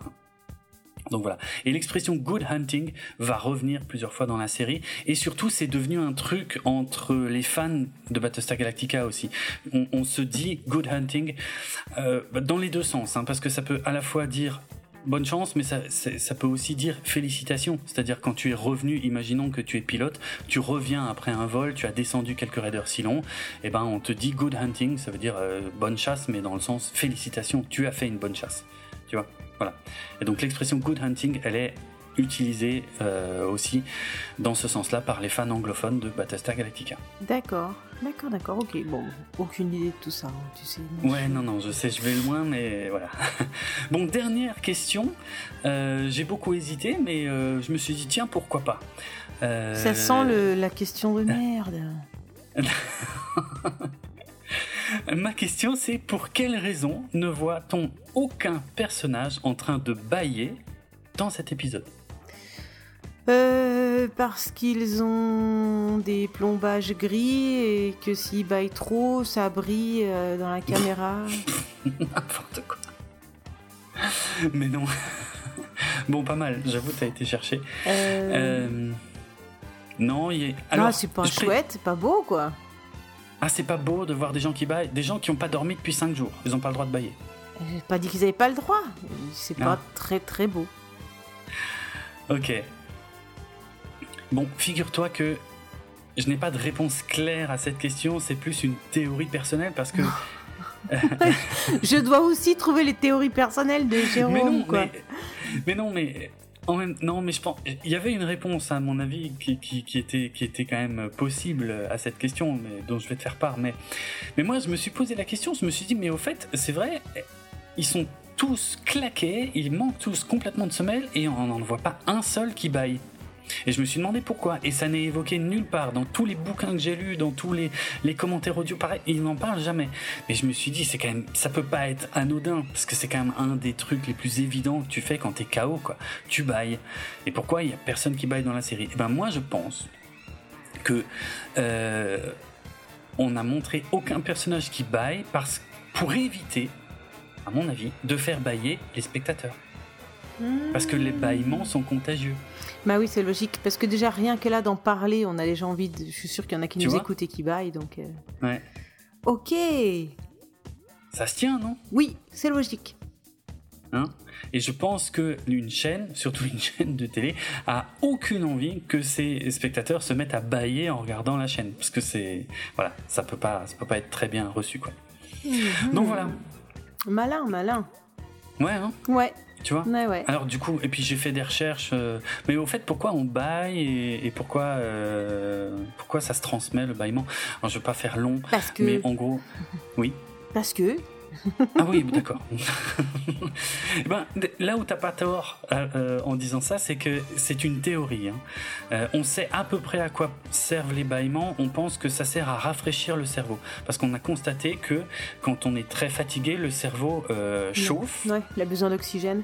Donc voilà. Et l'expression good hunting va revenir plusieurs fois dans la série. Et surtout, c'est devenu un truc entre les fans de Battlestar Galactica aussi. On, se dit good hunting euh, dans les deux sens, hein, parce que ça peut à la fois dire bonne chance, mais ça, peut aussi dire félicitations. C'est-à-dire quand tu es revenu, imaginons que tu es pilote, tu reviens après un vol, tu as descendu quelques raiders si longs, et eh ben on te dit good hunting, ça veut dire euh, bonne chasse, mais dans le sens félicitations, tu as fait une bonne chasse. Tu vois? Voilà. Et donc l'expression good hunting, elle est utilisée euh, aussi dans ce sens-là par les fans anglophones de Battlestar Galactica. D'accord, d'accord, d'accord, ok. Bon, aucune idée de tout ça, hein, tu sais. Ouais, non, non, je sais, je vais loin, mais voilà. bon, dernière question. Euh, j'ai beaucoup hésité, mais euh, je me suis dit, tiens, pourquoi pas? Ça sent la question de merde. Ma question c'est pour quelle raison ne voit-on aucun personnage en train de bailler dans cet épisode euh, parce qu'ils ont des plombages gris et que s'ils baillent trop, ça brille euh, dans la caméra. N'importe quoi. Mais non. bon, pas mal, j'avoue, t'as été cherché. Euh... Non, il est. Alors, ah, c'est pas chouette, c'est pas beau, quoi. Ah, c'est pas beau de voir des gens qui baillent, des gens qui n'ont pas dormi depuis 5 jours. Ils n'ont pas le droit de bailler. J'ai pas dit qu'ils n'avaient pas le droit. C'est pas très très beau. Ok. Bon, figure-toi que je n'ai pas de réponse claire à cette question. C'est plus une théorie personnelle parce que. je dois aussi trouver les théories personnelles de Jérôme. Mais non, Mais, non, mais en même, non, mais je pense, il y avait une réponse à mon avis qui, qui, était, qui était quand même possible à cette question, mais dont je vais te faire part. Mais, mais moi, je me suis posé la question, je me suis dit, mais au fait, c'est vrai, ils sont tous claqués, ils manquent tous complètement de semelles et on n'en voit pas un seul qui baille. Et je me suis demandé pourquoi. Et ça n'est évoqué nulle part. Dans tous les bouquins que j'ai lus, dans tous les, les commentaires audio, pareil, ils n'en parlent jamais. Mais je me suis dit, c'est quand même, ça peut pas être anodin, parce que c'est quand même un des trucs les plus évidents que tu fais quand t'es KO, quoi. Tu bailles. Et pourquoi il y a personne qui baille dans la série? Eh ben, moi, je pense que, euh, on n'a montré aucun personnage qui baille parce, pour éviter, à mon avis, de faire bailler les spectateurs. Parce que les bâillements sont contagieux. Bah oui, c'est logique. Parce que déjà, rien que là d'en parler, on a déjà envie de. Je suis sûr qu'il y en a qui nous écoutent et qui baillent, donc. Euh. Ouais. Ok. Ça se tient, non? Oui, c'est logique. Hein? Et je pense que une chaîne, surtout une chaîne de télé, a aucune envie que ses spectateurs se mettent à bailler en regardant la chaîne, parce que c'est voilà, ça peut pas, ça peut pas être très bien reçu quoi. Mhm. Donc voilà. Malin, malin. Ouais. Hein ouais. Tu vois ouais, Alors du coup, et puis j'ai fait des recherches. Euh, mais au fait, pourquoi on baille et, pourquoi euh, pourquoi ça se transmet le bâillement? Alors je vais pas faire long. Parce que. Mais en gros, oui. Parce que. Ah oui, d'accord. Eh ben, là où t'as pas tort euh, en disant ça, c'est que c'est une théorie. Hein. on sait à peu près à quoi servent les bâillements. On pense que ça sert à rafraîchir le cerveau, parce qu'on a constaté que quand on est très fatigué, le cerveau chauffe. Ouais, il a besoin d'oxygène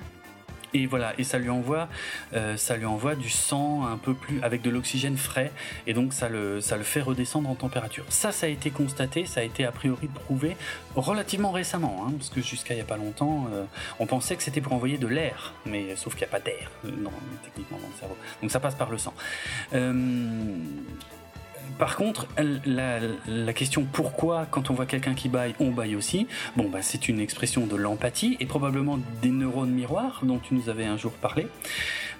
et voilà et ça lui envoie euh, ça lui envoie du sang un peu plus avec de l'oxygène frais. Et donc ça le ça fait redescendre en température. Ça ça a été constaté ça a été a priori prouvé relativement récemment hein, parce que jusqu'à il y a pas longtemps euh, on pensait que c'était pour envoyer de l'air. Mais sauf qu'il n'y a pas d'air euh, techniquement dans le cerveau. Donc ça passe par le sang par contre, la, question pourquoi, quand on voit quelqu'un qui baille, on baille aussi, bon, bah, c'est une expression de l'empathie et probablement des neurones miroirs dont tu nous avais un jour parlé.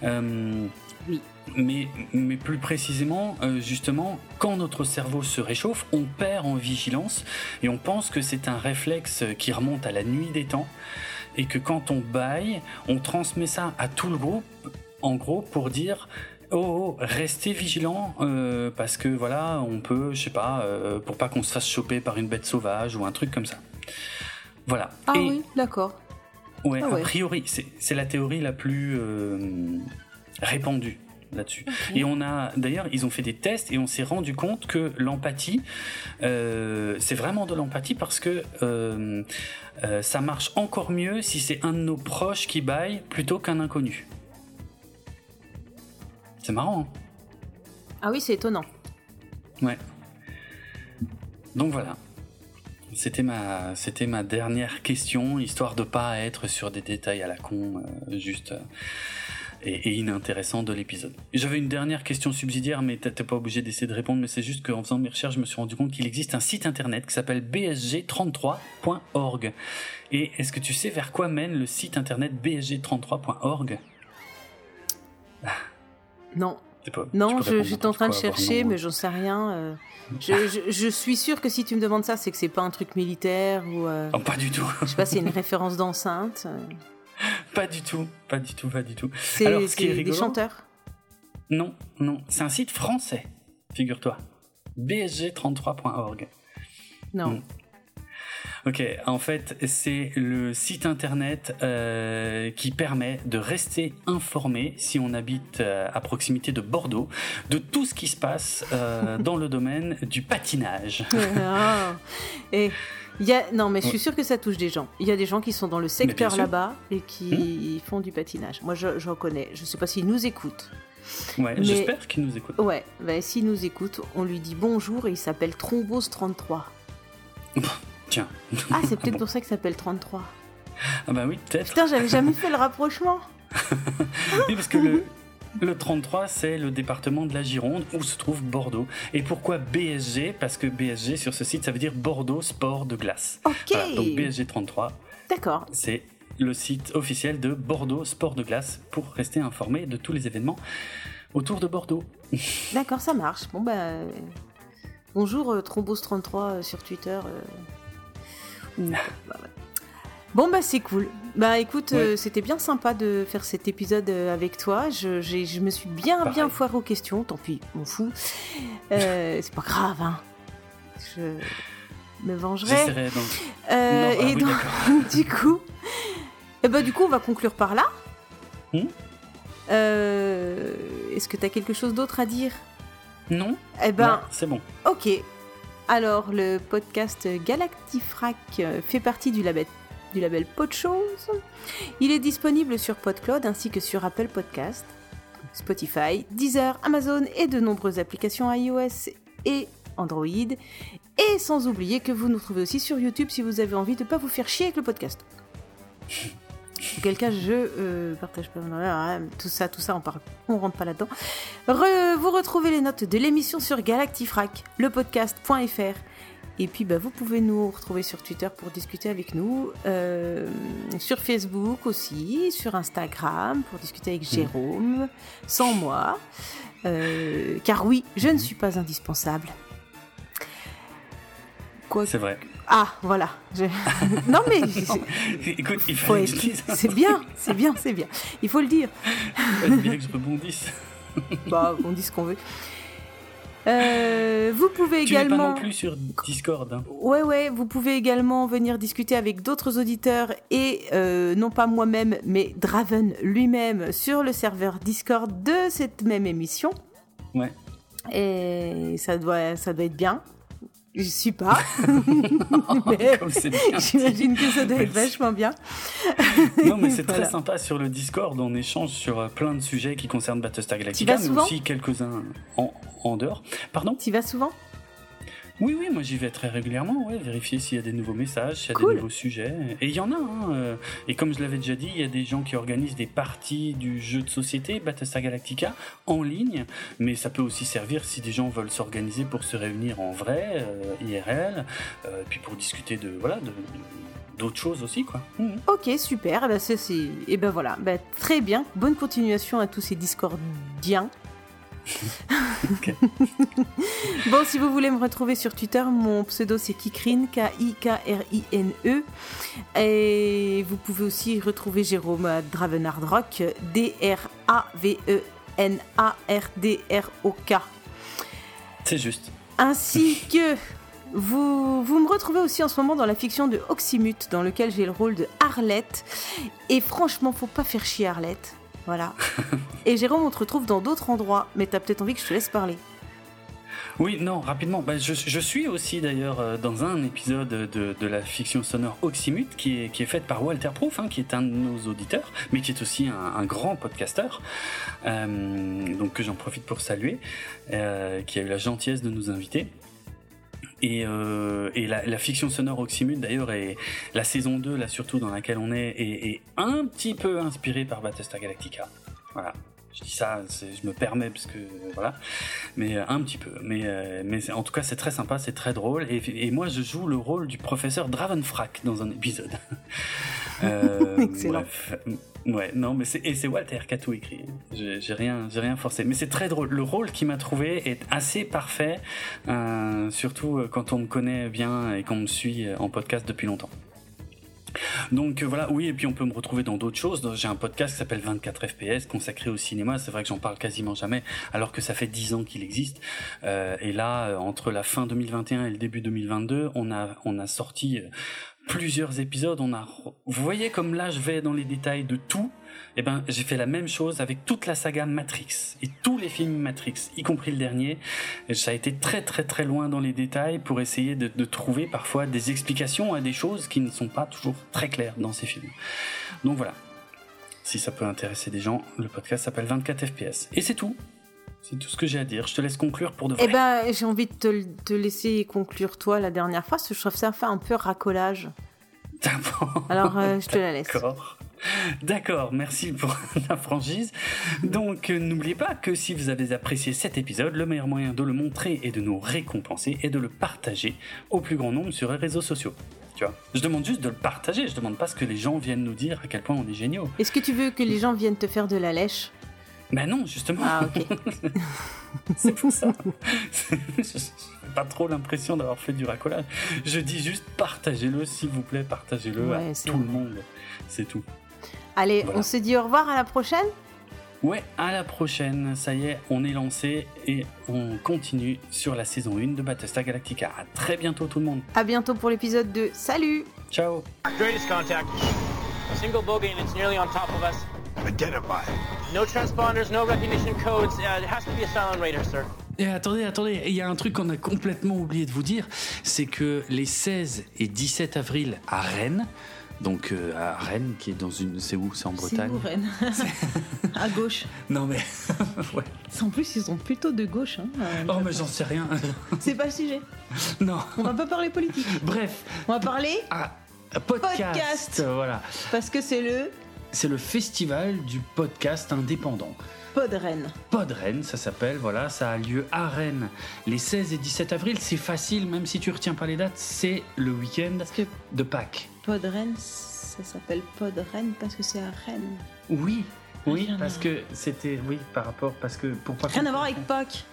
Euh, oui. Mais, mais, plus précisément, euh, justement, quand notre cerveau se réchauffe, on perd en vigilance et on pense que c'est un réflexe qui remonte à la nuit des temps et que quand on baille, on transmet ça à tout le groupe, en gros, pour dire Oh, oh, restez vigilant euh, parce que voilà, on peut, je sais pas, euh, pour pas qu'on se fasse choper par une bête sauvage ou un truc comme ça. Voilà. Ah oui, d'accord. Ouais, ah a priori, c'est la théorie la plus euh, répandue là-dessus. Et on a, d'ailleurs, ils ont fait des tests et on s'est rendu compte que l'empathie, c'est vraiment de l'empathie parce que ça marche encore mieux si c'est un de nos proches qui baille plutôt qu'un inconnu. C'est marrant. Hein. ah oui, c'est étonnant. Ouais. Donc voilà. C'était ma, c'était ma dernière question, histoire de pas être sur des détails à la con, euh, juste euh, et, inintéressant de l'épisode. J'avais une dernière question subsidiaire, mais t'es pas obligé d'essayer de répondre, mais c'est juste qu'en faisant mes recherches, je me suis rendu compte qu'il existe un site internet qui s'appelle bsg33.org. Et est-ce que tu sais vers quoi mène le site internet bsg33.org non. non, je, suis en train de chercher, mais j'en sais rien. Euh. je, suis sûr que si tu me demandes ça, c'est que c'est pas un truc militaire ou. Euh, oh, pas du tout. je sais pas, c'est une référence d'enceinte. Euh. Pas du tout, pas du tout, pas du tout. C'est des chanteurs Non, non, c'est un site français, figure-toi. bsg33.org. Non. Ok, en fait, c'est le site internet euh, qui permet de rester informé si on habite euh, à proximité de Bordeaux de tout ce qui se passe euh, dans le domaine du patinage. Ah. Et il y a... non, mais je suis sûr que ça touche des gens. Il y a des gens qui sont dans le secteur là-bas et qui hmm. font du patinage. Moi, je, je reconnais. Je sais pas s'ils nous écoutent. Ouais, j'espère qu'ils nous écoutent. Ouais, bah, s'ils nous écoutent, on lui dit bonjour et il s'appelle Thrombose33. Tiens. Ah, c'est peut-être pour ça qu'il s'appelle 33. Ah bah oui, peut-être. Putain, j'avais jamais fait le rapprochement. oui, parce que le, le 33, c'est le département de la Gironde où se trouve Bordeaux. Et pourquoi BSG Parce que BSG sur ce site, ça veut dire Bordeaux Sport de Glace. Ok. donc BSG 33. D'accord. C'est le site officiel de Bordeaux Sport de Glace pour rester informé de tous les événements autour de Bordeaux. D'accord, ça marche. Bon bah. Bonjour, euh, Thrombose33 euh, sur Twitter. Euh. Bah, Bon bah c'est cool. Bah écoute, euh, c'était bien sympa de faire cet épisode euh, avec toi. Je, je me suis bien bien foiré aux questions. Tant pis, m'en fous. Euh, c'est pas grave. Hein. Je me vengerai. Euh, et donc, du coup, et eh bah, du coup, on va conclure par là. Hmm Est-ce que tu as quelque chose d'autre à dire? Non. Eh ben, c'est bon. Ok. Alors, le podcast Galactifrac fait partie du label du. Il est disponible sur PodCloud ainsi que sur Apple Podcast, Spotify, Deezer, Amazon et de nombreuses applications iOS et Android. Et sans oublier que vous nous trouvez aussi sur YouTube si vous avez envie de ne pas vous faire chier avec le podcast. Auquel cas, je euh, partage pas tout ça, tout ça, on parle, on rentre pas là-dedans. vous retrouvez les notes de l'émission sur Galactifrac, lepodcast.fr et puis bah, vous pouvez nous retrouver sur Twitter pour discuter avec nous, euh, sur Facebook aussi, sur Instagram pour discuter avec mmh. Jérôme, sans moi. Euh, car oui, je ne suis pas indispensable. Quoi C'est vrai. Ah, voilà. non mais... Écoute, il faut... C'est bien, c'est bien, c'est bien. Il faut le dire. Il bien que je rebondisse. bah, on dit ce qu'on veut. Euh, vous pouvez tu également. Pas non plus sur Discord. Hein. Ouais, ouais. Vous pouvez également venir discuter avec d'autres auditeurs et euh, non pas moi-même, mais Draven lui-même sur le serveur Discord de cette même émission. Ouais. Et ça doit, ça doit être bien. Je suis pas. J'imagine que ça doit être vachement bien. non, mais c'est très sympa sur le Discord. On échange sur euh, plein de sujets qui concernent Battlestar Galactica, mais aussi quelques-uns en, en dehors. Pardon? Tu vas souvent? Oui, oui, moi j'y vais très régulièrement, ouais, vérifier s'il y a des nouveaux messages, s'il y a des nouveaux sujets. Et il y en a, hein, euh, et comme je l'avais déjà dit, il y a des gens qui organisent des parties du jeu de société Battlestar Galactica en ligne, mais ça peut aussi servir si des gens veulent s'organiser pour se réunir en vrai, euh, IRL, euh, puis pour discuter de voilà de, d'autres choses aussi quoi. Mmh. Ok super, et eh ben, c'est, et eh ben voilà, ben, très bien, bonne continuation à tous ces discordiens bon, si vous voulez me retrouver sur Twitter, mon pseudo c'est Kikrine, K-I-K-R-I-N-E. Et vous pouvez aussi retrouver Jérôme à Dravenardrock, D-R-A-V-E-N-A-R-D-R-O-K. C'est juste. Ainsi que vous, vous me retrouvez aussi en ce moment dans la fiction de Oxymute, dans lequel j'ai le rôle de Arlette. Et franchement, faut pas faire chier Arlette. Voilà. Et Jérôme, on te retrouve dans d'autres endroits, mais t'as peut-être envie que je te laisse parler. Oui, non, rapidement. Bah, je, suis aussi d'ailleurs euh, dans un épisode de, la fiction sonore Oxymute qui est, qui est faite par Walter Proof, hein, qui est un de nos auditeurs, mais qui est aussi un, grand podcasteur, euh, donc que j'en profite pour saluer, euh, qui a eu la gentillesse de nous inviter. Et, euh, et la, la, fiction sonore Oxymute d'ailleurs et la saison 2 là surtout dans laquelle on est est, est un petit peu inspirée par Battlestar Galactica. Voilà. Je dis ça, je me permets parce que voilà, mais euh, un petit peu. Mais euh, mais en tout cas c'est très sympa, c'est très drôle et, et, moi je joue le rôle du professeur Dravenfrack dans un épisode. euh, Excellent. Ouais, non, mais c'est et c'est Walter qui a tout écrit. J'ai rien, j'ai rien forcé. Mais c'est très drôle. Le rôle qu'il m'a trouvé est assez parfait, euh, surtout euh, quand on me connaît bien et qu'on me suit euh, en podcast depuis longtemps. Donc voilà, oui, et puis on peut me retrouver dans d'autres choses. J'ai un podcast qui s'appelle 24 FPS, consacré au cinéma. C'est vrai que j'en parle quasiment jamais, alors que ça fait 10 ans qu'il existe. Euh, et là, entre la fin 2021 et le début 2022, on a on a sorti plusieurs épisodes. On a, vous voyez comme là je vais dans les détails de tout. Eh ben, j'ai fait la même chose avec toute la saga Matrix et tous les films Matrix, y compris le dernier. Et ça a été très très très loin dans les détails pour essayer de, trouver parfois des explications à des choses qui ne sont pas toujours très claires dans ces films. Donc voilà. Si ça peut intéresser des gens, le podcast s'appelle 24 FPS. Et c'est tout. C'est tout ce que j'ai à dire. Je te laisse conclure pour de vrai. Eh ben, j'ai envie de te, te, laisser conclure toi la dernière fois, parce que je trouve ça fait un peu racolage. Alors, euh, je te la laisse. D'accord. D'accord, merci pour la franchise. Donc, euh, n'oubliez pas que si vous avez apprécié cet épisode, le meilleur moyen de le montrer et de nous récompenser est de le partager au plus grand nombre sur les réseaux sociaux. Tu vois je demande juste de le partager, je demande pas ce que les gens viennent nous dire à quel point on est géniaux. Est-ce que tu veux que les gens viennent te faire de la lèche? Ben non, justement. Ah, ok. c'est pour ça. je pas trop l'impression d'avoir fait du racolage. Je dis juste partagez-le, s'il vous plaît, partagez-le à tout le monde. C'est tout. Allez, on se dit au revoir à la prochaine Ouais, à la prochaine. Ça y est, on est lancé et on continue sur la saison 1 de Battlestar Galactica. À très bientôt tout le monde. À bientôt pour l'épisode 2. Salut Ciao Greatest contact. A single bogey and it's nearly on top of us. Identify. No transponders, no recognition codes. Uh, it has to be a silent radar, sir. Et attendez, attendez, il y a un truc qu'on a complètement oublié de vous dire, c'est que les 16 et 17 avril à Rennes, donc euh, à Rennes, qui est dans une. C'est où? C'est en Bretagne C'est où Rennes? À gauche. Non mais. ouais. En plus, ils sont plutôt de gauche. Hein, oh, mais j'en sais rien. C'est pas le sujet. Non. On va pas parler politique. Bref. On va parler. Ah, podcast. podcast. Voilà. Parce que c'est le. C'est le festival du podcast indépendant. Podren. Podren, ça s'appelle, voilà, ça a lieu à Rennes les 16 et 17 avril. C'est facile, même si tu retiens pas les dates, c'est le week-end de Pâques. Podren, ça s'appelle Podren parce que c'est à Rennes. Oui, oui, parce que c'était, oui, par rapport, parce que pour pas. Rien à voir avec Pâques.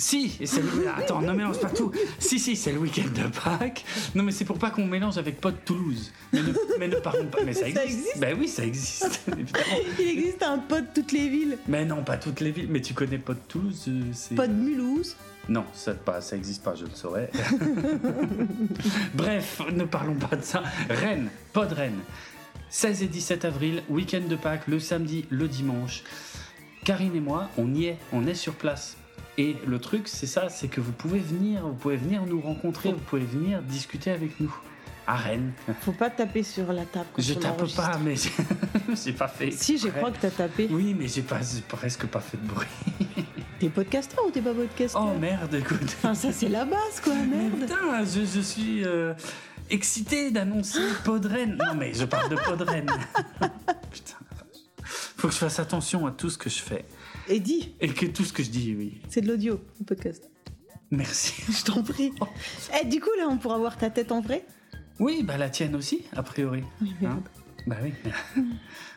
Si, c'est le... attends, ne mélange pas tout. Si, si, c'est le week-end de Pâques. Non, mais c'est pour pas qu'on mélange avec Pod Toulouse. Mais ne, mais ne parlons pas. Mais ça existe. Ben oui, ça existe. Il existe un Pod toutes les villes. Mais non, pas toutes les villes. Mais tu connais Pod Toulouse euh, Pod Mulhouse. Non, ça pas, ça existe pas, je le saurais. Bref, ne parlons pas de ça. Rennes, Pod Rennes. 16 et 17 avril, week-end de Pâques, le samedi, le dimanche. Karine et moi, on y est, on est sur place. Et le truc, c'est ça, c'est que vous pouvez venir, vous pouvez venir nous rencontrer, vous pouvez venir discuter avec nous. À Rennes. Faut pas taper sur la table. je tape pas, mais j'ai pas fait. Si, je crois que t'as tapé. Oui, mais j'ai pas, presque pas fait de bruit. T'es podcasteur ou t'es pas podcasteur Oh merde, écoute. Enfin, ça c'est la base, quoi, merde. putain, je, suis euh, excité d'annoncer Podren. Non, mais je parle de Podren. putain, faut que je fasse attention à tout ce que je fais. Et dis. Et que tout ce que je dis, oui. C'est de l'audio, le podcast. Merci. Je t'en prie. Oh. Eh, du coup, là, on pourra voir ta tête en vrai? Oui, bah la tienne aussi, a priori. Oui, hein? Bah oui.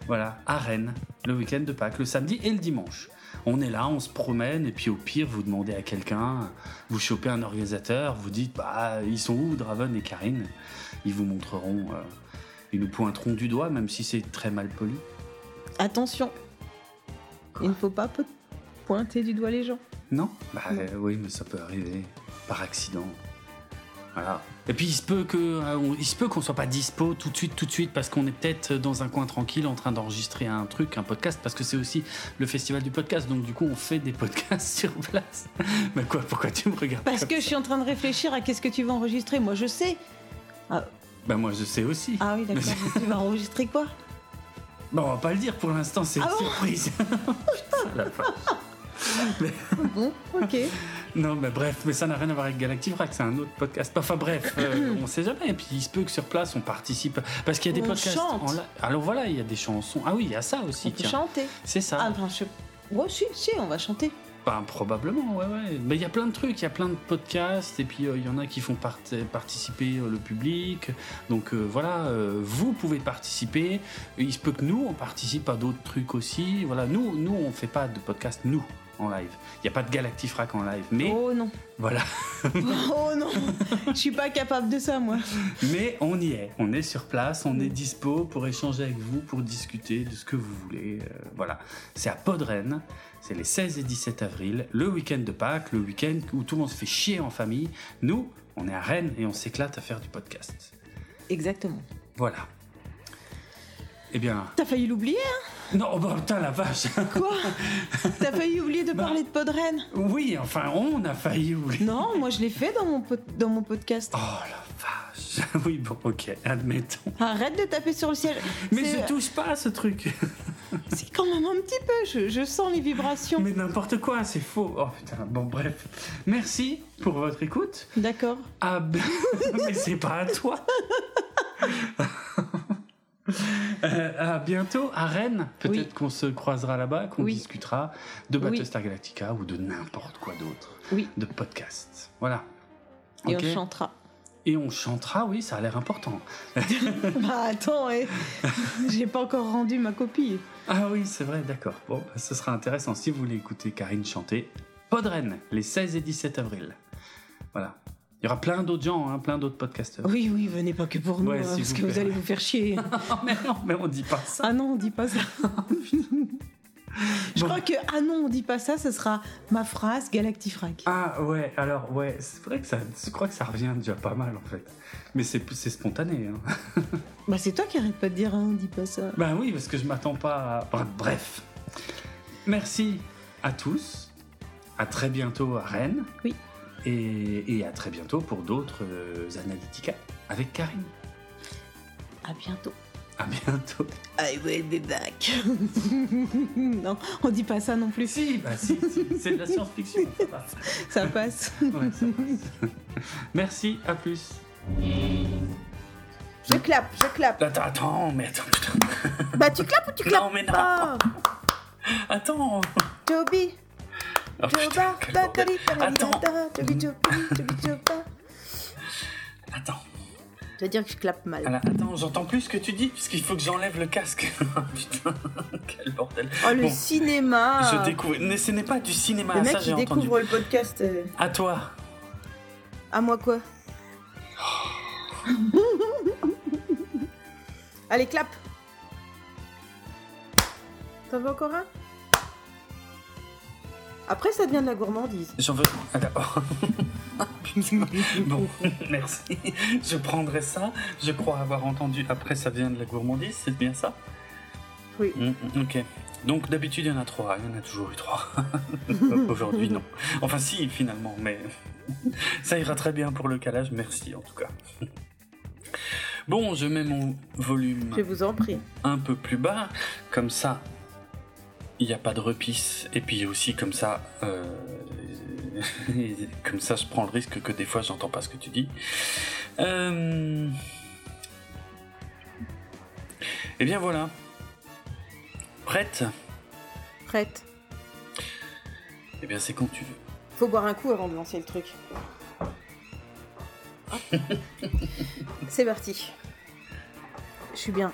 voilà, à Rennes, le week-end de Pâques, le samedi et le dimanche. On est là, on se promène, et puis au pire, vous demandez à quelqu'un, vous chopez un organisateur, vous dites, bah, ils sont où, Draven et Karine? Ils vous montreront, euh, ils nous pointeront du doigt, même si c'est très mal poli. Attention, il ne faut pas pointer du doigt les gens. Non Bah euh, oui, mais ça peut arriver par accident. Voilà. Et puis il se peut que euh, il se peut qu'on soit pas dispo tout de suite, tout de suite, parce qu'on est peut-être dans un coin tranquille en train d'enregistrer un truc, un podcast, parce que c'est aussi le festival du podcast. Donc du coup, on fait des podcasts sur place. mais quoi Pourquoi tu me regardes Parce que je suis en train de réfléchir à qu'est-ce que tu vas enregistrer. Moi, je sais. Ah. Bah moi, je sais aussi. Ah oui, d'accord. tu vas enregistrer quoi? Bon, on va pas le dire pour l'instant, c'est une ah surprise. la Bon, ok. Non, mais bref, mais ça n'a rien à voir avec Galactifrac, c'est un autre podcast. Enfin bref, euh, on sait jamais. Et puis il se peut que sur place on participe. Parce qu'il y a des podcasts. Chante. Alors voilà, il y a des chansons. Ah oui, il y a ça aussi. On peut chanter. C'est ça. Ah, ben, je... Ouais, si, si, on va chanter. Ben, probablement, ouais, ouais. Mais il y a plein de trucs, il y a plein de podcasts, et puis euh, il y en a qui font participer euh, le public. Donc euh, voilà, vous pouvez participer. Il se peut que nous, on participe à d'autres trucs aussi. Voilà, nous, nous, on fait pas de podcast, nous, en live. Il n'y a pas de Galactifrac en live, mais... Oh non Voilà. oh non Je suis pas capable de ça, moi. Mais on y est. On est sur place, on est dispo pour échanger avec vous, pour discuter de ce que vous voulez. voilà. C'est à Podren. C'est les 16 et 17 avril, le week-end de Pâques, le week-end où tout le monde se fait chier en famille. Nous, on est à Rennes et on s'éclate à faire du podcast. Exactement. Voilà. Eh bien. T'as failli l'oublier, hein? Non, bah putain, la vache Quoi? T'as failli oublier de bah, parler de Podren Oui, enfin, on a failli oublier. Non, moi je l'ai fait dans mon, dans mon podcast. Oh la vache Oui, bon, ok, admettons. Arrête de taper sur le ciel. Mais je touche pas à ce truc C'est quand même un petit peu, je, sens les vibrations. Mais n'importe quoi, c'est faux. Oh putain, bon bref. Merci pour votre écoute. D'accord. Ah ben, mais c'est pas à toi. Euh, à bientôt à Rennes. Peut-être qu'on se croisera là-bas, qu'on discutera de Battlestar Galactica ou de n'importe quoi d'autre. Oui. De podcast. Voilà. Et on chantera. Et on chantera, oui, ça a l'air important. bah attends, j'ai pas encore rendu ma copie. Ah oui, c'est vrai, d'accord. Bon, bah, ce sera intéressant si vous voulez écouter Karine chanter. Podren, les 16 et 17 avril. Voilà. Il y aura plein d'autres gens, hein, plein d'autres podcasteurs. Oui, oui, venez pas que pour nous, Ouais, hein, parce vous que vous allez vous faire chier. mais non, mais on dit pas ça. ah non, on dit pas ça. Je Bon. crois que ah non, on dit pas ça, ce sera ma phrase Galactifrac. Ah ouais, alors ouais, c'est vrai que ça, je crois que ça revient déjà pas mal en fait. Mais c'est spontané. Hein. Bah c'est toi qui arrête pas de dire hein, on dit pas ça. Ben oui, parce que je m'attends pas à... Bref, Bref. Merci à tous. À très bientôt à Rennes. Oui. Et, et à très bientôt pour d'autres euh, Analytica avec Karine. À bientôt. À bientôt. I will be back. non, on dit pas ça non plus. Si, bah si, si, c'est de la science-fiction. ça va. Ça passe. Ouais, ça passe. Merci, à plus. Je clappe, je clappe. Attends, attends, mais attends, putain. Bah tu clappes ou tu Non, clappes mais non. pas Attends. Toby, Oh, putain, Joba, Attends, attends. Tu vas dire que je clappe mal. Alors, attends, j'entends plus ce que tu dis, parce qu'il faut que j'enlève le casque. putain, quel bordel. Oh le Bon, cinéma. Je découvre. Mais ce n'est pas du cinéma, Le mec ça j'ai entendu. découvre le podcast. euh, À toi. À moi quoi? Allez, clap T'en veux encore un? Après, ça devient de la gourmandise. J'en veux. Ah, bon, merci. Je prendrai ça. Je crois avoir entendu. Après, ça vient de la gourmandise, c'est bien ça? Oui. Mm, mm, ok. Donc d'habitude, il y en a trois. Il y en a toujours eu trois. Aujourd'hui, non. Enfin, si, finalement, mais ça ira très bien pour le calage. Merci en tout cas. Bon, je mets mon volume Je vous en prie. un peu plus bas, comme ça, il n'y a pas de repisse. Et puis aussi, comme ça, euh, comme ça, je prends le risque que des fois, j'entends pas ce que tu dis. Euh... Et bien voilà. Prête? Prête. Eh bien, c'est quand tu veux. Faut boire un coup avant de lancer le truc. C'est parti. Je suis bien.